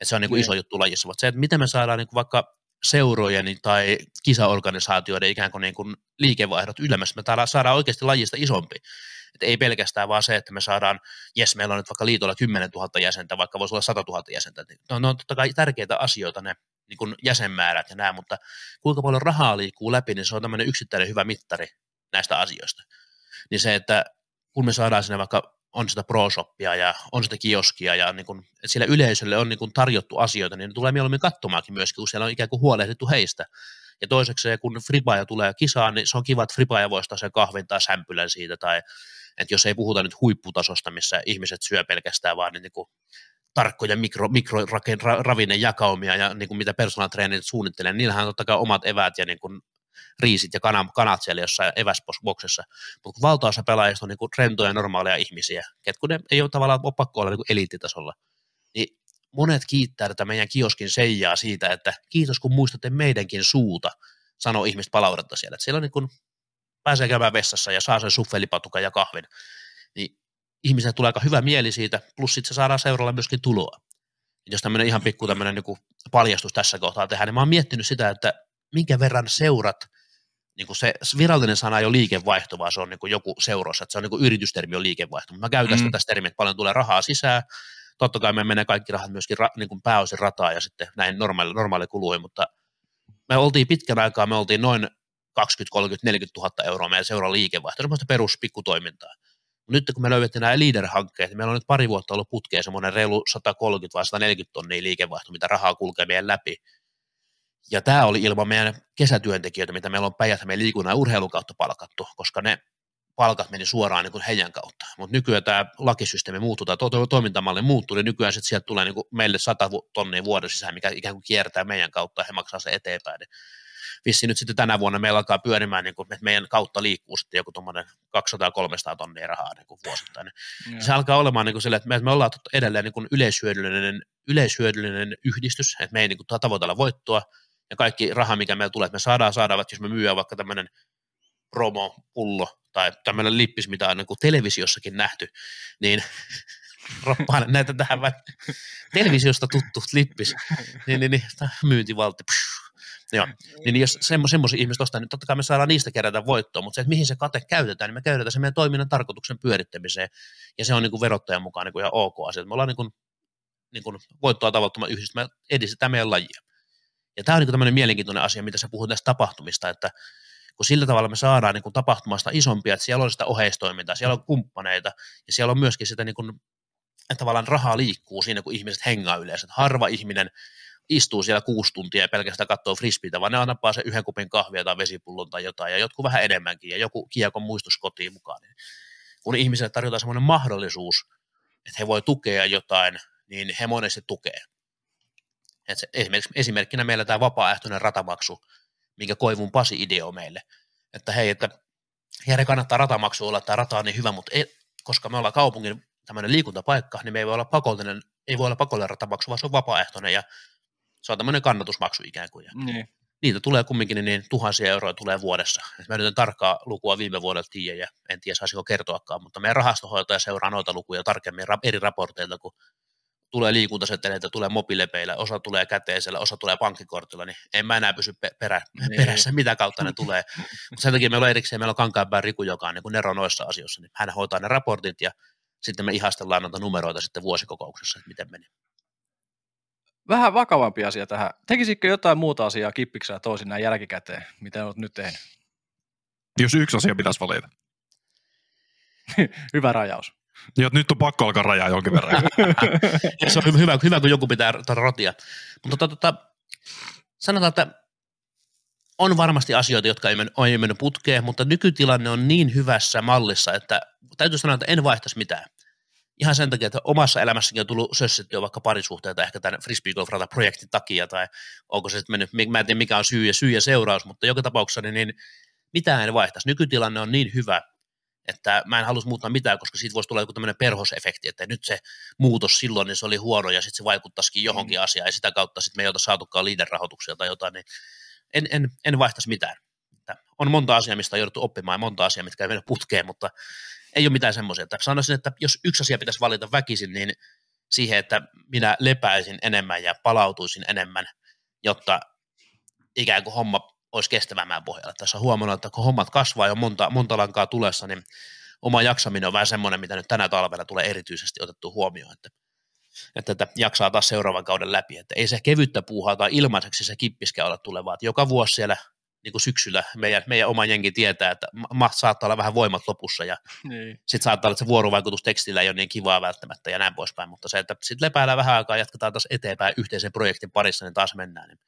Että se on niin kuin iso juttu lajissa, mutta se, että miten me saadaan niin kuin vaikka seurojen tai kisaorganisaatioiden ikään kuin, niin kuin liikevaihdot ylemmässä, me saadaan oikeasti lajista isompi. Että ei pelkästään vaan se, että me saadaan, jes, meillä on nyt vaikka liitolla 10 000 jäsentä, vaikka voisi olla 100 000 jäsentä. No, ne on totta kai tärkeitä asioita ne niin kuin jäsenmäärät ja nämä, mutta kuinka paljon rahaa liikkuu läpi, niin se on tämmöinen yksittäinen hyvä mittari näistä asioista. Niin se, että kun me saadaan sinne vaikka on sitä pro-shoppia ja on sitä kioskia ja niin kun, sillä yleisölle on niin kun tarjottu asioita, niin ne tulee mieluummin katsomaankin myöskin, kun siellä on ikään kuin huolehdittu heistä. Ja toiseksi kun Fribaja tulee kisaan, niin se on kiva, että Fribaja voisi sen kahvin tai sämpylän siitä, tai että jos ei puhuta nyt huipputasosta, missä ihmiset syö pelkästään vaan niin kuin tarkkoja mikro, mikroravinnejakaumia ja niin kuin mitä personal trainerit suunnittelee, niillähän on totta kai omat eväät ja niin kuin riisit ja kanat, kanat siellä jossain eväsboksessa, mutta kun valtaosa pelaajista on niin kuin rentoja normaaleja ihmisiä, ketkä ne ei ole tavallaan ole pakko olla niin eliittitasolla, niin monet kiittää tätä meidän kioskin seijaa siitä, että kiitos kun muistatte meidänkin suuta, sanoo ihmiset palautetta siellä, että siellä on niin kuin, pääsee käymään vessassa ja saa sen suffelipatukan ja kahvin, niin ihmisille tulee aika hyvä mieli siitä, plus sitten se saadaan seuralla myöskin tuloa. Jos tämmöinen ihan pikku tämmöinen niin paljastus tässä kohtaa tehdään, niin mä oon miettinyt sitä, että minkä verran seurat, niin kuin se virallinen sana ei ole liikevaihto, vaan se on niin kuin joku seuraus, että se on niin kuin yritystermi on liikevaihto. Mä käytän mm. sitä tässä termiä, että paljon tulee rahaa sisään, totta kai me menee kaikki rahat myöskin ra, niin kuin pääosin rataa ja sitten näin normaali, normaali kuluihin, mutta me oltiin pitkän aikaa, me oltiin noin 20, 30, 40 000 euroa meidän seuraa liikevaihto, semmoista peruspikkutoimintaa. Nyt kun me löydettiin nämä leader-hankkeet, niin meillä on nyt pari vuotta ollut putkeen semmoinen reilu 130 vai 140 tonnia liikevaihto, mitä rahaa kulkee meidän läpi. Ja tämä oli ilman meidän kesätyöntekijöitä, mitä meillä on päijät meidän liikunnan ja urheilun kautta palkattu, koska ne palkat meni suoraan niin kuin heidän kautta. Mutta nykyään tämä lakisysteemi muuttuu, tai to- to- toimintamalli muuttuu, niin nykyään sit sieltä tulee niin kuin meille 100 tonnia vuoden sisään, mikä ikään kuin kiertää meidän kautta ja he maksaa se eteenpäin. Niin vissiin nyt sitten tänä vuonna meillä alkaa pyörimään, niin kuin, että meidän kautta liikkuu sitten joku tuommoinen 200-300 tonnia rahaa niin kuin vuosittain. Niin se alkaa olemaan niin kuin sille, että me, me ollaan edelleen niin kuin yleishyödyllinen, yleishyödyllinen yhdistys, että me ei niin kuin tavoitella voittoa, ja kaikki raha, mikä meillä tulee, että me saadaan, saadaan, että jos me myyään vaikka tämmöinen promo-pullo tai tämmöinen lippis, mitä on niin kuin televisiossakin nähty, niin roppaan näitä tähän vähän televisiosta tuttu lippis, niin, niin, niin myyntivaltti, Joo, niin jos semmo, semmoisia ihmisiä ostaa, niin totta kai me saadaan niistä kerätä voittoa, mutta se, että mihin se kate käytetään, niin me käytetään se meidän toiminnan tarkoituksen pyörittämiseen, ja se on niin kuin verottajan mukaan niin kuin ihan ok asia. Me ollaan niin kuin, niin kuin voittoa tavoittama yhdistys, me edistetään meidän lajia. Ja tämä on niin tämmöinen mielenkiintoinen asia, mitä sä puhut näistä tapahtumista, että kun sillä tavalla me saadaan niin kuin tapahtumasta isompia, että siellä on sitä oheistoimintaa, siellä on kumppaneita, ja siellä on myöskin sitä niin kuin, että tavallaan rahaa liikkuu siinä, kun ihmiset hengaa yleensä. Harva ihminen istuu siellä kuusi tuntia ja pelkästään katsoo frisbeitä, vaan ne nappaa sen yhden kupin kahvia tai vesipullon tai jotain, ja jotkut vähän enemmänkin, ja joku kiekon muistus kotiin mukaan. Niin kun ihmisille tarjotaan semmoinen mahdollisuus, että he voi tukea jotain, niin he monesti tukee. Et se, esimerkiksi, esimerkkinä meillä tämä vapaaehtoinen ratamaksu, minkä Koivun Pasi ideoi meille, että hei, että Jere kannattaa ratamaksu olla, tämä rata on niin hyvä, mutta ei, koska me ollaan kaupungin tämmöinen liikuntapaikka, niin me ei voi olla pakollinen, ei voi olla pakollinen ratamaksu, vaan se on vapaaehtoinen, ja se on tämmöinen kannatusmaksu ikään kuin. Ja niin. Niitä tulee kumminkin niin, niin tuhansia euroja tulee vuodessa. Et mä nyt tarkkaa lukua viime vuodelta tiedä ja en tiedä saisiko kertoakaan, mutta meidän rahastohoitaja seuraa noita lukuja tarkemmin eri raporteilta, kun tulee liikuntaseteleitä, tulee mobiilepeillä, osa tulee käteisellä, osa tulee pankkikortilla, niin en mä enää pysy perä, niin. perässä, mitä kautta ne tulee. Mutta sen takia meillä on erikseen, meillä on Kankaanpään Riku, joka on niin kuin Nero noissa asioissa, niin hän hoitaa ne raportit ja sitten me ihastellaan noita numeroita sitten vuosikokouksessa, että miten meni vähän vakavampi asia tähän. Tekisitkö jotain muuta asiaa kippiksää toisin näin jälkikäteen, mitä olet nyt tehnyt? Jos yksi asia pitäisi valita. hyvä rajaus. Joo, nyt on pakko alkaa rajaa jonkin verran. se on hyvä, hyvä, kun joku pitää rotia. Mutta tota, tota, sanotaan, että on varmasti asioita, jotka ei mennyt, ei mennyt putkeen, mutta nykytilanne on niin hyvässä mallissa, että täytyy sanoa, että en vaihtaisi mitään ihan sen takia, että omassa elämässäkin on tullut sössittyä vaikka parisuhteita ehkä tämän Frisbee Golf projektin takia, tai onko se sitten mennyt, mä en tiedä mikä on syy ja syy ja seuraus, mutta joka tapauksessa niin, niin mitään en vaihtaisi. Nykytilanne on niin hyvä, että mä en halus muuttaa mitään, koska siitä voisi tulla joku tämmöinen perhosefekti, että nyt se muutos silloin, niin se oli huono ja sitten se vaikuttaisikin johonkin mm. asiaan ja sitä kautta sitten me ei ota saatukaan liiderrahoituksia tai jotain, niin en, en, en vaihtaisi mitään. On monta asiaa, mistä on jouduttu oppimaan ja monta asiaa, mitkä ei mene putkeen, mutta ei ole mitään semmoisia. Että sanoisin, että jos yksi asia pitäisi valita väkisin, niin siihen, että minä lepäisin enemmän ja palautuisin enemmän, jotta ikään kuin homma olisi kestävämmän pohjalla. Tässä on huomannut, että kun hommat kasvaa ja monta, monta lankaa tulessa, niin oma jaksaminen on vähän semmoinen, mitä nyt tänä talvena tulee erityisesti otettu huomioon, että, että, että jaksaa taas seuraavan kauden läpi. Että ei se kevyttä puuhaa tai ilmaiseksi se kippiskä olla tulevaa. Että joka vuosi siellä niin kuin syksyllä meidän, meidän oma jengi tietää, että ma, saattaa olla vähän voimat lopussa ja niin. sitten saattaa olla, että se vuorovaikutus tekstillä ei ole niin kivaa välttämättä ja näin poispäin, mutta se, että sitten lepäällä vähän aikaa jatketaan taas eteenpäin yhteisen projektin parissa, niin taas mennään. Niin,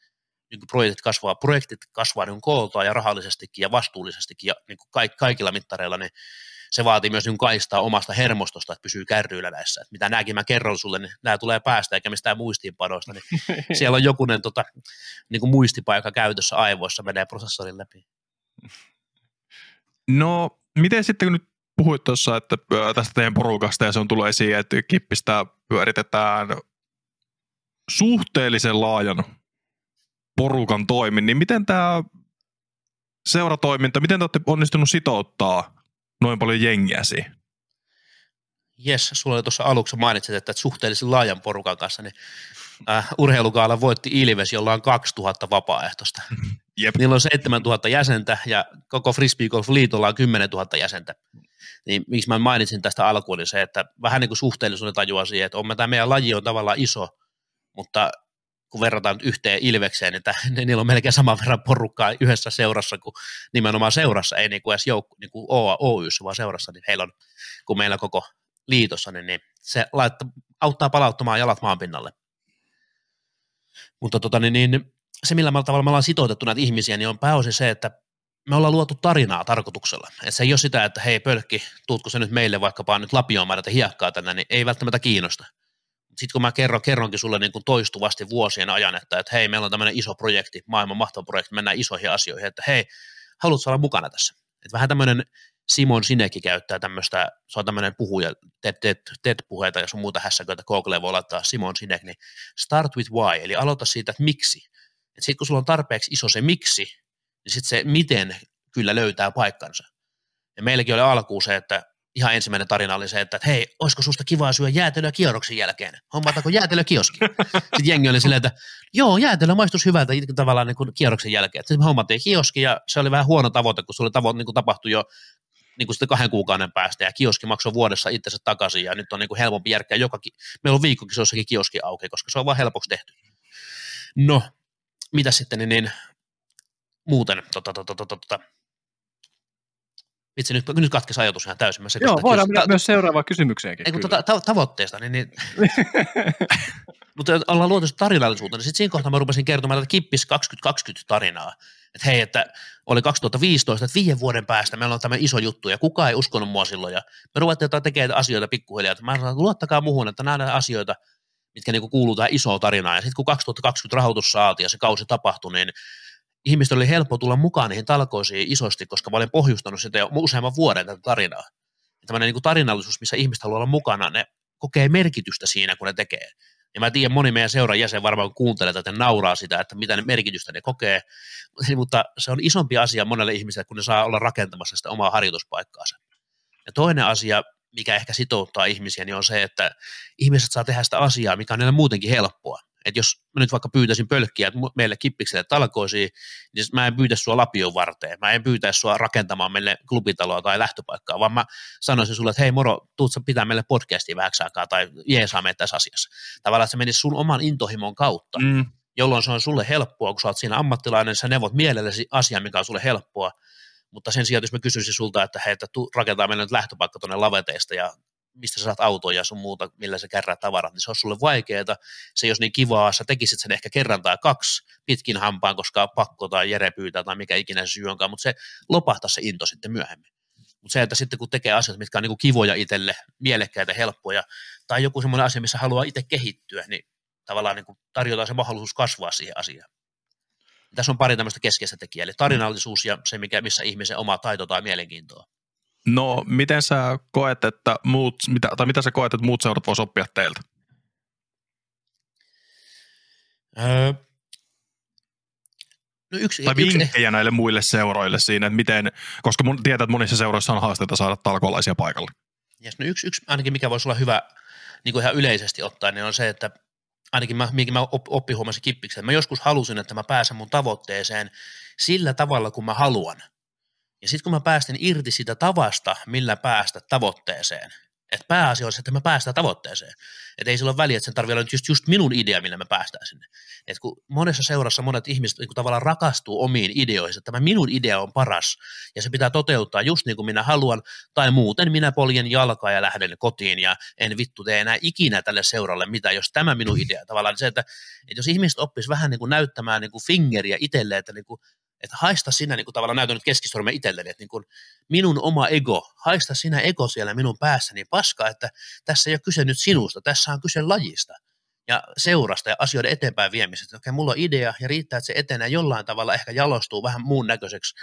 niin kuin projektit kasvaa, projektit kasvaa niin kooltaan ja rahallisestikin ja vastuullisestikin ja niin kuin kaikilla mittareilla, niin se vaatii myös niin kaistaa omasta hermostosta, että pysyy kärryillä näissä. Että mitä nämäkin mä kerron sulle, niin nämä tulee päästä eikä mistään muistiinpanoista, niin siellä on jokunen tota, niin kuin muistipaikka käytössä aivoissa, menee prosessorin läpi. No, miten sitten kun nyt puhuit tuossa, että tästä teidän porukasta ja se on tullut esiin, että kippistä pyöritetään suhteellisen laajan porukan toimin, niin miten tämä seuratoiminta, miten te olette onnistunut sitouttaa noin paljon jengiäsi. Jes, sulla oli tuossa aluksi mainitsit, että suhteellisen laajan porukan kanssa, niin äh, urheilukaala voitti Ilves, jolla on 2000 vapaaehtoista. Jep. Niillä on 7000 jäsentä ja koko Frisbee Golf Liitolla on 10 000 jäsentä. Niin miksi mä mainitsin tästä alkuun, niin se, että vähän niin kuin suhteellisuuden tajua siihen, että on, tämä meidän laji on tavallaan iso, mutta kun verrataan yhteen Ilvekseen, niin, tämä, niin niillä on melkein saman verran porukkaa yhdessä seurassa kuin nimenomaan seurassa, ei niin kuin edes joukku, niin kuin Oyssä, vaan seurassa, niin heillä on, kun meillä koko liitossa, niin, niin se laittaa, auttaa palauttamaan jalat maan pinnalle. Mutta tota, niin, niin, se, millä tavalla me ollaan sitoutettu näitä ihmisiä, niin on pääosin se, että me ollaan luotu tarinaa tarkoituksella. Et se ei ole sitä, että hei pölkki, tuutko se nyt meille vaikkapa nyt lapioimaan tätä hiekkaa tänne, niin ei välttämättä kiinnosta. Sitten kun mä kerron, kerronkin sulle niin kuin toistuvasti vuosien ajan, että, että hei, meillä on tämmöinen iso projekti, maailman mahtava projekti, mennään isoihin asioihin, että hei, haluatko olla mukana tässä? Et vähän tämmöinen Simon Sinekki käyttää tämmöistä, se on tämmöinen puhuja, TED-puheita, jos on muuta hässäköitä, Google voi laittaa Simon Sinek, niin start with why, eli aloita siitä, että miksi. Sitten kun sulla on tarpeeksi iso se miksi, niin sitten se miten kyllä löytää paikkansa. Ja meilläkin oli alkuun se, että ihan ensimmäinen tarina oli se, että hei, olisiko susta kivaa syödä jäätelöä kierroksen jälkeen? Hommataanko jäätelö kioski? Sitten jengi oli silleen, että joo, jäätelö maistuisi hyvältä tavallaan niin kuin kierroksen jälkeen. Sitten me hommattiin kioski ja se oli vähän huono tavoite, kun se oli tavoite, niin kuin tapahtui jo niin kuin sitten kahden kuukauden päästä ja kioski maksoi vuodessa itsensä takaisin ja nyt on niin kuin helpompi järkkää joka, meillä on viikkokin jossakin kioski auki, koska se on vaan helpoksi tehty. No, mitä sitten, niin, niin muuten, tota, tota, tota, tota, Vitsi, nyt, nyt katkesi ajatus ihan täysin. Mä Joo, voidaan mennä ta- myös seuraavaan kysymykseenkin. Ei, kun ta- ta- tavoitteesta, niin, niin mutta ollaan luotu tarinallisuutta, niin sitten siinä kohtaa mä rupesin kertomaan tätä Kippis 2020 tarinaa. Että hei, että oli 2015, että viiden vuoden päästä meillä on tämä iso juttu ja kukaan ei uskonut mua silloin. Ja me ruvettiin tekemään asioita pikkuhiljaa. Että mä sanoin, luottakaa muuhun, että nämä asioita, mitkä niinku kuuluu tähän isoon tarinaan. Ja sitten kun 2020 rahoitus saatiin ja se kausi tapahtui, niin ihmisten oli helppo tulla mukaan niihin talkoisiin isosti, koska mä olen pohjustanut sitä jo useamman vuoden tätä tarinaa. Ja tämmöinen niin tarinallisuus, missä ihmiset haluaa olla mukana, ne kokee merkitystä siinä, kun ne tekee. Ja mä tiedän, moni meidän seuran jäsen varmaan kuuntelee tätä nauraa sitä, että mitä ne merkitystä ne kokee, mutta se on isompi asia monelle ihmiselle, kun ne saa olla rakentamassa sitä omaa harjoituspaikkaansa. Ja toinen asia, mikä ehkä sitouttaa ihmisiä, niin on se, että ihmiset saa tehdä sitä asiaa, mikä on niille muutenkin helppoa että jos mä nyt vaikka pyytäisin pölkkiä meille kippikselle talkoisiin, niin mä en pyytä sua lapion varteen, mä en pyytäisi sua rakentamaan meille klubitaloa tai lähtöpaikkaa, vaan mä sanoisin sulle, että hei moro, tuut pitää meille podcastia vähäksi aikaa tai jeesaa meitä tässä asiassa. Tavallaan että se menisi sun oman intohimon kautta, mm. jolloin se on sulle helppoa, kun sä oot siinä ammattilainen, sä neuvot mielellesi asiaa, mikä on sulle helppoa, mutta sen sijaan, jos mä kysyisin sulta, että hei, että tu, rakentaa meille nyt lähtöpaikka tuonne laveteista ja mistä sä saat autoja ja sun muuta, millä sä kerää tavarat, niin se on sulle vaikeaa, se olisi niin kivaa, sä tekisit sen ehkä kerran tai kaksi pitkin hampaan, koska pakko tai Jere pyytää tai mikä ikinä se syy onkaan, mutta se lopahtaa se into sitten myöhemmin. Mutta se, että sitten kun tekee asioita, mitkä on niin kivoja itselle, mielekkäitä, helppoja, tai joku semmoinen asia, missä haluaa itse kehittyä, niin tavallaan niin tarjotaan se mahdollisuus kasvaa siihen asiaan. Tässä on pari tämmöistä keskeistä tekijää, eli tarinallisuus ja se, mikä, missä ihmisen oma taito tai mielenkiintoa. No, miten sä koet, että muut, mitä, tai mitä sä koet, että muut seurat voisivat oppia teiltä? Öö, no yksi, tai yksi, vinkkejä näille muille seuroille siinä, että miten, koska mun tietää, että monissa seuroissa on haasteita saada talkolaisia paikalle. Yes, no yksi, yksi ainakin mikä voisi olla hyvä niin kuin ihan yleisesti ottaen, niin on se, että ainakin mä, minkä mä oppi huomasin kippiksen, mä joskus halusin, että mä pääsen mun tavoitteeseen sillä tavalla, kun mä haluan – ja sitten kun mä päästin irti sitä tavasta, millä päästä tavoitteeseen, että pääasia olisi, että me päästään tavoitteeseen. Että ei sillä ole väliä, että sen tarvitse olla just, just minun idea, millä me päästään sinne. Et kun monessa seurassa monet ihmiset niin tavallaan rakastuu omiin ideoihin, että tämä minun idea on paras ja se pitää toteuttaa just niin kuin minä haluan, tai muuten minä poljen jalkaa ja lähden kotiin ja en vittu tee enää ikinä tälle seuralle mitä, jos tämä minun idea. Tavallaan se, että, että jos ihmiset oppis vähän niin kuin näyttämään niin kuin fingeriä itselleen, että niin kuin että haista sinä, niin kuin tavallaan näytän nyt keskisormen itselleni, että niin kuin minun oma ego, haista sinä ego siellä minun päässäni, paska, että tässä ei ole kyse nyt sinusta, tässä on kyse lajista ja seurasta ja asioiden eteenpäin viemisestä. Okei, mulla on idea ja riittää, että se etenee jollain tavalla, ehkä jalostuu vähän muun näköiseksi,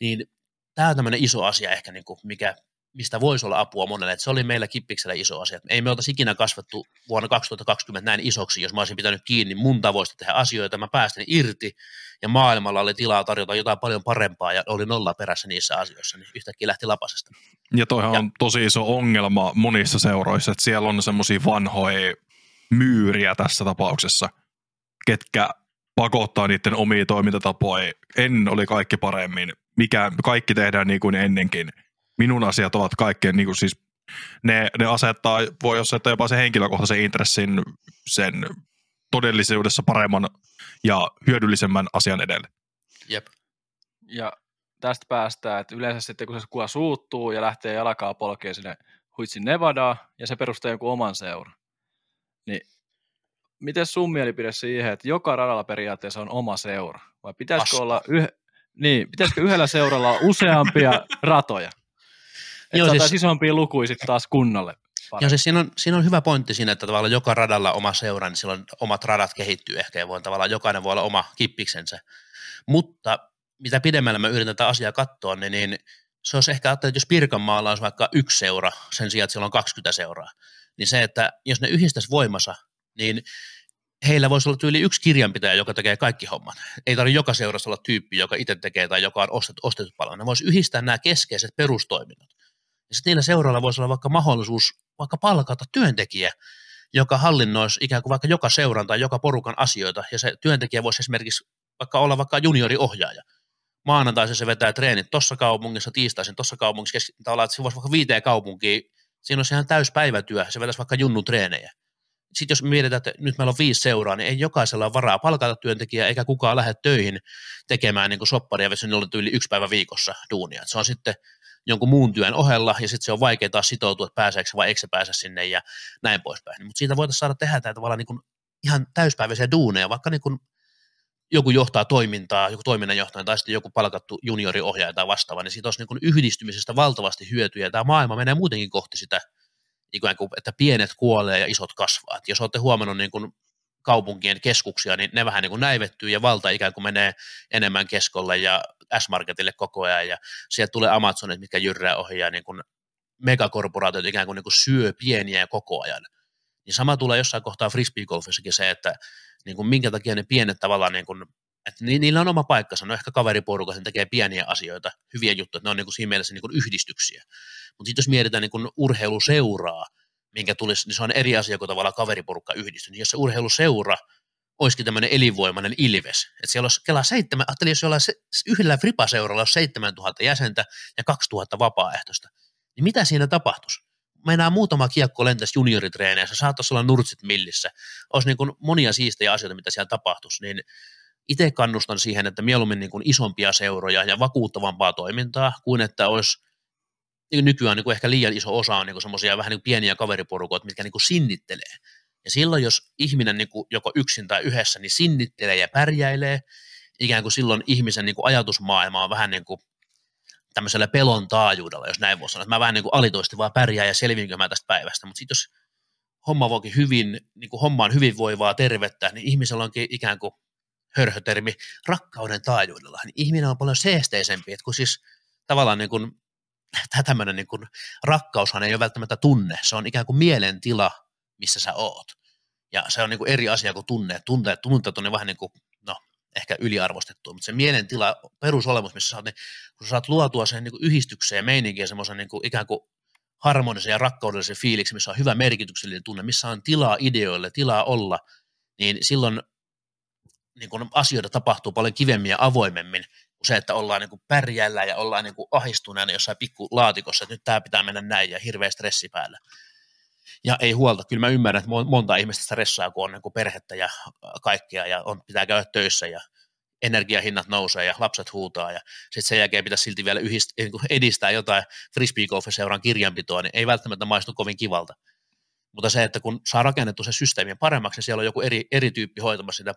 niin tämä on tämmöinen iso asia ehkä, niin kuin mikä mistä voisi olla apua monelle. Että se oli meillä Kippiksellä iso asia. Ei me oltaisi ikinä kasvattu vuonna 2020 näin isoksi, jos mä olisin pitänyt kiinni mun tavoista tehdä asioita. Mä päästin irti ja maailmalla oli tilaa tarjota jotain paljon parempaa ja oli nolla perässä niissä asioissa, niin yhtäkkiä lähti lapasesta. Ja toihan ja, on tosi iso ongelma monissa seuroissa, että siellä on semmoisia vanhoja myyriä tässä tapauksessa, ketkä pakottaa niiden omia toimintatapoja. En oli kaikki paremmin. Mikä, kaikki tehdään niin kuin ennenkin. Minun asiat ovat kaikkien niin kuin siis ne, ne asettaa, voi asettaa jopa sen henkilökohtaisen intressin sen todellisuudessa paremman ja hyödyllisemmän asian edelle. Jep. Ja tästä päästään, että yleensä sitten kun se kuva suuttuu ja lähtee jalkaa polkeen sinne huitsin Nevadaa ja se perustaa jonkun oman seuran, niin miten sun mielipide siihen, että joka radalla periaatteessa on oma seura? Vai pitäisikö Paska. olla yh... niin, pitäisikö yhdellä seuralla olla useampia ratoja? Joo, siis- isompia lukuja sitten taas kunnalle. Joo, siis siinä on, siinä on hyvä pointti siinä, että tavallaan joka radalla oma seura, niin silloin omat radat kehittyy ehkä ja voi tavallaan jokainen voi olla oma kippiksensä. Mutta mitä pidemmällä mä yritän tätä asiaa katsoa, niin, niin se olisi ehkä, että jos Pirkanmaalla olisi vaikka yksi seura sen sijaan, että siellä on 20 seuraa, niin se, että jos ne yhdistäisi voimansa, niin heillä voisi olla tyyli yksi kirjanpitäjä, joka tekee kaikki hommat. Ei tarvitse joka seurassa olla tyyppi, joka itse tekee tai joka on ostettu, ostettu paljon. Ne voisi yhdistää nämä keskeiset perustoiminnot. Ja sitten niillä seuroilla voisi olla vaikka mahdollisuus vaikka palkata työntekijä, joka hallinnoisi ikään kuin vaikka joka seuran tai joka porukan asioita, ja se työntekijä voisi esimerkiksi vaikka olla vaikka junioriohjaaja. Maanantaisin se vetää treenit tuossa kaupungissa, tiistaisin tuossa kaupungissa, kes- tavallaan, että se voisi vaikka viiteen kaupunkiin, siinä olisi ihan täyspäivätyö, se vetäisi vaikka junnu treenejä. Sitten jos mietitään, että nyt meillä on viisi seuraa, niin ei jokaisella ole varaa palkata työntekijää, eikä kukaan lähde töihin tekemään niin sopparia, jos on yli yksi päivä viikossa duunia. Se on sitten jonkun muun työn ohella, ja sitten se on vaikea taas sitoutua, että pääseekö se vai eikö se pääse sinne, ja näin poispäin. Mutta siitä voitaisiin saada tehdä tämä tavallaan niin ihan täyspäiväisiä duuneja, vaikka niin kuin joku johtaa toimintaa, joku toiminnanjohtaja tai sitten joku palkattu junioriohjaaja tai vastaava, niin siitä olisi niin yhdistymisestä valtavasti hyötyä, tämä maailma menee muutenkin kohti sitä, ikään kuin, että pienet kuolee ja isot kasvaa. Et jos olette huomannut niin kuin kaupunkien keskuksia, niin ne vähän niin kuin näivettyy ja valta ikään kuin menee enemmän keskolle ja S-Marketille koko ajan ja sieltä tulee Amazonit, mitkä jyrrää ohi ja niin kuin megakorporaatiot ikään kuin, niin kuin syö pieniä koko ajan. Niin sama tulee jossain kohtaa frisbeegolfissakin se, että niin kuin minkä takia ne pienet tavallaan, niin kuin, että ni- niillä on oma paikkansa, no ehkä kaveriporukka, sen tekee pieniä asioita, hyviä juttuja, että ne on niin kuin siinä mielessä niin kuin yhdistyksiä. Mutta sitten jos mietitään niin kuin urheiluseuraa, minkä tulisi, niin se on eri asia kuin tavallaan kaveriporukka yhdistys. Niin jos se urheiluseura olisikin tämmöinen elinvoimainen ilves, että siellä olisi kelaa seitsemän, ajattelin, jos jollain se, yhdellä fripaseuralla olisi 7000 jäsentä ja 2000 vapaaehtoista, niin mitä siinä tapahtuisi? Mennään muutama kiekko lentäisi junioritreeneissä, saattaisi olla nurtsit millissä, olisi niin kuin monia siistejä asioita, mitä siellä tapahtuisi, niin itse kannustan siihen, että mieluummin niin kuin isompia seuroja ja vakuuttavampaa toimintaa, kuin että olisi niin nykyään niin kuin ehkä liian iso osa on niin semmoisia vähän niin pieniä kaveriporukoita, mitkä niin kuin sinnittelee. Ja silloin, jos ihminen niin kuin joko yksin tai yhdessä, niin sinnittelee ja pärjäilee, ikään kuin silloin ihmisen niin kuin ajatusmaailma on vähän niin kuin tämmöisellä pelon taajuudella, jos näin voisi sanoa. Mä vähän niin kuin alitoisesti vaan pärjään ja selviinkö mä tästä päivästä. Mutta sitten jos homma voikin hyvin, niin kuin homma on hyvinvoivaa, tervettä, niin ihmisellä onkin ikään kuin hörhötermi rakkauden taajuudella. Niin ihminen on paljon seesteisempi, että kun siis tavallaan niin kuin tämmöinen niin kuin, rakkaushan ei ole välttämättä tunne, se on ikään kuin mielentila, missä sä oot. Ja se on niin kuin eri asia kuin tunne. Tunteet, tunteet on ne vähän niin kuin, no, ehkä yliarvostettu, mutta se mielentila, perusolemus, missä sä oot, niin kun sä saat luotua sen niin kuin yhdistyksen ja meininkin ja semmoisen niin kuin, ikään kuin harmonisen ja rakkaudellisen fiiliksi, missä on hyvä merkityksellinen tunne, missä on tilaa ideoille, tilaa olla, niin silloin niin kuin asioita tapahtuu paljon kivemmin ja avoimemmin se, että ollaan niin kuin pärjällä ja ollaan niin kuin ahistuneena jossain pikku laatikossa, että nyt tämä pitää mennä näin ja hirveä stressi päällä. Ja ei huolta, kyllä mä ymmärrän, että monta ihmistä stressaa, kun on niin kuin perhettä ja kaikkea ja on, pitää käydä töissä ja energiahinnat nousee ja lapset huutaa ja sitten sen jälkeen pitäisi silti vielä yhdist, niin kuin edistää jotain frisbeegolf-seuran kirjanpitoa, niin ei välttämättä maistu kovin kivalta. Mutta se, että kun saa rakennettu se systeemi paremmaksi, niin siellä on joku eri, eri tyyppi hoitamassa sitä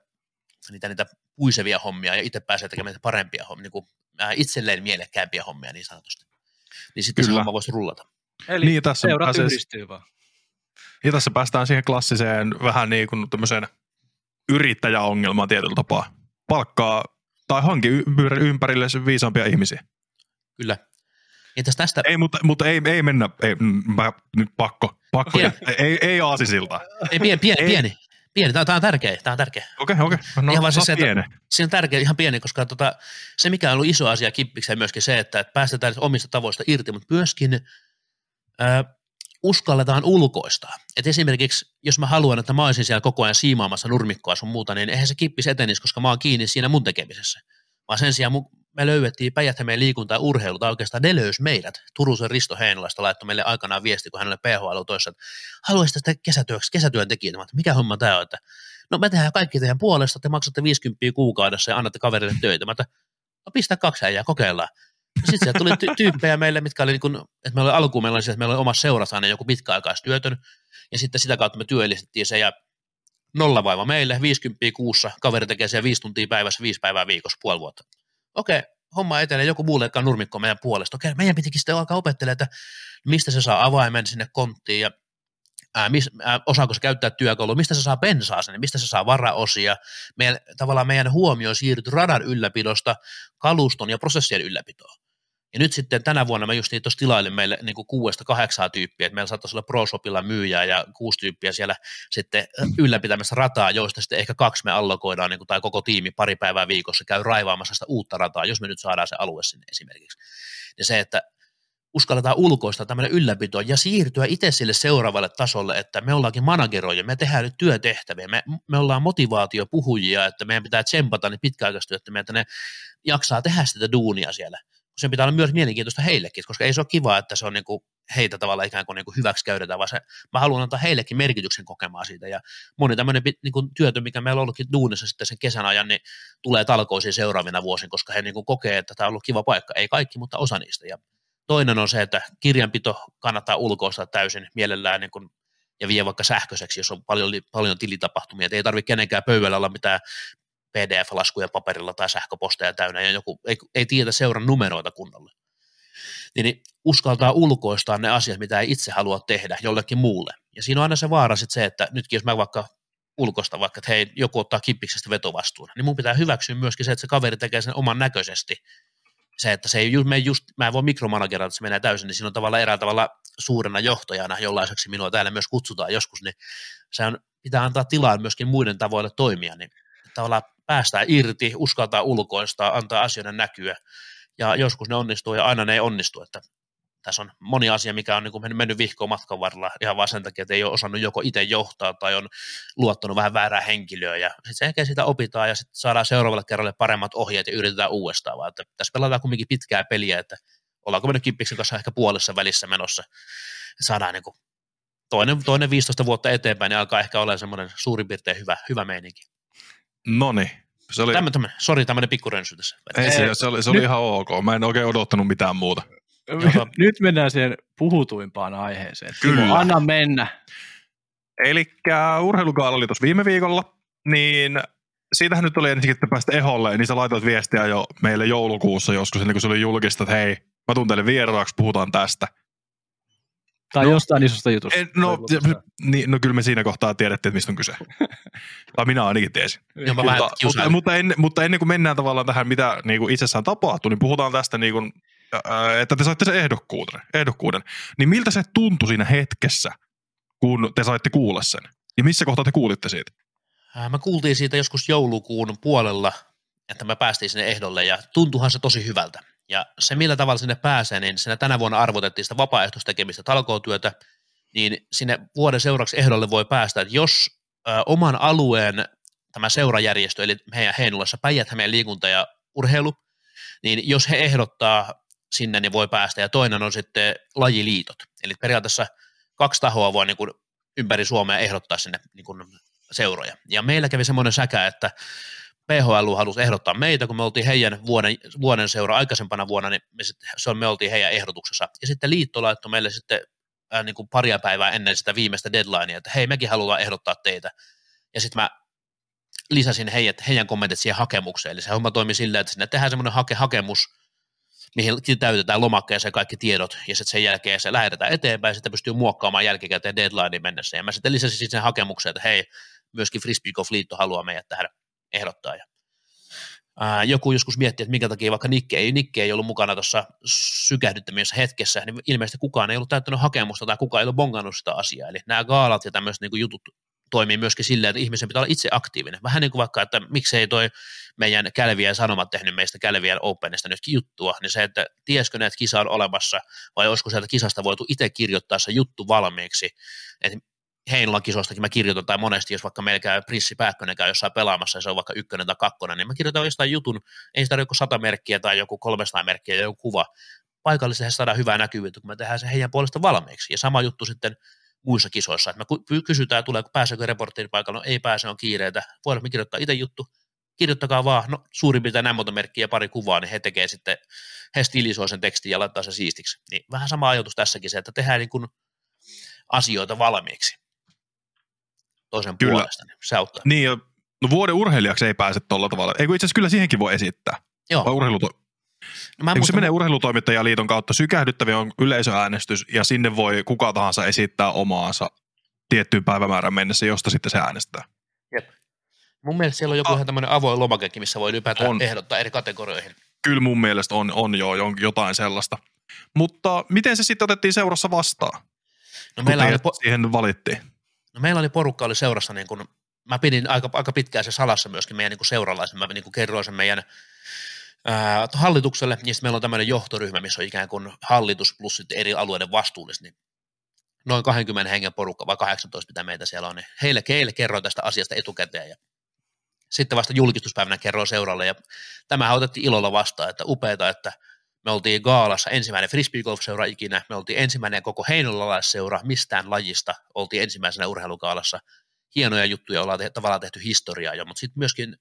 niitä, niitä puisevia hommia ja itse pääsee tekemään parempia hommia, niin kuin itselleen mielekkäämpiä hommia niin sanotusti. Niin sitten Kyllä. se homma voisi rullata. Eli Niin, tässä seurat pääsee- yhdistyy vaan. Ja tässä päästään siihen klassiseen vähän niin kuin tämmöiseen yrittäjäongelmaan tietyllä tapaa. Palkkaa tai hanki ympärille viisaampia ihmisiä. Kyllä. Ja tästä, tästä Ei, mutta, mutta ei, ei mennä, ei, mm, mä, nyt pakko, pakko, Okei. ei, ei aasisilta. ei, pieni, pieni, Ei. pieni, pieni. Tämä, tämä on tärkeä, tämä on tärkeä. Okei, okei, no Ihan vaan se, saat se, että- pienen. Siinä on tärkeä, ihan pieni, koska tota, se mikä on ollut iso asia kippikseen myöskin se, että, että päästetään omista tavoista irti, mutta myöskin ää, uskalletaan ulkoistaa. Et esimerkiksi, jos mä haluan, että mä olisin siellä koko ajan siimaamassa nurmikkoa sun muuta, niin eihän se kippis etenisi, koska mä oon kiinni siinä mun tekemisessä. Vaan sen sijaan me löydettiin päijät liikunta ja urheilu, tai oikeastaan ne löysi meidät. Turusen Risto Heinolasta laittoi meille aikanaan viesti, kun hänelle PHL toissa, että haluaisitte sitä kesätyöksi, kesätyöntekijät. Että mikä homma tämä on, että no me tehdään kaikki teidän puolesta, te maksatte 50 kuukaudessa ja annatte kaverille töitä. Mä no pistä kaksi äijää, kokeillaan. Sitten sieltä tuli ty- tyyppejä meille, mitkä oli, niin kuin, että meillä oli alkuun meillä oli, että meillä oli omassa seurassa aina joku pitkäaikaistyötön, ja sitten sitä kautta me työllistettiin se, ja nolla vaiva meille, 50 kuussa, kaveri tekee sen viisi tuntia päivässä, viisi päivää viikossa, puoli vuotta. Okei, homma etenee, joku muu leikkaa nurmikko meidän puolesta. Okei, meidän pitikin sitten alkaa opettelemaan, että mistä se saa avaimen sinne konttiin ja ää, mis, ää, osaako se käyttää työkalua, mistä se saa bensaa sinne, mistä se saa varaosia. Meidän, tavallaan meidän huomio siirtyy radan ylläpidosta kaluston ja prosessien ylläpitoon. Ja nyt sitten tänä vuonna mä just niin tuossa tilailin meille niin kuin kuudesta kahdeksaa tyyppiä, että meillä saattaisi olla ProShopilla myyjää ja kuusi tyyppiä siellä sitten ylläpitämässä rataa, joista sitten ehkä kaksi me allokoidaan niin kuin, tai koko tiimi pari päivää viikossa käy raivaamassa sitä uutta rataa, jos me nyt saadaan se alue sinne esimerkiksi. Ja se, että uskalletaan ulkoista tämmöinen ylläpito ja siirtyä itse sille seuraavalle tasolle, että me ollaankin manageroja, me tehdään nyt työtehtäviä, me, me ollaan motivaatiopuhujia, että meidän pitää tsempata niin pitkäaikaistyöttömiä, että ne jaksaa tehdä sitä duunia siellä sen pitää olla myös mielenkiintoista heillekin, koska ei se ole kiva, että se on niin kuin heitä tavallaan ikään kuin, niin kuin hyväksi käytetään, vaan se, mä haluan antaa heillekin merkityksen kokemaan siitä. Ja moni tämmöinen niin kuin työtö, mikä meillä on ollutkin duunissa sitten sen kesän ajan, niin tulee talkoisiin seuraavina vuosina, koska he niin kuin kokee, että tämä on ollut kiva paikka. Ei kaikki, mutta osa niistä. Ja toinen on se, että kirjanpito kannattaa ulkoistaa täysin mielellään niin kuin ja vie vaikka sähköiseksi, jos on paljon, paljon tilitapahtumia. Et ei tarvitse kenenkään pöydällä olla mitään PDF-laskuja paperilla tai sähköposteja täynnä ja joku ei, ei tiedä seuran numeroita kunnolla. Niin, niin uskaltaa ulkoistaa ne asiat, mitä ei itse halua tehdä jollekin muulle. Ja siinä on aina se vaara sitten se, että nytkin jos mä vaikka ulkoista vaikka, että hei, joku ottaa kippiksestä vetovastuun, niin mun pitää hyväksyä myöskin se, että se kaveri tekee sen oman näköisesti. Se, että se ei me just, mä en voi mikromanagerata, että se menee täysin, niin siinä on tavallaan eräällä tavalla suurena johtajana, jollaiseksi minua täällä myös kutsutaan joskus, niin se on, pitää antaa tilaa myöskin muiden tavoille toimia, niin tavallaan päästään irti, uskaltaa ulkoistaa, antaa asioiden näkyä. Ja joskus ne onnistuu ja aina ne ei onnistu. Että tässä on moni asia, mikä on niin mennyt vihkoon matkan varrella ihan vaan sen takia, että ei ole osannut joko itse johtaa tai on luottanut vähän väärää henkilöä. Ja sitten jälkeen sitä opitaan ja sitten saadaan seuraavalle kerralle paremmat ohjeet ja yritetään uudestaan. Vaan että tässä pelataan kumminkin pitkää peliä, että ollaanko me nyt Kippiksen kanssa ehkä puolessa välissä menossa. Saadaan niin toinen, toinen 15 vuotta eteenpäin, niin alkaa ehkä olla semmoinen suurin piirtein hyvä, hyvä meininki. Noni. Se oli... Tämmöinen, sori, tämmöinen pikkurensy tässä. Ei, se, se, oli, se oli nyt... ihan ok. Mä en oikein odottanut mitään muuta. nyt mennään siihen puhutuimpaan aiheeseen. Kyllä. Timo, anna mennä. Eli urheilukaala oli tuossa viime viikolla, niin siitähän nyt oli ensin, että päästä eholle, niin sä laitoit viestiä jo meille joulukuussa joskus, ennen kuin se oli julkista, että hei, mä tuun teille vieraaksi, puhutaan tästä. Tai no, jostain isosta jutusta. En, no, niin, no kyllä me siinä kohtaa tiedettiin, että mistä on kyse. tai minä ainakin tiesin. Joo, mutta, mutta, mutta, en, mutta ennen kuin mennään tavallaan tähän, mitä niin kuin itsessään tapahtuu, niin puhutaan tästä, niin kuin, että te saitte sen ehdokkuuden, ehdokkuuden. Niin miltä se tuntui siinä hetkessä, kun te saitte kuulla sen? Ja missä kohtaa te kuulitte siitä? Mä kuultiin siitä joskus joulukuun puolella, että me päästiin sinne ehdolle ja tuntuhan se tosi hyvältä. Ja se, millä tavalla sinne pääsee, niin siinä tänä vuonna arvotettiin sitä vapaaehtoistekemistä talkootyötä, niin sinne vuoden seuraavaksi ehdolle voi päästä, että jos ö, oman alueen tämä seurajärjestö, eli meidän Heinolassa päijät meidän liikunta ja urheilu, niin jos he ehdottaa sinne, niin voi päästä, ja toinen on sitten lajiliitot. Eli periaatteessa kaksi tahoa voi niin kuin ympäri Suomea ehdottaa sinne niin kuin seuroja. Ja meillä kävi semmoinen säkä, että PHL halusi ehdottaa meitä, kun me oltiin heidän vuoden, vuoden seura aikaisempana vuonna, niin me, sit, se on, me oltiin heidän ehdotuksessa. Ja sitten liitto laittoi meille sitten ää, niin kuin paria päivää ennen sitä viimeistä deadlinea, että hei, mekin halutaan ehdottaa teitä. Ja sitten mä lisäsin heidät, heidän kommentit siihen hakemukseen. Eli se homma toimi silleen, että sinne tehdään semmoinen hake, hakemus, mihin täytetään lomakkeeseen kaikki tiedot, ja sitten sen jälkeen se lähetetään eteenpäin, ja sitten pystyy muokkaamaan jälkikäteen deadline mennessä. Ja mä sitten lisäsin sen hakemukseen, että hei, myöskin Frisbee Golf Liitto haluaa meidät tähän ehdottaa. Ja, ää, joku joskus miettii, että minkä takia vaikka Nikke ei, Nikke ei ollut mukana tuossa sykähdyttämisessä hetkessä, niin ilmeisesti kukaan ei ollut täyttänyt hakemusta tai kukaan ei ollut bongannut sitä asiaa. Eli nämä gaalat ja tämmöiset niin jutut toimii myöskin silleen, että ihmisen pitää olla itse aktiivinen. Vähän niin kuin vaikka, että miksei toi meidän Kälvien Sanomat tehnyt meistä Kälvien Openista nytkin juttua, niin se, että tiesikö ne, että kisa on olemassa, vai olisiko sieltä kisasta voitu itse kirjoittaa se juttu valmiiksi, että Heinolan kisoistakin mä kirjoitan, tai monesti, jos vaikka meillä käy Prissi Pääkkönen käy jossain pelaamassa, ja se on vaikka ykkönen tai kakkonen, niin mä kirjoitan jostain jutun, ei sitä joku sata merkkiä tai joku 300 merkkiä joku kuva. Paikallisesti saadaan hyvää näkyvyyttä, kun me tehdään se heidän puolesta valmiiksi. Ja sama juttu sitten muissa kisoissa, että me kysytään, tuleeko, pääseekö reporttiin paikalla, no ei pääse, on kiireitä, voidaan me kirjoittaa itse juttu, kirjoittakaa vaan, no suurin piirtein näin monta merkkiä ja pari kuvaa, niin he tekee sitten, he stilisoi sen tekstin ja laittaa se siistiksi. Niin vähän sama ajatus tässäkin se, että tehdään niin kuin asioita valmiiksi toisen kyllä. puolesta, niin se auttaa. Niin, ja no vuoden urheilijaksi ei pääse tuolla tavalla. Eikö itse asiassa kyllä siihenkin voi esittää? Joo. Vai urheiluto- No Eikö se menee urheilutoimittajaliiton kautta, sykähdyttäviä on yleisöäänestys ja sinne voi kuka tahansa esittää omaansa tiettyyn päivämäärän mennessä, josta sitten se äänestää. Jep. Mun mielestä siellä on joku ah. ihan tämmöinen avoin lomakekin, missä voi ylipäätään on. ehdottaa eri kategorioihin. Kyllä mun mielestä on, on jo jotain sellaista. Mutta miten se sitten otettiin seurassa vastaan? No meillä oli po- siihen valittiin. No meillä oli porukka oli seurassa, niin kun, mä pidin aika, aika pitkään se salassa myöskin meidän niin seuralaisen, mä niin kerroin sen meidän ää, hallitukselle, ja sitten meillä on tämmöinen johtoryhmä, missä on ikään kuin hallitus plus eri alueiden vastuulliset, niin noin 20 hengen porukka, vai 18 mitä meitä siellä on, niin heille, heille kerroin tästä asiasta etukäteen, ja sitten vasta julkistuspäivänä kerroin seuralle, ja tämä otettiin ilolla vastaan, että upeeta, että me oltiin Gaalassa ensimmäinen frisbeegolf-seura ikinä, me oltiin ensimmäinen koko heinolalaisseura mistään lajista, oltiin ensimmäisenä urheilugaalassa. Hienoja juttuja, ollaan te- tavallaan tehty historiaa jo, mutta sitten myöskin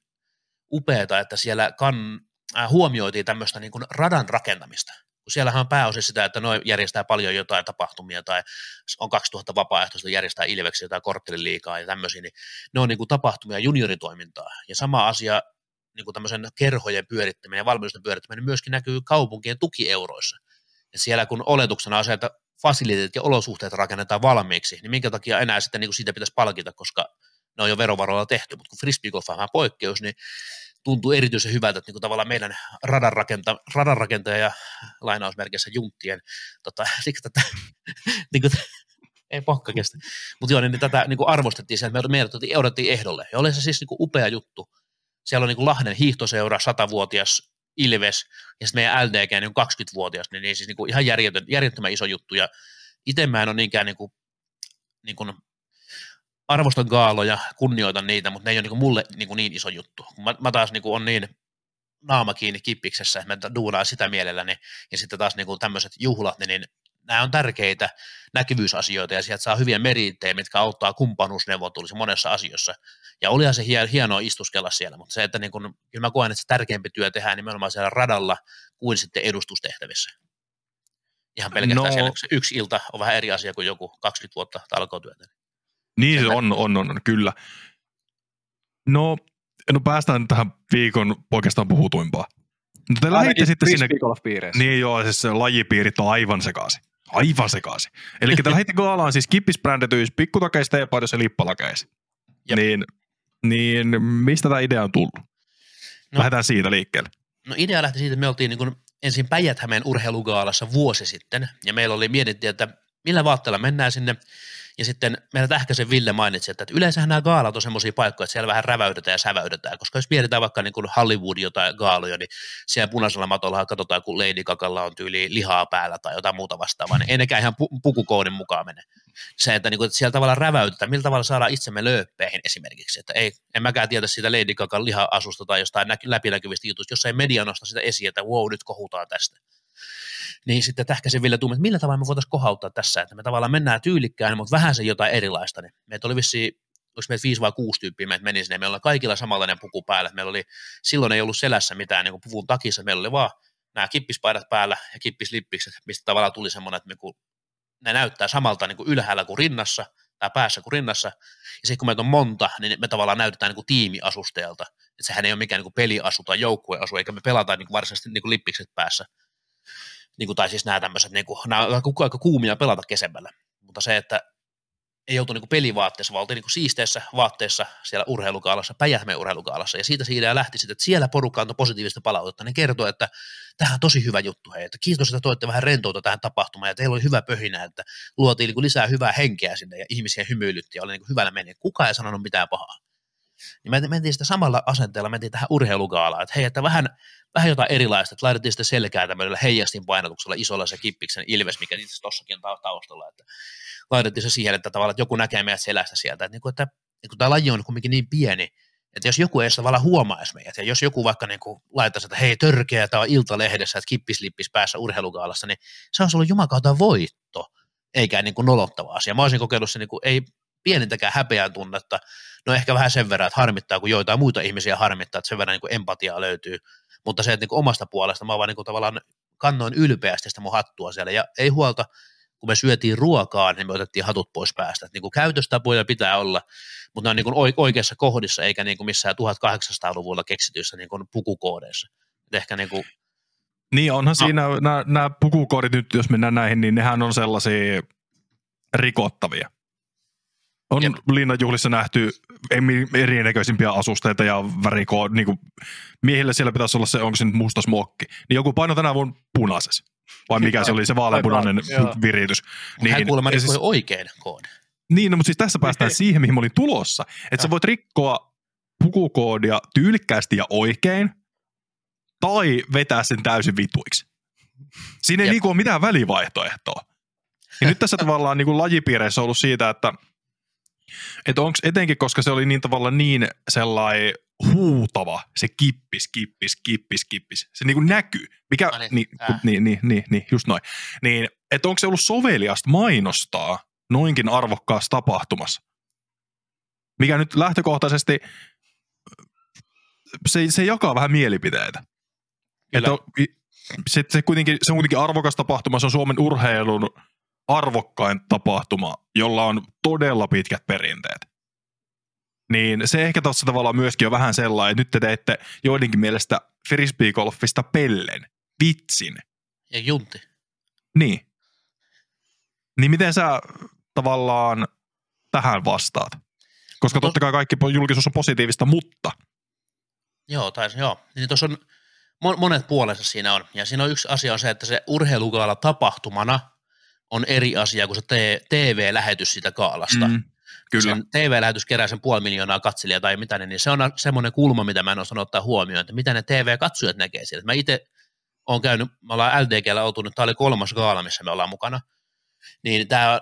upeata, että siellä kan, äh, huomioitiin tämmöistä niin kuin radan rakentamista. Siellähän on pääosin sitä, että noin järjestää paljon jotain tapahtumia tai on 2000 vapaaehtoista järjestää Ilveksi jotain kortteliliikaa ja tämmöisiä, niin ne on niin kuin tapahtumia junioritoimintaa. Ja sama asia niin kuin tämmöisen kerhojen pyörittäminen ja valmennusten pyörittäminen myöskin näkyy kaupunkien tukieuroissa. Ja siellä kun oletuksena on se, että fasiliteetit ja olosuhteet rakennetaan valmiiksi, niin minkä takia enää sitten niin kuin siitä pitäisi palkita, koska ne on jo verovaroilla tehty, mutta kun frisbeegolf on vähän poikkeus, niin tuntuu erityisen hyvältä, että niin kuin tavallaan meidän radan, rakenta, radan rakentaja ja lainausmerkissä junttien, tota, tätä, niin kuin, ei pokka kestä, mutta joo, niin, niin tätä niin kuin arvostettiin sen, että meidät otettiin ehdolle, ja oli se siis niin kuin upea juttu, siellä on niin kuin Lahden hiihtoseura, 100-vuotias Ilves, ja sitten meidän LDG niin 20-vuotias, niin, niin siis niin kuin ihan järjetön, järjettömän iso juttu, ja itse mä en ole niinkään niin kuin, niin kuin arvostan gaaloja, kunnioitan niitä, mutta ne ei ole niin kuin mulle niin, kuin niin iso juttu. Mä, mä taas niin kuin on niin naama kiinni kippiksessä, mä duunaan sitä mielelläni, ja sitten taas niin kuin tämmöiset juhlat, niin, niin nämä on tärkeitä näkyvyysasioita ja sieltä saa hyviä merittejä, mitkä auttaa kumppanuusneuvotteluissa monessa asiassa. Ja olihan se hienoa istuskella siellä, mutta se, että niin kun, kyllä mä koen, että se tärkeämpi työ tehdään nimenomaan siellä radalla kuin sitten edustustehtävissä. Ihan pelkästään no, siellä, se yksi ilta on vähän eri asia kuin joku 20 vuotta talkootyötä. Niin se on, on, on, kyllä. No, no päästään tähän viikon oikeastaan puhutuimpaa. No te lähditte sitten sinne... Niin joo, siis se lajipiirit on aivan sekaisin. Aivan sekaisin. Eli te lähditte Gaalaan siis kippisbrändetyissä pikkutakeista ja paidassa lippalakeissa. Niin, niin mistä tämä idea on tullut? No, Lähdetään siitä liikkeelle. No idea lähti siitä, että me oltiin niin kuin ensin päijät urheilugaalassa vuosi sitten, ja meillä oli mietitty, että millä vaatteella mennään sinne, ja sitten meillä Tähkäsen Ville mainitsi, että yleensähän nämä gaalat on semmoisia paikkoja, että siellä vähän räväytetään ja säväytetään, koska jos mietitään vaikka niin kuin Hollywood jotain gaaloja, niin siellä punaisella matolla katsotaan, kun Lady Gagalla on tyyli lihaa päällä tai jotain muuta vastaavaa, niin ei nekään ihan pukukoodin mukaan mene. Se, että, niin kuin, että siellä tavalla räväytetään, millä tavalla saadaan itsemme lööppeihin esimerkiksi, että ei, en mäkään tiedä siitä Lady Gagan liha-asusta tai jostain läpinäkyvistä jutuista, jos ei media nosta sitä esiin, että wow, nyt kohutaan tästä niin sitten Tähkäsen Ville tuumi, että millä tavalla me voitaisiin kohauttaa tässä, että me tavallaan mennään tyylikkään, mutta vähän se jotain erilaista. Niin meitä oli vissiin oliko meitä viisi vai kuusi tyyppiä, meitä meni sinne, meillä oli kaikilla samanlainen puku päällä, meillä oli, silloin ei ollut selässä mitään niin kuin puvun takissa, meillä oli vaan nämä kippispaidat päällä ja kippislippikset, mistä tavallaan tuli semmoinen, että niin ne näyttää samalta niin kuin ylhäällä kuin rinnassa, tai päässä kuin rinnassa, ja sitten kun meitä on monta, niin me tavallaan näytetään niin kuin tiimiasustajalta, että sehän ei ole mikään niin kuin peliasu tai joukkueasu, eikä me pelata niin kuin varsinaisesti niin kuin lippikset päässä, niin kuin, tai siis nämä tämmöiset, niin kuin, nämä on aika kuumia pelata kesemmällä, mutta se, että ei oltu niin pelivaatteessa, vaan oltiin niin siisteissä vaatteissa siellä urheilukaalassa, Päijähmeen urheilukaalassa, ja siitä siitä lähti sitten, että siellä porukka antoi positiivista palautetta. Ne kertoi, että tähän on tosi hyvä juttu, hei, että kiitos, että toitte vähän rentouta tähän tapahtumaan, ja teillä oli hyvä pöhinä, että luotiin niin lisää hyvää henkeä sinne, ja ihmisiä hymyilytti, ja oli niin hyvällä meni. Kukaan ei sanonut mitään pahaa. Niin me mentiin sitä samalla asenteella, mentiin tähän urheilugaalaan, että hei, että vähän, vähän jotain erilaista, että laitettiin sitä selkää tämmöisellä heijastin painotuksella isolla se kippiksen ilves, mikä itse tossakin on taustalla, että laitettiin se siihen, että tavallaan että joku näkee meidät selästä sieltä, että, niin kuin, että niin kuin tämä laji on kuitenkin niin pieni, että jos joku ei tavallaan huomaisi meidät, ja jos joku vaikka niin kuin laittaisi, että hei törkeä, tämä on iltalehdessä, että kippislippis päässä urheilugaalassa, niin se on ollut jumakauta voitto, eikä niin kuin nolottava asia. Mä olisin kokeillut se niin kuin, ei pienintäkään häpeän tunnetta, no ehkä vähän sen verran, että harmittaa, kun joitain muita ihmisiä harmittaa, että sen verran niin kuin empatiaa löytyy, mutta se, että niin omasta puolesta mä vaan niin tavallaan kannoin ylpeästi sitä mun hattua siellä, ja ei huolta, kun me syötiin ruokaa, niin me otettiin hatut pois päästä. Että niin kuin käytöstapoja pitää olla, mutta ne on niin kuin oikeassa kohdissa, eikä niin kuin missään 1800-luvulla keksityissä niin kuin pukukoodeissa. Et ehkä niin kuin niin onhan no. siinä nämä pukukoodit nyt, jos mennään näihin, niin nehän on sellaisia rikottavia. On Jep. linnanjuhlissa nähty erinäköisimpiä asusteita ja värikood, niin kuin miehille siellä pitäisi olla se, onko se nyt musta smokki. Niin joku paino tänä vuonna punaisessa. Vai mikä se oli se vaaleanpunainen viritys. Niin, hän kuulemma siis, oikein koodi. Niin, no, mutta siis tässä päästään siihen, mihin mä olin tulossa. Että sä voit rikkoa pukukoodia tyylikkäästi ja oikein, tai vetää sen täysin vituiksi. Siinä ei niinku ole mitään välivaihtoehtoa. Ja nyt tässä tavallaan niin kuin lajipiireissä on ollut siitä, että, että onko etenkin, koska se oli niin tavallaan niin sellainen huutava, se kippis, kippis, kippis, kippis. Se niin kuin näkyy. Mikä, no niin, äh. niin, niin, niin, niin, just noin. Niin, että onko se ollut soveliasta mainostaa noinkin arvokkaassa tapahtumassa? Mikä nyt lähtökohtaisesti, se, se jakaa vähän mielipiteitä. Että se, se, kuitenkin, se on kuitenkin arvokas tapahtuma, se on Suomen urheilun arvokkain tapahtuma, jolla on todella pitkät perinteet. Niin se ehkä tuossa tavallaan myöskin on vähän sellainen, että nyt te teette joidenkin mielestä frisbeegolfista pellen, vitsin. Ja junti. Niin. Niin miten sä tavallaan tähän vastaat? Koska no, totta kai kaikki julkisuus on positiivista, mutta. Joo, tai joo. Niin tuossa on monet puolensa siinä on. Ja siinä on yksi asia on se, että se urheilukaala tapahtumana on eri asia kuin se TV-lähetys siitä kaalasta. Mm. Kyllä. Sen TV-lähetys kerää sen puoli miljoonaa katselijaa tai mitä niin se on semmoinen kulma, mitä mä en osannut ottaa huomioon, että mitä ne TV-katsojat näkee sieltä. Mä itse olen käynyt, me ollaan LDGllä oltu nyt, tämä oli kolmas gaala, missä me ollaan mukana, niin tämä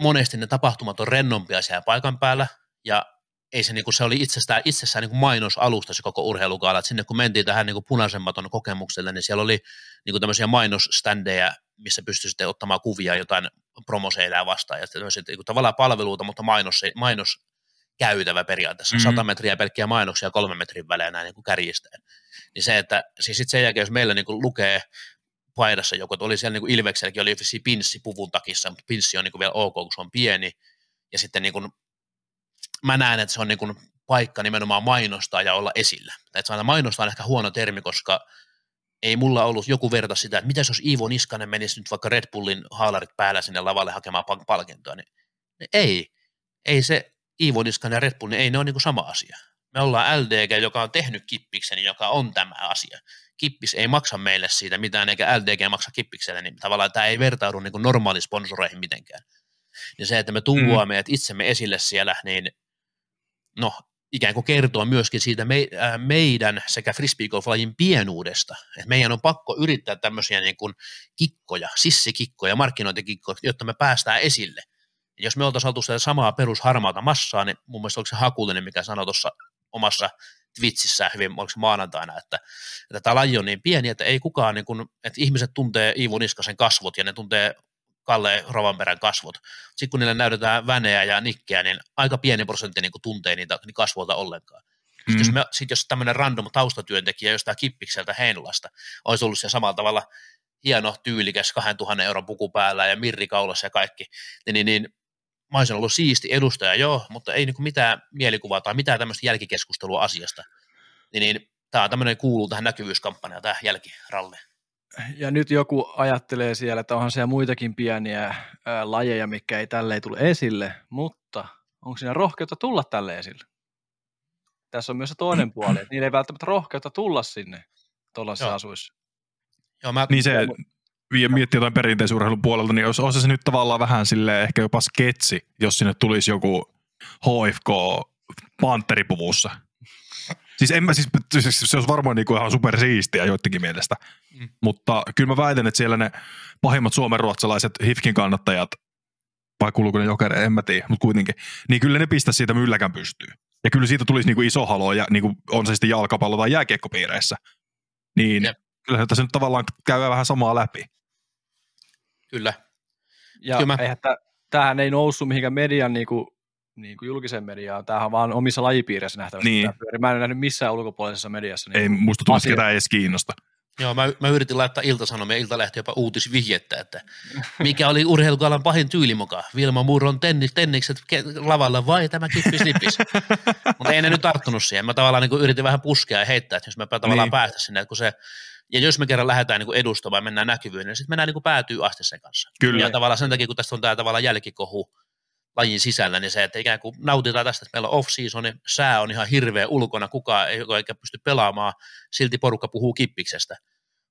monesti ne tapahtumat on rennompia siellä paikan päällä, ja ei se, niin kuin, se oli itsestään, itsessään niin kuin mainosalusta se koko urheilukaala, että sinne kun mentiin tähän niin kuin punaisemmaton kokemukselle, niin siellä oli niin kuin tämmöisiä mainosständejä, missä pystyi sitten ottamaan kuvia jotain promoseinää vastaan, ja sitten niin kuin, tavallaan palveluita, mutta mainos, mainos käytävä periaatteessa, mm-hmm. 100 metriä pelkkiä mainoksia kolme metrin välein näin niin kuin kärjistäen. Niin se, että siis sitten sen jälkeen, jos meillä niin kuin lukee paidassa joku, että oli siellä niin kuin Ilvekselläkin oli pinssi puvun takissa, mutta pinssi on niin kuin vielä ok, kun se on pieni, ja sitten niin kuin mä näen, että se on niin kuin paikka nimenomaan mainostaa ja olla esillä. Että mainostaa on ehkä huono termi, koska ei mulla ollut joku verta sitä, että mitä jos Iivo Niskanen menisi nyt vaikka Red Bullin haalarit päällä sinne lavalle hakemaan palkintoa, niin, ei. Ei se Iivo Niskanen ja Red Bull, niin ei ne ole niin kuin sama asia. Me ollaan LDG, joka on tehnyt kippiksen, joka on tämä asia. Kippis ei maksa meille siitä mitään, eikä LDG maksa kippikselle, niin tavallaan tämä ei vertaudu niin normaali sponsoreihin mitenkään. Niin se, että me tuuaamme mm. itsemme esille siellä, niin no, ikään kuin kertoa myöskin siitä me, äh, meidän sekä frisbeegolf-lajin pienuudesta. Et meidän on pakko yrittää tämmöisiä niin kuin kikkoja, sissikikkoja, markkinointikikkoja, jotta me päästään esille. Ja jos me oltaisiin oltu sitä samaa perusharmaata massaa, niin mun mielestä oliko se Hakulinen, mikä sanoi tuossa omassa Twitchissä hyvin, se maanantaina, että, että tämä laji on niin pieni, että ei kukaan, niin kuin, että ihmiset tuntee Iivo Niskasen kasvot ja ne tuntee Kalle Rovanperän kasvot. Sitten kun niille näytetään väneä ja nikkeä, niin aika pieni prosentti niin tuntee niitä niin kasvoilta ollenkaan. Sitten mm. jos, me, sit jos tämmöinen random taustatyöntekijä jostain kippikseltä Heinolasta olisi ollut se samalla tavalla hieno, tyylikäs 2000 euron puku päällä ja mirri kaulassa ja kaikki, niin, niin, niin mä olisin ollut siisti edustaja, joo, mutta ei niin mitään mielikuvaa tai mitään tämmöistä jälkikeskustelua asiasta. Niin, niin tämä on tämmöinen kuuluu tähän näkyvyyskampanjaan, tämä jälkiralli. Ja nyt joku ajattelee siellä, että onhan siellä muitakin pieniä ää, lajeja, mikä ei tälle tule esille, mutta onko siinä rohkeutta tulla tälle esille? Tässä on myös se toinen puoli, että niillä ei välttämättä rohkeutta tulla sinne tuollaisissa asuissa. Joo, mä, Niin se, ja miettii jotain perinteisuurheilun puolelta, niin olisi, olisi se nyt tavallaan vähän sille ehkä jopa sketsi, jos sinne tulisi joku HFK panteripuvussa. Siis, en mä, siis, siis se olisi varmaan niinku ihan supersiistiä joidenkin mielestä. Mm. Mutta kyllä mä väitän, että siellä ne pahimmat suomenruotsalaiset HIFKin kannattajat, vai kuuluuko ne jokere, en mä tiedä, mutta kuitenkin, niin kyllä ne pistä siitä mylläkän pystyy. Ja kyllä siitä tulisi niinku iso halo, ja niinku, on se sitten jalkapallo- tai jääkiekkopiireissä. Niin Jep. kyllä tässä nyt tavallaan käy vähän samaa läpi. kyllä. Ja Kyllä mä- eihän tä, tämähän ei noussut mihinkään median niin kuin, niin kuin julkiseen mediaan, tämähän on vaan omissa lajipiireissä nähtävästi. Niin. Mä en nähnyt missään ulkopuolisessa mediassa. Niin Ei musta tuntuu, että ketään edes kiinnosta. Joo, mä, mä yritin laittaa iltasanomia, iltalehti jopa uutisvihjettä, että mikä oli urheilukalan pahin tyyli mukaan. Vilma Murron tennis, tennikset ke- lavalla vai tämä kippis lippis. Mutta ei ne nyt tarttunut siihen. Mä tavallaan niin yritin vähän puskea ja heittää, että jos mä tavallaan Niin. päästä sinne, että kun se, ja jos me kerran lähdetään niin edustamaan, mennään näkyvyyteen, niin sitten mennään niin päätyy asti sen kanssa. Kyllä. Ja tavallaan sen takia, kun tästä on tämä tavallaan jälkikohu lajin sisällä, niin se, että ikään kuin nautitaan tästä, että meillä on off-season, niin sää on ihan hirveä ulkona, kukaan ei eikä pysty pelaamaan, silti porukka puhuu kippiksestä.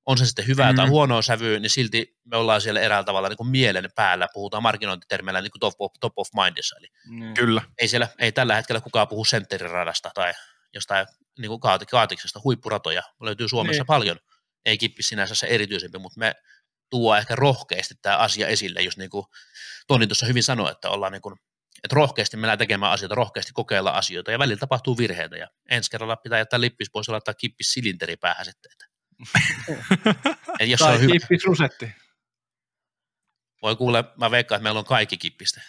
On se sitten hyvää mm. tai Mm. huonoa sävyä, niin silti me ollaan siellä eräällä tavalla niin kuin mielen päällä, puhutaan markkinointitermeillä niin kuin top, of, top of mindissa, eli niin. Kyllä. ei siellä, ei tällä hetkellä kukaan puhu sentteriradasta tai jostain niin kuin kaati, kaatiksesta, huippuratoja löytyy Suomessa Niin. niin. paljon, ei kippi sinänsä se erityisempi, mutta me tuo ehkä rohkeasti tämä asia esille, jos niin kuin Toni tuossa hyvin sanoi, että ollaan niin kuin, että rohkeasti mennään tekemään asioita, rohkeasti kokeilla asioita ja välillä tapahtuu virheitä ja ensi kerralla pitää jättää lippis pois ja laittaa kippis silinteri päähän sitten. Että. Et jos se Tai on hyvä, kippis rusetti. voi kuulla, mä veikkaan, että meillä on kaikki kippistä.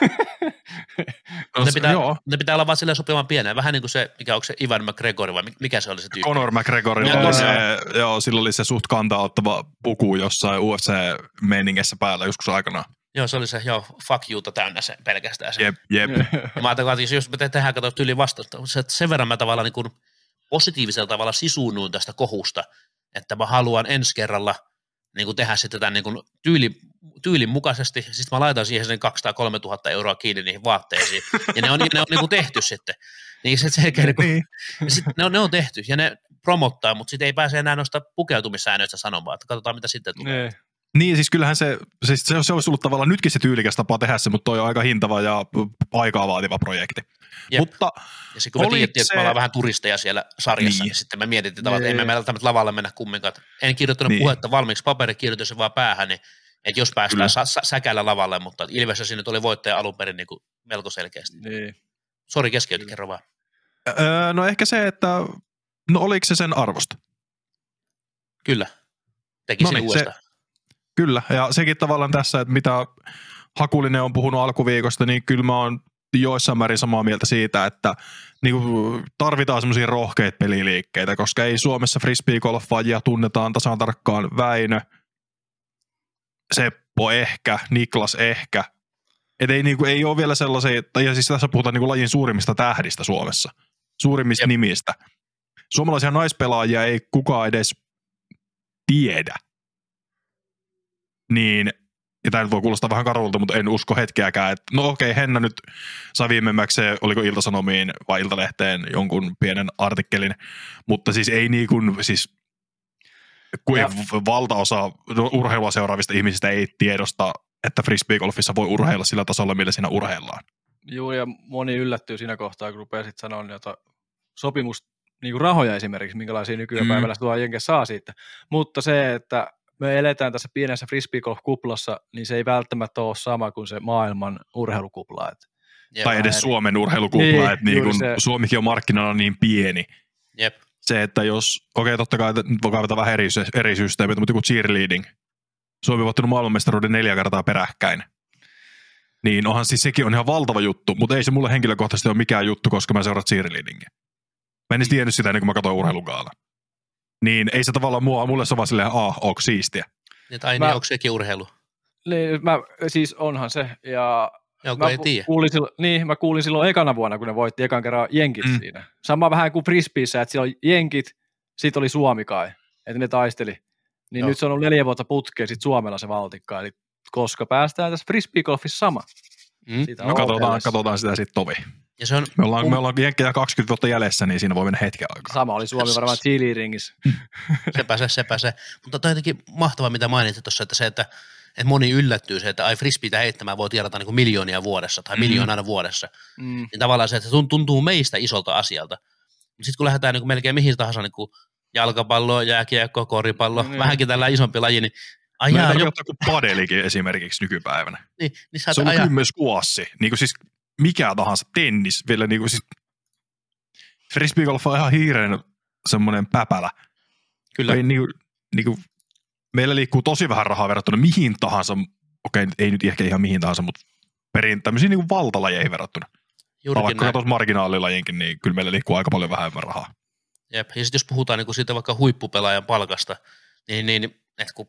No, Ne se- pitää, joo, ne pitää olla vaan silleen sopivan pieneen, vähän niin kuin se, mikä onko se Ivan McGregor vai mikä se oli se tyyppi. Conor oli Conor. se, joo, sillä oli se suht kantaa ottava puku jossain UFC-meiningessä päällä joskus aikanaan. Joo, se oli se, joo, fuck youta täynnä se pelkästään se. Jep, jep. Ja mä ajattelin, että jos me te- tehdään kato tyyli vastausta, se, että sen verran mä tavallaan niin kuin positiivisella tavalla sisuunnuin tästä kohusta, että mä haluan ensi kerralla niin kuin tehdä sitten tämän niin kuin tyyli, tyylin mukaisesti, siis mä laitan siihen sen 203 000 euroa kiinni niihin vaatteisiin, ja ne on, ne on niin kuin tehty sitten. Niin se, se, niin kuin, Niin. ja sit ne, on, ne on tehty, ja ne promottaa, mutta sitten ei pääse enää noista pukeutumissäännöistä sanomaan, että katsotaan mitä sitten tulee. niin. Niin, siis kyllähän se, siis se, se olisi ollut tavallaan nytkin se tyylikäs tapa tehdä se, mutta toi on aika hintava ja aikaa vaativa projekti. Jep. Mutta Ja sitten kun me tiedettiin, että se- me ollaan vähän turisteja siellä sarjassa, Niin. niin, niin sitten me mietittiin että Niin. emme me välttämättä lavalle mennä kumminkaan. En kirjoittanut Niin. niin. puhetta valmiiksi, paperi kirjoitin sen vaan päähän, niin että jos päästään sa- sa- säkällä lavalle, mutta Ilvessä sinne tuli voittaja alun perin niin kuin melko selkeästi. niin. Sori, keskeytin, kerro vaan. öö, no ehkä se, että no oliko se sen arvosta? Kyllä, tekisin Noniin, se- uudestaan. Kyllä, ja sekin tavallaan tässä, että mitä Hakulinen on puhunut alkuviikosta, niin kyllä mä oon joissain määrin samaa mieltä siitä, että niin kuin tarvitaan semmoisia rohkeita peliliikkeitä, koska ei Suomessa frisbeegolfajia tunnetaan tasan tarkkaan Väinö, Seppo ehkä, Niklas ehkä. Et ei, niin kuin, ei ole vielä sellaisia, ja siis tässä puhutaan niin kuin lajin suurimmista tähdistä Suomessa, suurimmista Jep. nimistä. Suomalaisia naispelaajia ei kukaan edes tiedä niin, ja tämä nyt voi kuulostaa vähän karulta, mutta en usko hetkeäkään, että no okei, Henna nyt sai viimemmäksi, oliko Iltasanomiin vai Iltalehteen jonkun pienen artikkelin, mutta siis ei niin kuin, siis kuin Ja- valtaosa urheilua seuraavista ihmisistä ei tiedosta, että frisbeegolfissa voi urheilla sillä tasolla, millä siinä urheillaan. Juu, ja moni yllättyy siinä kohtaa, kun rupeaa sitten sanoa niitä sopimus, niin kuin rahoja esimerkiksi, minkälaisia nykyään mm. päivällä tuo jenke saa siitä. Mutta se, että me eletään tässä pienessä frisbeegolf-kuplassa, niin se ei välttämättä ole sama kuin se maailman urheilukupla. Et Jep, tai edes näin. Suomen urheilukupla, Niin, että niin kun se. Suomikin on markkinana niin pieni, jep. se, että jos, okei totta kai nyt voi kaivata vähän eri, eri systeemit, mutta joku cheerleading, Suomi on voittanut maailmanmestaruuden neljä kertaa peräkkäin, niin onhan siis sekin on ihan valtava juttu, mutta ei se mulle henkilökohtaisesti ole mikään juttu, koska mä seuraan cheerleadingia. Mä en edes tiennyt sitä ennen kuin mä katsoin urheilugaala. Niin ei se tavallaan mua, mulle se on vaan silleen, ah, ok, siistiä. Ja tai Mä- niin, onko sekin urheilu? Niin, mä, siis onhan se, ja Joo, kun mä ei tiedä. Kuulin silloin, niin, mä kuulin silloin ekana vuonna, kun ne voitti ekan kerran jenkit Mm. siinä. Sama vähän kuin frisbeeissä, että siellä oli jenkit, sitten oli Suomi kai, että ne taisteli. Niin Joo. nyt se on ollut neljä vuotta putkeen sit Suomella se valtikka, eli koska päästään tässä frisbeegolfissa sama. Mm. Siitä No katsotaan, katsotaan sitä sitten tovi. Ja se on, Me ollaan, Um- me ollaan jenkkejä 20 vuotta jäljessä, niin siinä voi mennä hetken aikaa. Sama oli Suomi varmaan cheerleadingissä. sepä se, sepä se. Mutta toi on jotenkin mahtavaa, mitä mainitsit tuossa, että se, että, että moni yllättyy se, että ai frisbeitä heittämään voi tiedata niin kuin miljoonia vuodessa tai Mm. miljoonaa vuodessa. Mm. Niin tavallaan se, että se tun- tuntuu meistä isolta asialta. Sitten kun lähdetään niin kuin melkein mihin tahansa niin kuin jalkapallo, jääkiekko, koripallo, Mm. vähänkin tällä isompi laji, niin ai Mä jaa, jo, tarkoittaa kuin padelikin esimerkiksi nykypäivänä. niin, niin sä Se on ajaa. kuossi. Niin kuin siis mikä tahansa tennis, vielä niin kuin siis frisbeegolf on ihan hiiren semmoinen päpälä. Kyllä, Ei, niin kuin, niin kuin, meillä liikkuu tosi vähän rahaa verrattuna mihin tahansa, okei, ei nyt ehkä ihan mihin tahansa, mutta perin tämmöisiin niin kuin valtalajeihin verrattuna. juurikin Vaikka näin. katsotaan marginaalilajinkin, niin kyllä meillä liikkuu aika paljon vähemmän rahaa. Jep. Ja sitten jos puhutaan niin siitä vaikka huippupelaajan palkasta, niin, niin että kun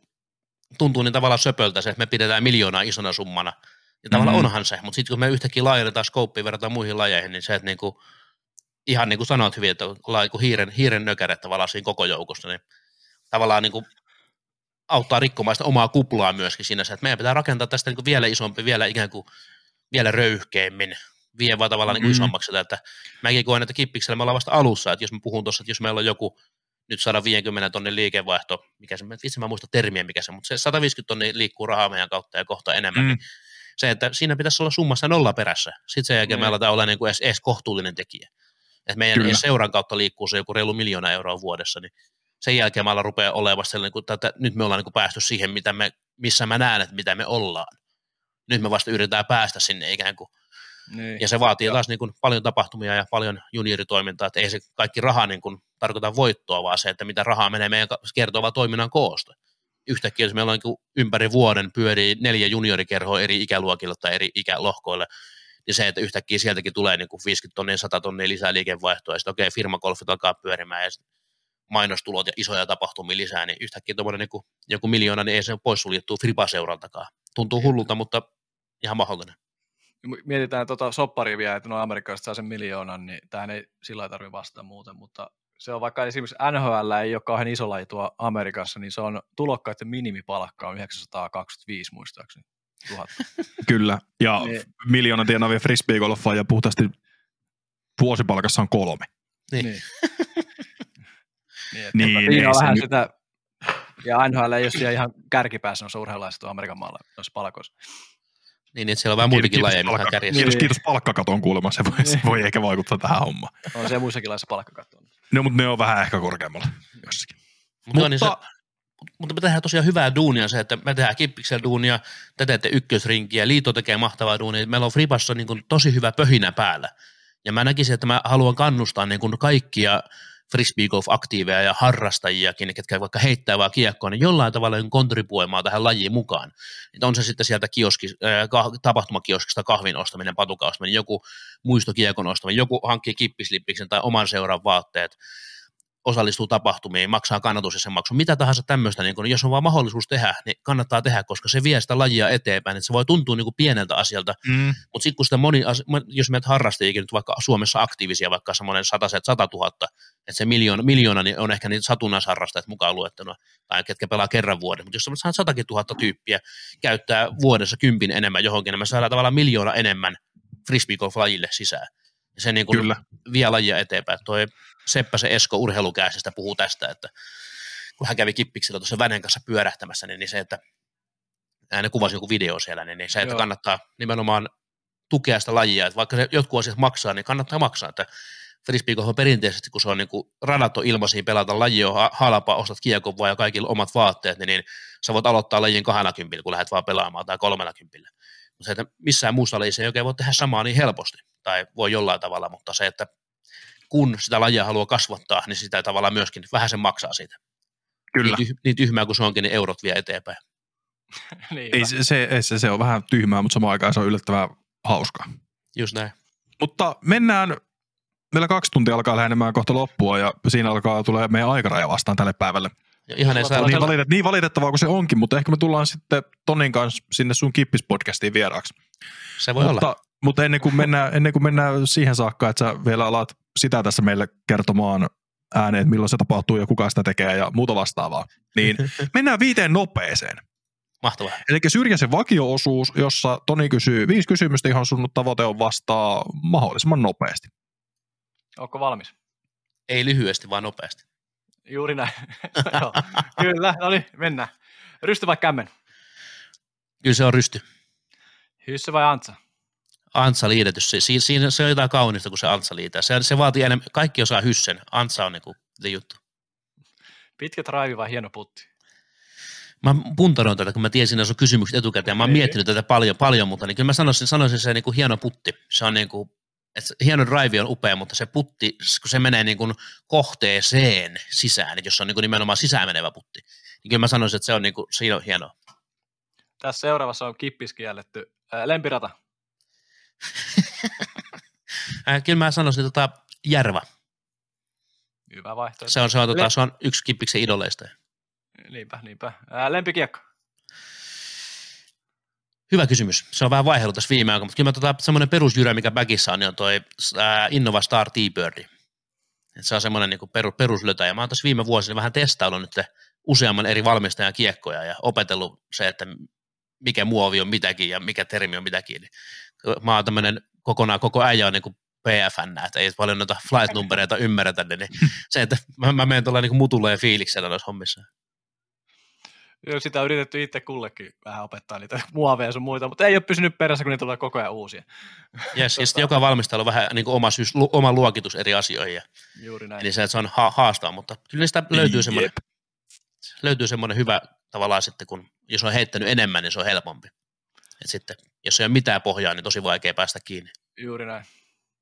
tuntuu niin tavallaan söpöltä se, että me pidetään miljoonaa isona summana. Ja tavallaan Mhm. onhan se, mutta sitten kun me yhtäkkiä laajennetaan skouppia verrataan muihin lajeihin, niin se, että niinku, ihan niin kuin sanoit hyvin, että ollaan niin kuin hiiren, hiiren nökäret tavallaan siinä koko joukossa, niin tavallaan niin kuin auttaa rikkomaan sitä omaa kuplaa myöskin siinä, se, että meidän pitää rakentaa tästä niin kuin vielä isompi, vielä ikään kuin vielä röyhkeimmin, vie vaan tavallaan niin kuin Mhm. isommaksi sitä, että mäkin koen, että kippiksellä me ollaan vasta alussa, että jos mä puhun tuossa, että jos meillä on joku nyt 150 tonnin liikevaihto, mikä se, itse mä muista termiä mikä se, mutta se 150 tonnia liikkuu rahaa meidän kautta ja kohta enemmän, Mm. niin se, että siinä pitäisi olla summassa nolla perässä. Sitten sen jälkeen me Niin. aletaan olla niin kuin edes, edes kohtuullinen tekijä. Että meidän Kyllä. seuran kautta liikkuu se joku reilu miljoona euroa vuodessa, niin sen jälkeen me rupeaa olemaan sellainen, kun tätä, nyt me ollaan niin kuin päästy siihen, mitä me, missä mä näen, että mitä me ollaan. Nyt me vasta yritetään päästä sinne ikään kuin. Niin. Ja se vaatii taas niin kuin paljon tapahtumia ja paljon junioritoimintaa, että ei se kaikki raha niin kuin tarkoita voittoa, vaan se, että mitä rahaa menee meidän vaan toiminnan koosta. Yhtäkkiä, jos meillä on niin ympäri vuoden pyörii neljä juniorikerhoa eri ikäluokilla tai eri ikälohkoilla, niin se, että yhtäkkiä sieltäkin tulee niin kuin 50 tonnia, 100 tonnia lisää liikevaihtoa, ja sitten okei, firmakolfit alkaa pyörimään, ja mainostulot ja isoja tapahtumia lisää, niin yhtäkkiä tuommoinen niin joku miljoona, niin ei se ole poissuljettu Fripa-seuraltakaan. Tuntuu hullulta, mutta ihan mahdollinen. Mietitään tuota sopparia vielä, että no amerikkalaiset saa sen miljoonan, niin tähän ei sillä tarvitse vastata muuten, mutta se on vaikka esimerkiksi NHL ei ole kauhean iso laji tuo Amerikassa, niin se on tulokkaiden minimipalkka on 925 muistaakseni. Tuhat. Kyllä. Ja Niin. miljoona tienaavia frisbeegolfaa ja puhtaasti vuosipalkassa on kolme. Niin. niin. niin, Niin, siinä ei on se vähän nyt- sitä, ja NHL ei ole siellä ihan kärkipäässä noissa tuolla Amerikan maalla noissa palkoissa. Niin, että siellä on vähän muitakin lajeja, palkka- kärjessä. Kiitos, Niin. kiitos palkkakaton kuulemma, se voi, se voi ehkä vaikuttaa tähän hommaan. On siellä muissakin laissa palkkakatto. No, mutta ne on vähän ehkä korkeammalla jossakin. Mutta, joo, niin se, Mutta mutta me tehdään tosiaan hyvää duunia se, että me tehdään kippiksellä duunia, te teette ykkösrinkiä, liitto tekee mahtavaa duunia. Meillä on Fripassa niin kuin tosi hyvä pöhinä päällä. Ja mä näkisin, että mä haluan kannustaa niin kuin kaikkia frisbeegolf-aktiiveja ja harrastajiakin, ketkä vaikka heittää vaan kiekkoa, niin jollain tavalla niin kontribuoimaan tähän lajiin mukaan. Että on se sitten sieltä kioski, äh, tapahtumakioskista kahvin ostaminen, patukan ostaminen, joku muistokiekon ostaminen, joku hankkii kippislippiksen tai oman seuran vaatteet, osallistuu tapahtumiin, maksaa kannatusjäsenmaksun, mitä tahansa tämmöistä, niin kun, jos on vaan mahdollisuus tehdä, niin kannattaa tehdä, koska se vie sitä lajia eteenpäin, että se voi tuntua niin kuin pieneltä asialta, mm, mutta sitten kun sitä moni, jos meidät harrastajikin nyt vaikka Suomessa aktiivisia, vaikka semmoinen 100, 100 000, että se miljoona, miljoona niin on ehkä niitä satunnaisharrastajat mukaan luettuna, tai ketkä pelaa kerran vuoden, mutta jos saat 100 000 tyyppiä käyttää vuodessa kympin enemmän johonkin, niin me saadaan tavallaan miljoona enemmän frisbeegolf-lajille sisään. Ja se niin kuin kyllä. vie lajia eteenpäin. Toi Seppä se Esko urheilukääsistä puhuu tästä, että kun hän kävi kippiksellä tuossa Vänen kanssa pyörähtämässä, niin, niin se, että hän kuvasi joku video siellä, niin, niin se, että Joo. kannattaa nimenomaan tukea sitä lajia, että vaikka se jotkut asiat maksaa, niin kannattaa maksaa, että frisbeegolf on perinteisesti, kun se on niin kuin, radat on ilmaisia, pelata laji on ha- halpa, ostat kiekon vaan ja kaikilla omat vaatteet, niin, niin sä voit aloittaa lajin 20, kun lähdet vaan pelaamaan tai 30. Mutta se, että missään muussa lajissa ei oikein voi tehdä samaa niin helposti, tai voi jollain tavalla, mutta se, että kun sitä lajia haluaa kasvattaa, niin sitä tavallaan myöskin vähän sen maksaa siitä. Kyllä. Niin, tyh- niin tyhmää kuin se onkin, niin eurot vie eteenpäin. niin, Ei, se, se, se, se on vähän tyhmää, mutta samaan aikaan se on yllättävän hauskaa. Just näin. Mutta mennään, meillä kaksi tuntia alkaa lähenemään kohta loppua ja siinä alkaa tulee meidän aikaraja vastaan tälle päivälle. Ja ihan ei saa, Niin, valitet, niin valitettavaa kuin se onkin, mutta ehkä me tullaan sitten Tonin kanssa sinne sun Kippis-podcastiin vieraaksi. se voi mutta, olla. Mutta ennen kuin, mennään, ennen kuin mennään siihen saakka, että sä vielä alat sitä tässä meille kertomaan ääneen, että milloin se tapahtuu ja kuka sitä tekee ja muuta vastaavaa. Niin mennään viiteen nopeeseen. Mahtavaa. Eli Syrjäsen vakio-osuus, jossa Toni kysyy viisi kysymystä, johon sun tavoite on vastaa mahdollisimman nopeasti. Onko valmis? Ei lyhyesti, vaan nopeasti. Juuri näin. Joo, Kyllä, no niin, mennään. Rysty vai kämmen? Kyllä se on rysty. Hyssy vai Antsa? Antsa liitetys, se, siinä, siinä, se on jotain kaunista, kun se Antsa liitää. Se, se vaatii enemmän, kaikki osaa hyssen, Antsa on niinku the juttu. Pitkä drive vai hieno putti? Mä puntaroin tätä, kun mä tiesin, että sun kysymykset etukäteen. Mä oon Niin. miettinyt tätä paljon, paljon mutta niin kyllä mä sanoisin, sanoisin se niinku hieno putti. Se on niinku, että hieno drive on upea, mutta se putti, kun se menee niinku kohteeseen sisään, että jos se on niinku nimenomaan sisään menevä putti, niin kyllä mä sanoisin, että se on, niinku, siinä on hienoa. Tässä seuraavassa on kippis kielletty. Lempirata. Äh, kyllä mä sanoisin tota, Järva. Hyvä vaihtoehto. Se on, se on, tota, se on yksi kippiksen idoleista. Niinpä, niinpä. Ää, lempikiekko. Hyvä kysymys. Se on vähän vaihdellut tässä viime aikoina, mutta kyllä mä tota, semmoinen perusjyrä, mikä backissa on, niin on toi ää, Innova Star T-Birdi. Et se on semmoinen niin peru, peruslötä, ja mä oon tässä viime vuosina vähän testaillut nyt useamman eri valmistajan kiekkoja ja opetellut se, että mikä muovi on mitäkin ja mikä termi on mitäkin. Niin Mä oon tämmöinen kokonaan, koko äijä on niin PFN, että ei paljon noita flight-numbereita ymmärretä, niin se, että mä, mä menen tuolla niin mutulla ja fiiliksellä noissa hommissa. Joo, Sitä on yritetty itse kullekin vähän opettaa niitä muoveja ja sun muita, mutta ei ole pysynyt perässä, kun niitä tulee koko ajan uusia. Yes, ja sitten Tota- joka valmistelu on vähän niin kuin oma, syys, lu, oma luokitus eri asioihin. Ja Juuri näin. Eli se, että se on ha- haastaa, mutta kyllä niistä löytyy semmoinen, löytyy semmoinen hyvä tavallaan sitten, kun jos on heittänyt enemmän, niin se on helpompi. Et sitten, jos ei ole mitään pohjaa, niin tosi vaikea päästä kiinni. Juuri näin.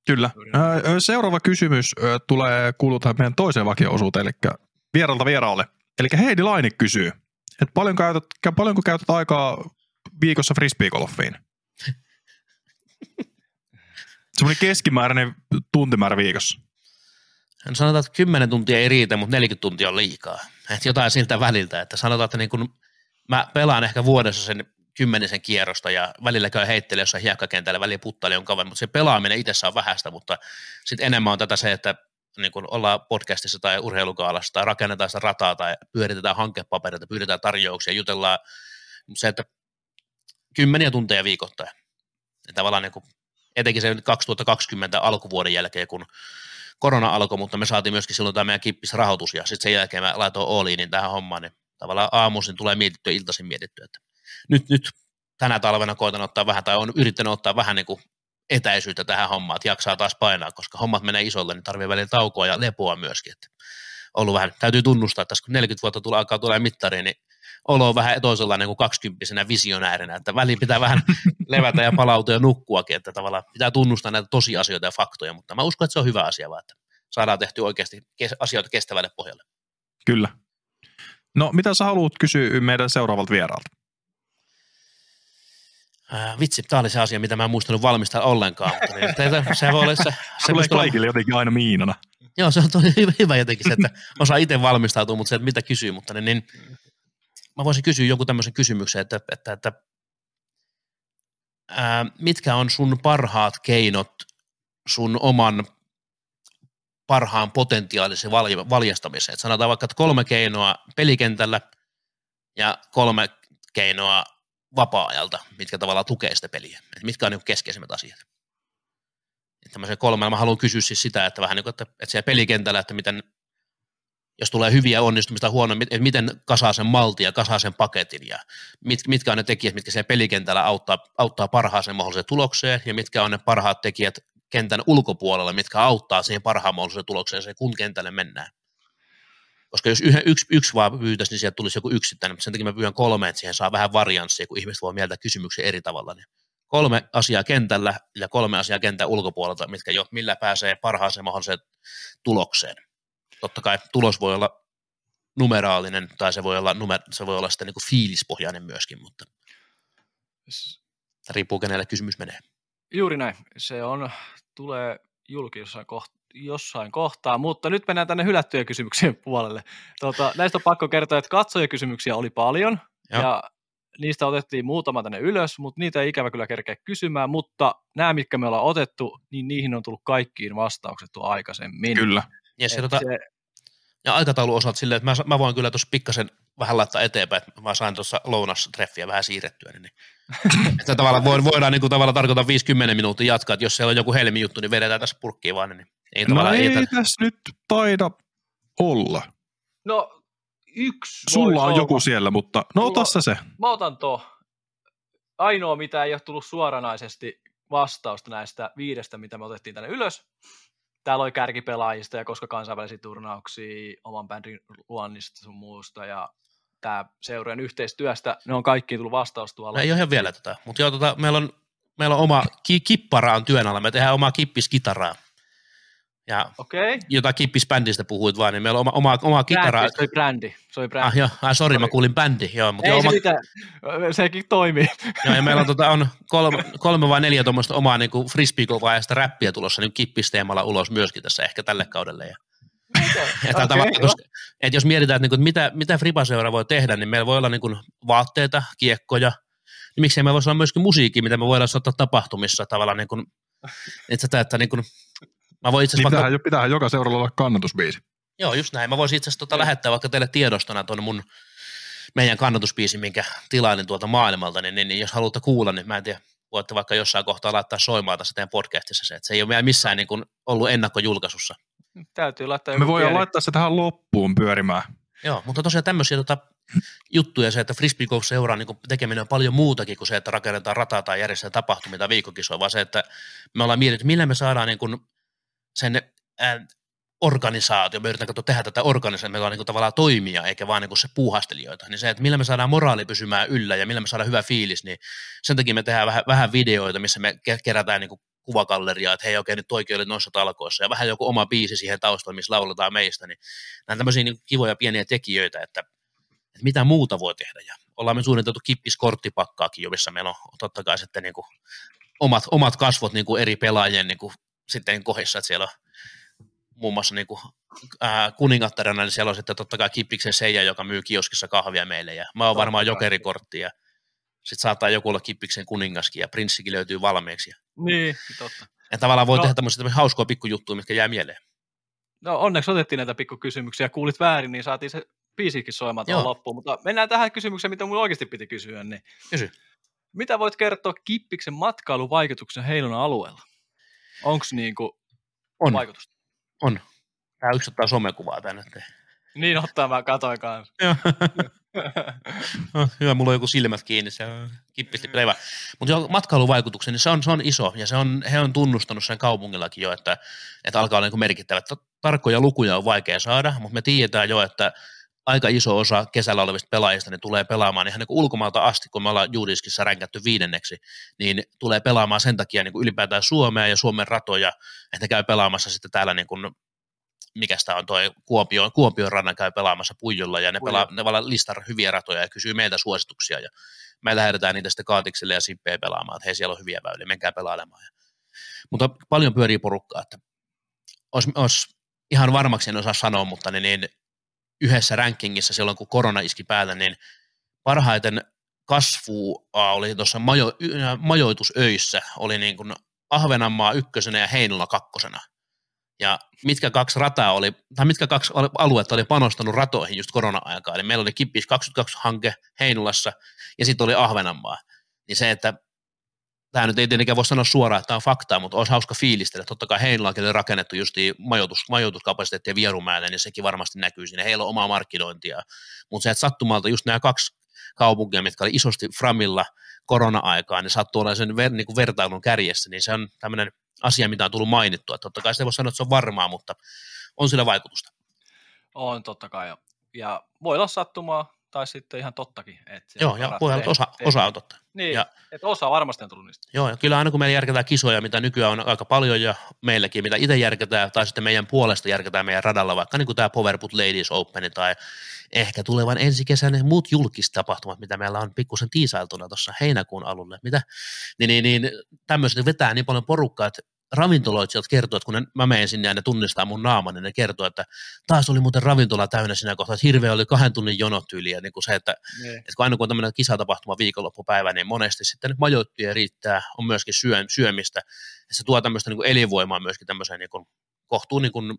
Kyllä. Juuri näin. Ö, ö, Seuraava kysymys tulee kuuluu tähän meidän toiseen vakio-osuuteen, eli vieralta vieraalle. Eli Heidi Laine kysyy, että paljonko käytät, kä- paljonko käytät aikaa viikossa frisbeegolfiin? Semmoinen keskimääräinen tuntimäärä viikossa. Hän sanotaan, että 10 tuntia ei riitä, mutta 40 tuntia on liikaa. Et jotain siltä väliltä, että sanotaan, että niin kun mä pelaan ehkä vuodessa sen kymmenisen kierrosta ja välillä käy heittelee jossain hiekkakentällä, välillä puttaili on kauan, mutta se pelaaminen itsessä on vähäistä, mutta sitten enemmän on tätä se, että niin kun ollaan podcastissa tai urheilukaalassa tai rakennetaan sitä rataa tai pyöritetään hankepapereita, pyydetään tarjouksia, jutellaan, mutta se, että kymmeniä tunteja viikoittain. Ja tavallaan niin kun, etenkin se 2020 alkuvuoden jälkeen, kun korona alkoi, mutta me saatiin myöskin silloin tämä meidän kippisrahoitus ja sitten sen jälkeen mä laitoin Ooliinin tähän hommaan, niin tavallaan aamuisin tulee mietittyä, iltaisin mietittyä, että nyt, nyt tänä talvena koitan ottaa vähän, tai on yrittänyt ottaa vähän niin kuin etäisyyttä tähän hommaan, että jaksaa taas painaa, koska hommat menee isolle, niin tarvii välillä taukoa ja lepoa myöskin. Että ollut vähän, täytyy tunnustaa, että tässä kun 40 vuotta tulee, alkaa tulee mittariin, niin olo on vähän toisenlainen kuin kaksikymppisenä visionäärinä, että väliin pitää vähän levätä ja palautua ja nukkuakin, että tavallaan pitää tunnustaa näitä tosiasioita ja faktoja, mutta mä uskon, että se on hyvä asia vaan, että saadaan tehty oikeasti asioita kestävälle pohjalle. Kyllä. No, mitä sä haluat kysyä meidän seuraavalta vieraalta? Ää, vitsi, tämä oli se asia, mitä mä en muistanut valmistaa ollenkaan, mutta niin, se voi olla se, se Tulee voisi olla- kaikille jotenkin aina miinana. Joo, se on tosi hyvä, hyvä jotenkin se, että osaa itse valmistautua, mutta se, että mitä kysyy, mutta niin, niin mä voisin kysyä jonkun tämmöisen kysymyksen, että, että, että ää, mitkä on sun parhaat keinot sun oman parhaan potentiaalisen valj- valjastamiseen? Et sanotaan vaikka, että kolme keinoa pelikentällä ja kolme keinoa vapaa-ajalta, mitkä tavallaan tukee sitä peliä. Et mitkä on niin keskeisimmät asiat? Että tämmöisen kolme, mä haluan kysyä siis sitä, että vähän niin kuin, että, että siellä pelikentällä, että miten, jos tulee hyviä onnistumista huonoja, että miten kasaa sen maltin ja kasaa sen paketin ja mit, mitkä on ne tekijät, mitkä siellä pelikentällä auttaa, auttaa parhaaseen mahdolliseen tulokseen ja mitkä on ne parhaat tekijät kentän ulkopuolella, mitkä auttaa siihen parhaan mahdolliseen tulokseen, se kun kentälle mennään. Koska jos yhden, yksi, yksi vaan pyytäisi, niin sieltä tulisi joku yksittäinen, mutta sen takia mä pyydän kolme, että siihen saa vähän varianssia, kun ihmiset voi mieltää kysymyksiä eri tavalla. Niin kolme asiaa kentällä ja kolme asiaa kentän ulkopuolelta, mitkä jo, millä pääsee parhaaseen mahdolliseen tulokseen. Totta kai tulos voi olla numeraalinen tai se voi olla, numer, se voi olla sitten niin kuin fiilispohjainen myöskin, mutta riippuu kenelle kysymys menee. Juuri näin. Se on, tulee julki jossain, koht, jossain kohtaa, mutta nyt mennään tänne hylättyjen kysymyksien puolelle. Tota, näistä on pakko kertoa, että katsojakysymyksiä oli paljon Joo. ja niistä otettiin muutama tänne ylös, mutta niitä ei ikävä kyllä kerkeä kysymään, mutta nämä, mitkä me ollaan otettu, niin niihin on tullut kaikkiin vastaukset tuo aikaisemmin. Kyllä. Ja tota, se, Ja aikataulu osalta silleen, että mä, mä voin kyllä tuossa pikkasen vähän laittaa eteenpäin, että mä sain tuossa lounastreffiä vähän siirrettyä, niin että tavallaan voidaan niin kuin, tavallaan tarkoittaa 50 minuuttia jatkaa, että jos siellä on joku helmi juttu, niin vedetään tässä purkkiin vaan, niin ei no ei, ei tässä nyt taida olla. No yksi Sulla on olla. joku siellä, mutta no ota se. Mä otan tuo. Ainoa, mitä ei ole tullut suoranaisesti vastausta näistä viidestä, mitä me otettiin tänne ylös. Täällä oli kärkipelaajista ja koska kansainvälisiä turnauksia, oman bändin luonnista sun muusta ja tämä seurojen yhteistyöstä, ne on kaikki tullut vastaus tuolla. No ei ole ihan vielä tätä, mutta joo, tota, meillä, on, meillä on oma ki- kippara on työn alla, me tehdään omaa kippiskitaraa. Ja okay. jota Kippis-bändistä puhuit vaan, niin meillä on oma, oma, oma kitara. Se oli brändi. Se oli brändi. Ah, joo, ah, sorry, mä kuulin bändi. Joo, mutta Ei joo, se oma... mitään. Sekin toimii. Joo, ja meillä on, tota, on kolme, kolme vai neljä tuommoista omaa niin frisbeegolfaajasta räppiä tulossa niin Kippis-teemalla ulos myöskin tässä ehkä tälle kaudelle. Ja, ja okay, koska, että jos mietitään, että, niin kuin, mitä, mitä Fripaseura voi tehdä, niin meillä voi olla niin kuin, vaatteita, kiekkoja, niin miksei me voisi olla myöskin musiikki, mitä me voidaan ottaa tapahtumissa tavallaan niin kuin, että, että niin kuin, Mä voin itse niin vaikka... pitäähän, pitäähän joka seuralla olla kannatusbiisi. Joo, just näin. Mä voisin itse asiassa tota lähettää vaikka teille tiedostona tuonne mun meidän kannatusbiisi, minkä tilailin tuolta maailmalta, niin, niin, niin jos haluatte kuulla, niin mä en tiedä, voitte vaikka jossain kohtaa laittaa soimaan tässä teidän podcastissa se, että se ei ole vielä missään niin kuin ollut ennakkojulkaisussa. Täytyy laittaa Me voidaan pieni... laittaa se tähän loppuun pyörimään. Joo, mutta tosiaan tämmöisiä tota, juttuja se, että frisbee golf seuraa niin tekeminen on paljon muutakin kuin se, että rakennetaan rataa tai järjestetään tapahtumia tai viikkokisoja, vaan se, että me ollaan mietitty, millä me saadaan niin kuin sen ää, organisaatio, me yritetään tehdä tätä organisaatiota, meillä on niin tavallaan toimia, eikä vaan niin se puuhastelijoita, niin se, että millä me saadaan moraali pysymään yllä ja millä me saadaan hyvä fiilis, niin sen takia me tehdään vähän, vähän videoita, missä me kerätään niin kuin kuvakalleriaa, että hei okei, nyt toikin oli noissa talkoissa, ja vähän joku oma biisi siihen taustalla, missä lauletaan meistä, niin nämä tämmöisiä niin kivoja pieniä tekijöitä, että, että mitä muuta voi tehdä, ja ollaan me suunniteltu kippiskorttipakkaakin jo, missä meillä on totta kai sitten niin kuin omat, omat kasvot niin kuin eri pelaajien niin kuin sitten kohdissa, että siellä on muun muassa niin kuin, ää, kuningattarana, niin siellä on sitten totta kai Kippiksen Seija, joka myy kioskissa kahvia meille, ja mä oon totta varmaan jokerikortti, ja sitten saattaa joku olla Kippiksen kuningaskin, ja prinssikin löytyy valmiiksi. Niin, totta. Ja tavallaan voi no, tehdä tämmöisiä hauskoja pikkujuttuja, mitkä jää mieleen. No onneksi otettiin näitä pikkukysymyksiä, kuulit väärin, niin saatiin se biisikin soimaan tuohon loppuun, mutta mennään tähän kysymykseen, mitä mun oikeasti piti kysyä. Niin Kysy. Mitä voit kertoa Kippiksen matkailuvaikutuksen Heilun alueella? Onko niinku on. vaikutusta? On. Tämä yksi ottaa somekuvaa tänne. Niin ottaa, mä katoin kanssa. no, hyvä, mulla on joku silmät kiinni, se on kippisti pleva. Mutta matkailuvaikutuksen, niin se on, se on iso, ja se on, he on tunnustanut sen kaupungillakin jo, että, että alkaa olla niin merkittävä. Tarkkoja lukuja on vaikea saada, mutta me tiedetään jo, että aika iso osa kesällä olevista pelaajista niin tulee pelaamaan ihan niin kuin ulkomailta asti, kun me ollaan Juudiskissa ränkätty viidenneksi, niin tulee pelaamaan sen takia niin kuin ylipäätään Suomea ja Suomen ratoja, että käy pelaamassa sitten täällä niin kuin mikä sitä on tuo Kuopio, Kuopion rannan käy pelaamassa puijolla ja ne, pelaa, ne valaa listar hyviä ratoja ja kysyy meiltä suosituksia ja me lähdetään niitä sitten Kaatikselle ja Simppeen pelaamaan, että hei siellä on hyviä väyliä, menkää pelailemaan. Mutta paljon pyörii porukkaa, että olisi, olisi ihan varmaksi en osaa sanoa, mutta niin, niin yhdessä rankingissa silloin, kun korona iski päällä, niin parhaiten kasvu oli tuossa majo, majoitusöissä, oli niin kuin Ahvenanmaa ykkösenä ja Heinola kakkosena. Ja mitkä kaksi rataa oli, tai mitkä kaksi aluetta oli panostanut ratoihin just korona-aikaa. Eli meillä oli Kippis 22-hanke Heinolassa ja sitten oli Ahvenanmaa. Niin se, että tämä nyt ei tietenkään voi sanoa suoraan, että tämä on faktaa, mutta olisi hauska fiilistellä. Totta kai Heinolakin oli rakennettu just majoitus, majoituskapasiteettia Vierumäelle, niin sekin varmasti näkyy siinä. Heillä on omaa markkinointia. Mutta se, että sattumalta just nämä kaksi kaupunkia, mitkä oli isosti Framilla korona-aikaan, niin sattuu olla sen ver, niin vertailun kärjessä, niin se on tämmöinen asia, mitä on tullut mainittua. Totta kai se voi sanoa, että se on varmaa, mutta on sillä vaikutusta. On totta kai. Ja voi olla sattumaa, tai sitten ihan tottakin. Että Joo, ja olla, osa, osa on totta. Niin, ja, että osa varmasti on tullut niistä. Joo, ja kyllä aina kun meillä järketään kisoja, mitä nykyään on aika paljon ja meilläkin, mitä itse järketään, tai sitten meidän puolesta järketään meidän radalla, vaikka niin kuin tämä Powerput Ladies Open tai ehkä tulevan ensi kesän muut julkistapahtumat, mitä meillä on pikkusen tiisailtuna tuossa heinäkuun alulle, mitä, niin, niin, niin tämmöiset vetää niin paljon porukkaa, että ravintoloitsijat kertoo, että kun ne, mä menen sinne ja ne tunnistaa mun naaman, niin ne kertoo, että taas oli muuten ravintola täynnä siinä kohtaa, että hirveä oli kahden tunnin jonot yli, ja niin kuin se, että, ne. että kun aina kun on tämmöinen kisatapahtuma viikonloppupäivä, niin monesti sitten majoittuja riittää, on myöskin syö, syömistä, ja se tuo tämmöistä niin kuin elinvoimaa myöskin tämmöiseen niin kuin, kohtuun niin kuin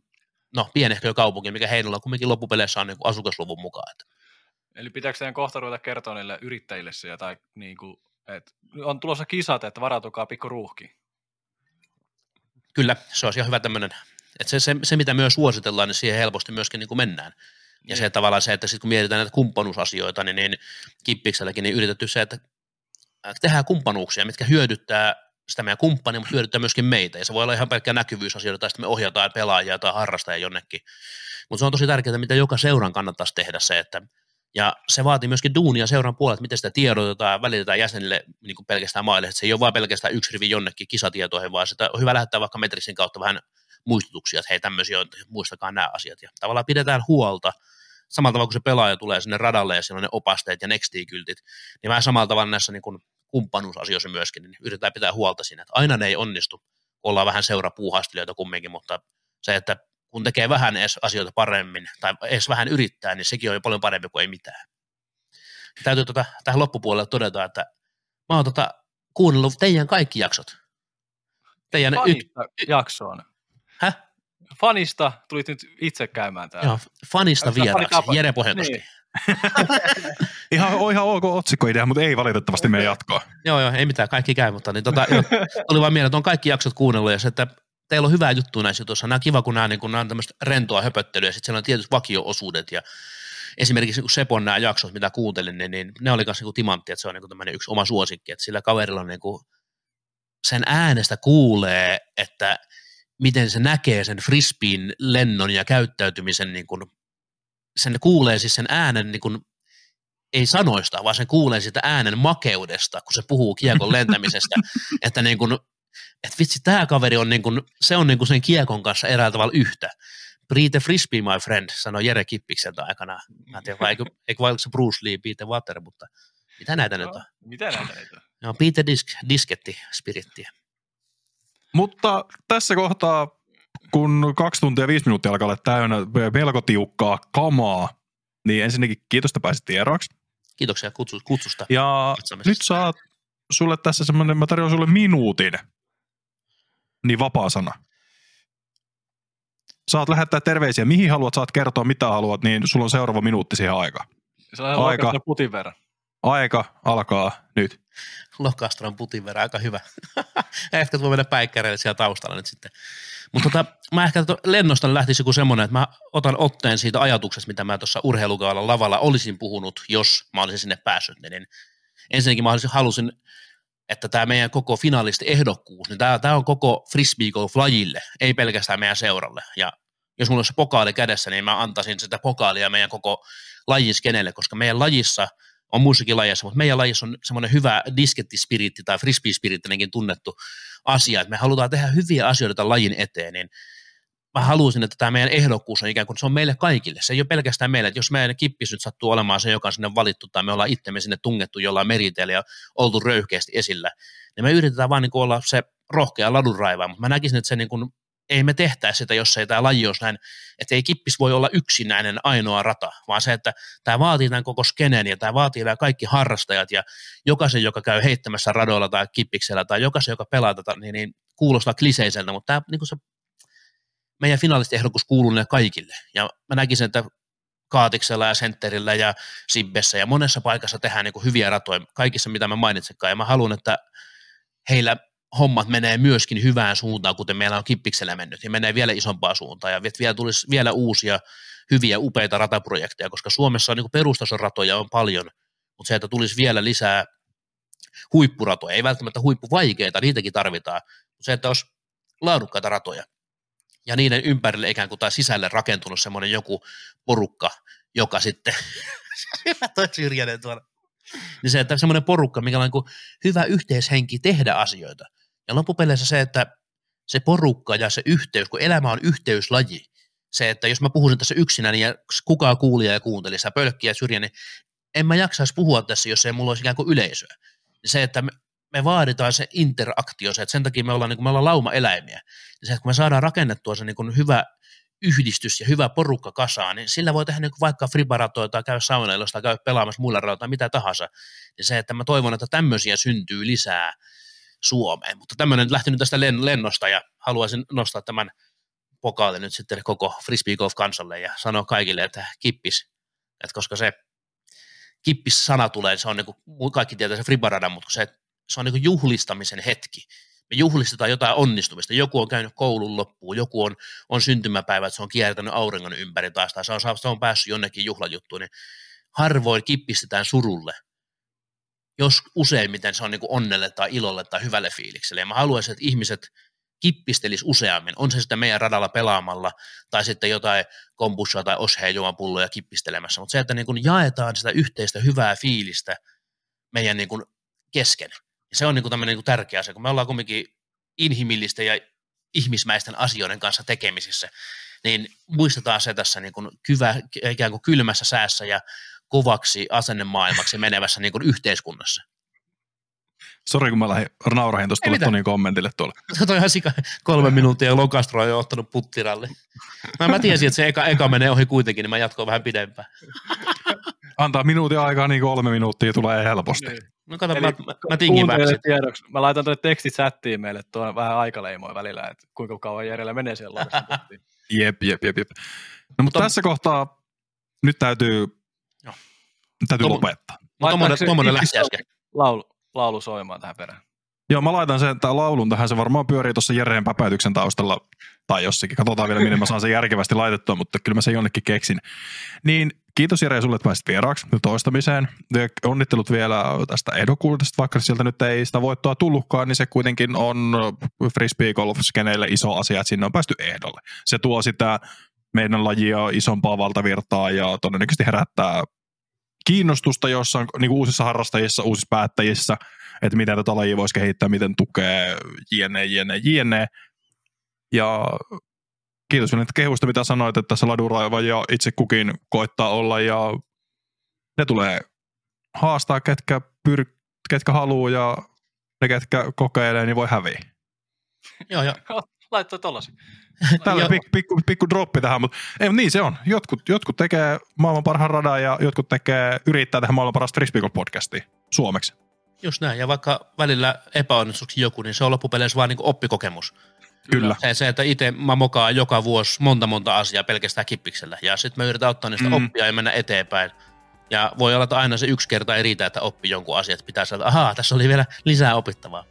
no pienehkö kaupunki, mikä Heinola kumminkin loppupeleissä on niin kuin asukasluvun mukaan. Että. Eli pitääkö teidän kohta ruveta kertoa niille yrittäjille siellä, tai niin kuin, että on tulossa kisat, että varautukaa pikku ruuhki. Kyllä, se olisi ihan hyvä tämmöinen, että se, se, se, mitä myös suositellaan, niin siihen helposti myöskin niin kuin mennään. Ja Niin. se tavallaan se, että sitten kun mietitään näitä kumppanuusasioita, niin, niin kippikselläkin niin yritetty se, että tehdään kumppanuuksia, mitkä hyödyttää sitä meidän kumppania, mutta hyödyttää myöskin meitä. Ja se voi olla ihan pelkkä näkyvyysasioita, tai sitten me ohjataan pelaajia tai harrastajia jonnekin. Mutta se on tosi tärkeää, mitä joka seuran kannattaisi tehdä se, että ja se vaatii myöskin duunia seuran puolelta, miten sitä tiedotetaan, välitetään jäsenille niin pelkästään maille. Että se ei ole vain pelkästään yksi rivi jonnekin kisatietoihin, vaan sitä on hyvä lähettää vaikka Metrisin kautta vähän muistutuksia, että hei tämmöisiä on, muistakaa nämä asiat. Ja tavallaan pidetään huolta, samalla tavalla kun se pelaaja tulee sinne radalle ja siellä on ne opasteet ja nexti-kyltit, niin vähän samalla tavalla näissä niin kumppanuusasioissa myöskin, niin yritetään pitää huolta siinä, että aina ne ei onnistu, ollaan vähän seurapuuhastelijoita kumminkin, mutta se, että kun tekee vähän edes asioita paremmin, tai edes vähän yrittää, niin sekin on jo paljon parempi kuin ei mitään. Täytyy tota, tähän loppupuolelle todeta, että mä oon tota, kuunnellut teidän kaikki jaksot. Teidän y- Fanista jaksoon. Häh? Fanista tulit nyt itse käymään täällä. joo, fanista vieraaksi? Jere Pohjankoski. Niin. Ihan, on ihan ok otsikkoidea, mutta ei valitettavasti meidän jatkoa. Joo, joo, ei mitään, kaikki käy, mutta niin, tota, joo, oli vaan mieleen, että on kaikki jaksot kuunnellut ja se, että teillä on hyvää juttua näissä jutuissa. Nämä on kiva, kun nämä, niin kun nämä on tämmöistä rentoa höpöttelyä. Ja sitten siellä on tietyt vakio-osuudet ja esimerkiksi niin Sepon nämä jaksot, mitä kuuntelin, niin, niin ne oli myös niin timantti, että se on niin tämmöinen yksi oma suosikki, että sillä kaverilla on niin kuin, sen äänestä kuulee, että miten se näkee sen frisbeen lennon ja käyttäytymisen, niin kuin, sen kuulee siis sen äänen niin kuin, ei sanoista, vaan sen kuulee sitä äänen makeudesta, kun se puhuu kiekon lentämisestä, että niin kuin, että vitsi, tämä kaveri on, niin kuin, se on niin kuin sen kiekon kanssa eräällä tavalla yhtä. Breathe frisbee, my friend, sanoi Jere Kippikseltä aikana. Mä en tiedä, vai eikö, eikö vai se Bruce Lee, Beat the Water, mutta mitä näitä nyt on? Mitä näitä nyt on? Joo, Beat the Disk, disketti, spirittiä. Mutta tässä kohtaa, kun kaksi tuntia ja viisi minuuttia alkaa olla täynnä melko tiukkaa kamaa, niin ensinnäkin kiitos, että pääsit vieraaksi. Kiitoksia kutsu, kutsusta. Ja nyt saat sulle tässä semmoinen, mä tarjoan sulle minuutin, niin vapaa sana. Saat lähettää terveisiä, mihin haluat, saat kertoa mitä haluat, niin sulla on seuraava minuutti siihen aikaa. Se on Aika. Aika. putin verran. Aika alkaa nyt. Lokastron putin verran, aika hyvä. ehkä voi mennä päikkäreille siellä taustalla nyt sitten. Mutta tota, mä ehkä lennosta lähtisi joku semmoinen, että mä otan otteen siitä ajatuksesta, mitä mä tuossa urheilukaalan lavalla olisin puhunut, jos mä olisin sinne päässyt. Niin ensinnäkin mä olisin, halusin, että tämä meidän koko finalisti ehdokkuus, niin tämä on koko frisbee golf lajille, ei pelkästään meidän seuralle. Ja jos mulla olisi pokaali kädessä, niin mä antaisin sitä pokaalia meidän koko lajin skenelle, koska meidän lajissa on muissakin lajeissa, mutta meidän lajissa on semmoinen hyvä diskettispiritti tai frisbee-spirittinenkin tunnettu asia, että me halutaan tehdä hyviä asioita tämän lajin eteen, niin mä haluaisin, että tämä meidän ehdokkuus on ikään kuin, se on meille kaikille. Se ei ole pelkästään meille, että jos meidän kippis nyt sattuu olemaan se, joka on sinne valittu, tai me ollaan itsemme sinne tungettu jollain meriteillä ja oltu röyhkeästi esillä, niin me yritetään vaan niin kuin olla se rohkea ladunraiva, mutta mä näkisin, että se niin kuin, ei me tehtäisi sitä, jos ei tämä laji olisi näin, että ei kippis voi olla yksinäinen ainoa rata, vaan se, että tämä vaatii tämän koko skenen ja tämä vaatii nämä kaikki harrastajat ja jokaisen, joka käy heittämässä radoilla tai kippiksellä tai jokaisen, joka pelaa tätä, niin, niin kuulostaa kliseiseltä, mutta tämä niin kuin se meidän finalistiehdokus kuuluu ne kaikille. Ja mä näkisin, että Kaatiksella ja Sentterillä ja Sibbessä ja monessa paikassa tehdään niin hyviä ratoja, kaikissa mitä mä mainitsenkaan. Ja mä haluan, että heillä hommat menee myöskin hyvään suuntaan, kuten meillä on Kippiksellä mennyt, ja menee vielä isompaa suuntaan, ja vielä tulisi vielä uusia hyviä, upeita rataprojekteja, koska Suomessa on niin perustason ratoja on paljon, mutta se, että tulisi vielä lisää huippuratoja, ei välttämättä huippuvaikeita, niitäkin tarvitaan, mutta se, että olisi laadukkaita ratoja, ja niiden ympärille ikään kuin tai sisälle rakentunut semmoinen joku porukka, joka sitten, toi syrjäinen tuolla, niin se, että semmoinen porukka, mikä on niin hyvä yhteishenki tehdä asioita. Ja loppupeleissä se, että se porukka ja se yhteys, kun elämä on yhteyslaji, se, että jos mä puhuisin tässä yksinäni ja kukaan kuulija ja kuuntelisi ja pölkkiä syrjä, niin en mä jaksaisi puhua tässä, jos ei mulla olisi ikään kuin yleisöä. Se, että me, vaaditaan se interaktio, se, että sen takia me ollaan, niin kuin me ollaan lauma-eläimiä. Ja se, että kun me saadaan rakennettua se niin kuin hyvä yhdistys ja hyvä porukka kasaan, niin sillä voi tehdä niin kuin vaikka fribaratoja tai käydä saunailossa tai käydä pelaamassa muilla radoilla tai mitä tahansa. Ja se, että mä toivon, että tämmöisiä syntyy lisää Suomeen. Mutta tämmöinen lähti nyt tästä lennosta ja haluaisin nostaa tämän pokaali nyt sitten koko frisbee golf kansalle ja sanoo kaikille, että kippis, että koska se kippis-sana tulee, se on niin kuin, kaikki tietää se fribarada, mutta se, se on niin juhlistamisen hetki. Me juhlistetaan jotain onnistumista. Joku on käynyt koulun loppuun, joku on, on syntymäpäivä, että se on kiertänyt auringon ympäri taas, tai se on, se on päässyt jonnekin juhlajuttuun, niin harvoin kippistetään surulle, jos useimmiten se on niin onnelle tai ilolle tai hyvälle fiilikselle. Ja mä haluaisin, että ihmiset kippistelisi useammin, on se sitä meidän radalla pelaamalla tai sitten jotain kombussaa tai osheen pulloja kippistelemässä, mutta se, että niin kuin jaetaan sitä yhteistä hyvää fiilistä meidän niin kuin kesken. Se on niin kuin tämmöinen niin kuin tärkeä asia, kun me ollaan kumminkin inhimillisten ja ihmismäisten asioiden kanssa tekemisissä, niin muistetaan se tässä niin kuin kyvä, ikään kuin kylmässä säässä ja kovaksi asennemaailmaksi menevässä niin kuin yhteiskunnassa. Sori, kun mä lähdin, naurahin tuosta tuolle Tonin kommentille tuolla. Kato ihan sika kolme minuuttia ja Lokastro on jo ottanut puttiralle. Mä, mä tiesin, että se eka, eka menee ohi kuitenkin, niin mä jatkoin vähän pidempään. Antaa minuutin aikaa, niin kolme minuuttia tulee helposti. Niin. No kato, Eli mä, mä, tingin tiedoksi. Mä laitan tuonne tekstit chattiin meille, tuon vähän aikaleimoja välillä, että kuinka kauan järjellä menee siellä Jep, jep, jep, jep. No mutta Tom... tässä kohtaa nyt täytyy, no. täytyy Tom... lopettaa. Tuommoinen lähti äsken. Laulu, laulu soimaan tähän perään. Joo, mä laitan sen tämän laulun tähän. Se varmaan pyörii tuossa Jereen päpäytyksen taustalla tai jossakin. Katsotaan vielä, minne mä saan sen järkevästi laitettua, mutta kyllä mä sen jonnekin keksin. Niin kiitos Jere sulle, että pääsit vieraaksi toistamiseen. Onnittelut vielä tästä ehdokkuudesta, vaikka sieltä nyt ei sitä voittoa tullutkaan, niin se kuitenkin on frisbee golf iso asia, että sinne on päästy ehdolle. Se tuo sitä meidän lajia isompaa valtavirtaa ja todennäköisesti herättää kiinnostusta jossain niin uusissa harrastajissa, uusissa päättäjissä, että miten tätä lajia voisi kehittää, miten tukee jne, jne, jne. Ja kiitos vielä kehusta, mitä sanoit, että tässä laduraiva ja itse kukin koittaa olla ja ne tulee haastaa, ketkä, pyr- ketkä haluaa ja ne, ketkä kokeilee, niin voi häviä. Joo, joo. Laittaa tollasen. Tällä pikku, pikku, pikku droppi tähän, mutta ei, niin se on. Jotkut, jotkut tekee maailman parhaan radan ja jotkut tekee, yrittää tehdä maailman parasta frisbee podcastia suomeksi. Just näin, ja vaikka välillä epäonnistuksi joku, niin se on loppupeleissä vain niin oppikokemus. Kyllä. Se, se että itse mä mokaan joka vuosi monta monta asiaa pelkästään kippiksellä, ja sitten mä yritän ottaa niistä mm. oppia ja mennä eteenpäin. Ja voi olla, että aina se yksi kerta ei riitä, että oppi jonkun asian, että pitää sanoa, että ahaa, tässä oli vielä lisää opittavaa.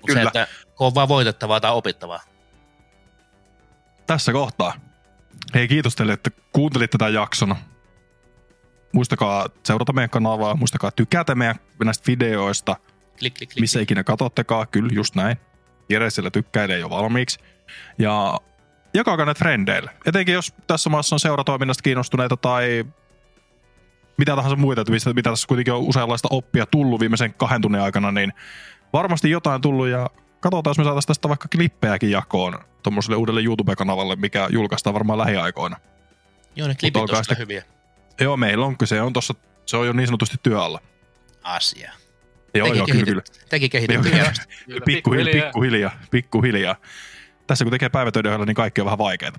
Mutta se, että on vaan voitettavaa tai opittavaa tässä kohtaa. Hei, kiitos teille, että kuuntelitte tämän jakson. Muistakaa seurata meidän kanavaa, muistakaa tykätä meidän näistä videoista. Klik, klik, klik. Missä ikinä katsottekaan, kyllä just näin. Jere siellä tykkäilee jo valmiiksi. Ja jakakaa näitä frendeille. Etenkin jos tässä maassa on seuratoiminnasta kiinnostuneita tai mitä tahansa muita, mitä tässä kuitenkin on useanlaista oppia tullut viimeisen kahden tunnin aikana, niin varmasti jotain tullut ja katsotaan, jos me saataisiin tästä vaikka klippejäkin jakoon tuommoiselle uudelle YouTube-kanavalle, mikä julkaistaan varmaan lähiaikoina. Joo, ne klipit on sitä hyviä. Joo, meillä on se on tossa, se on jo niin sanotusti työalla. Asia. Joo, Teki joo, kyllä, kyllä. Teki kehitetty pikkuhiljaa, pikkuhiljaa, pikkuhiljaa. Tässä kun tekee päivätöiden niin kaikki on vähän vaikeaa.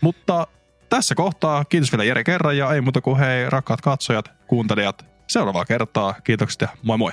Mutta tässä kohtaa kiitos vielä Jere kerran ja ei muuta kuin hei rakkaat katsojat, kuuntelijat, seuraavaa kertaa. Kiitokset ja moi moi.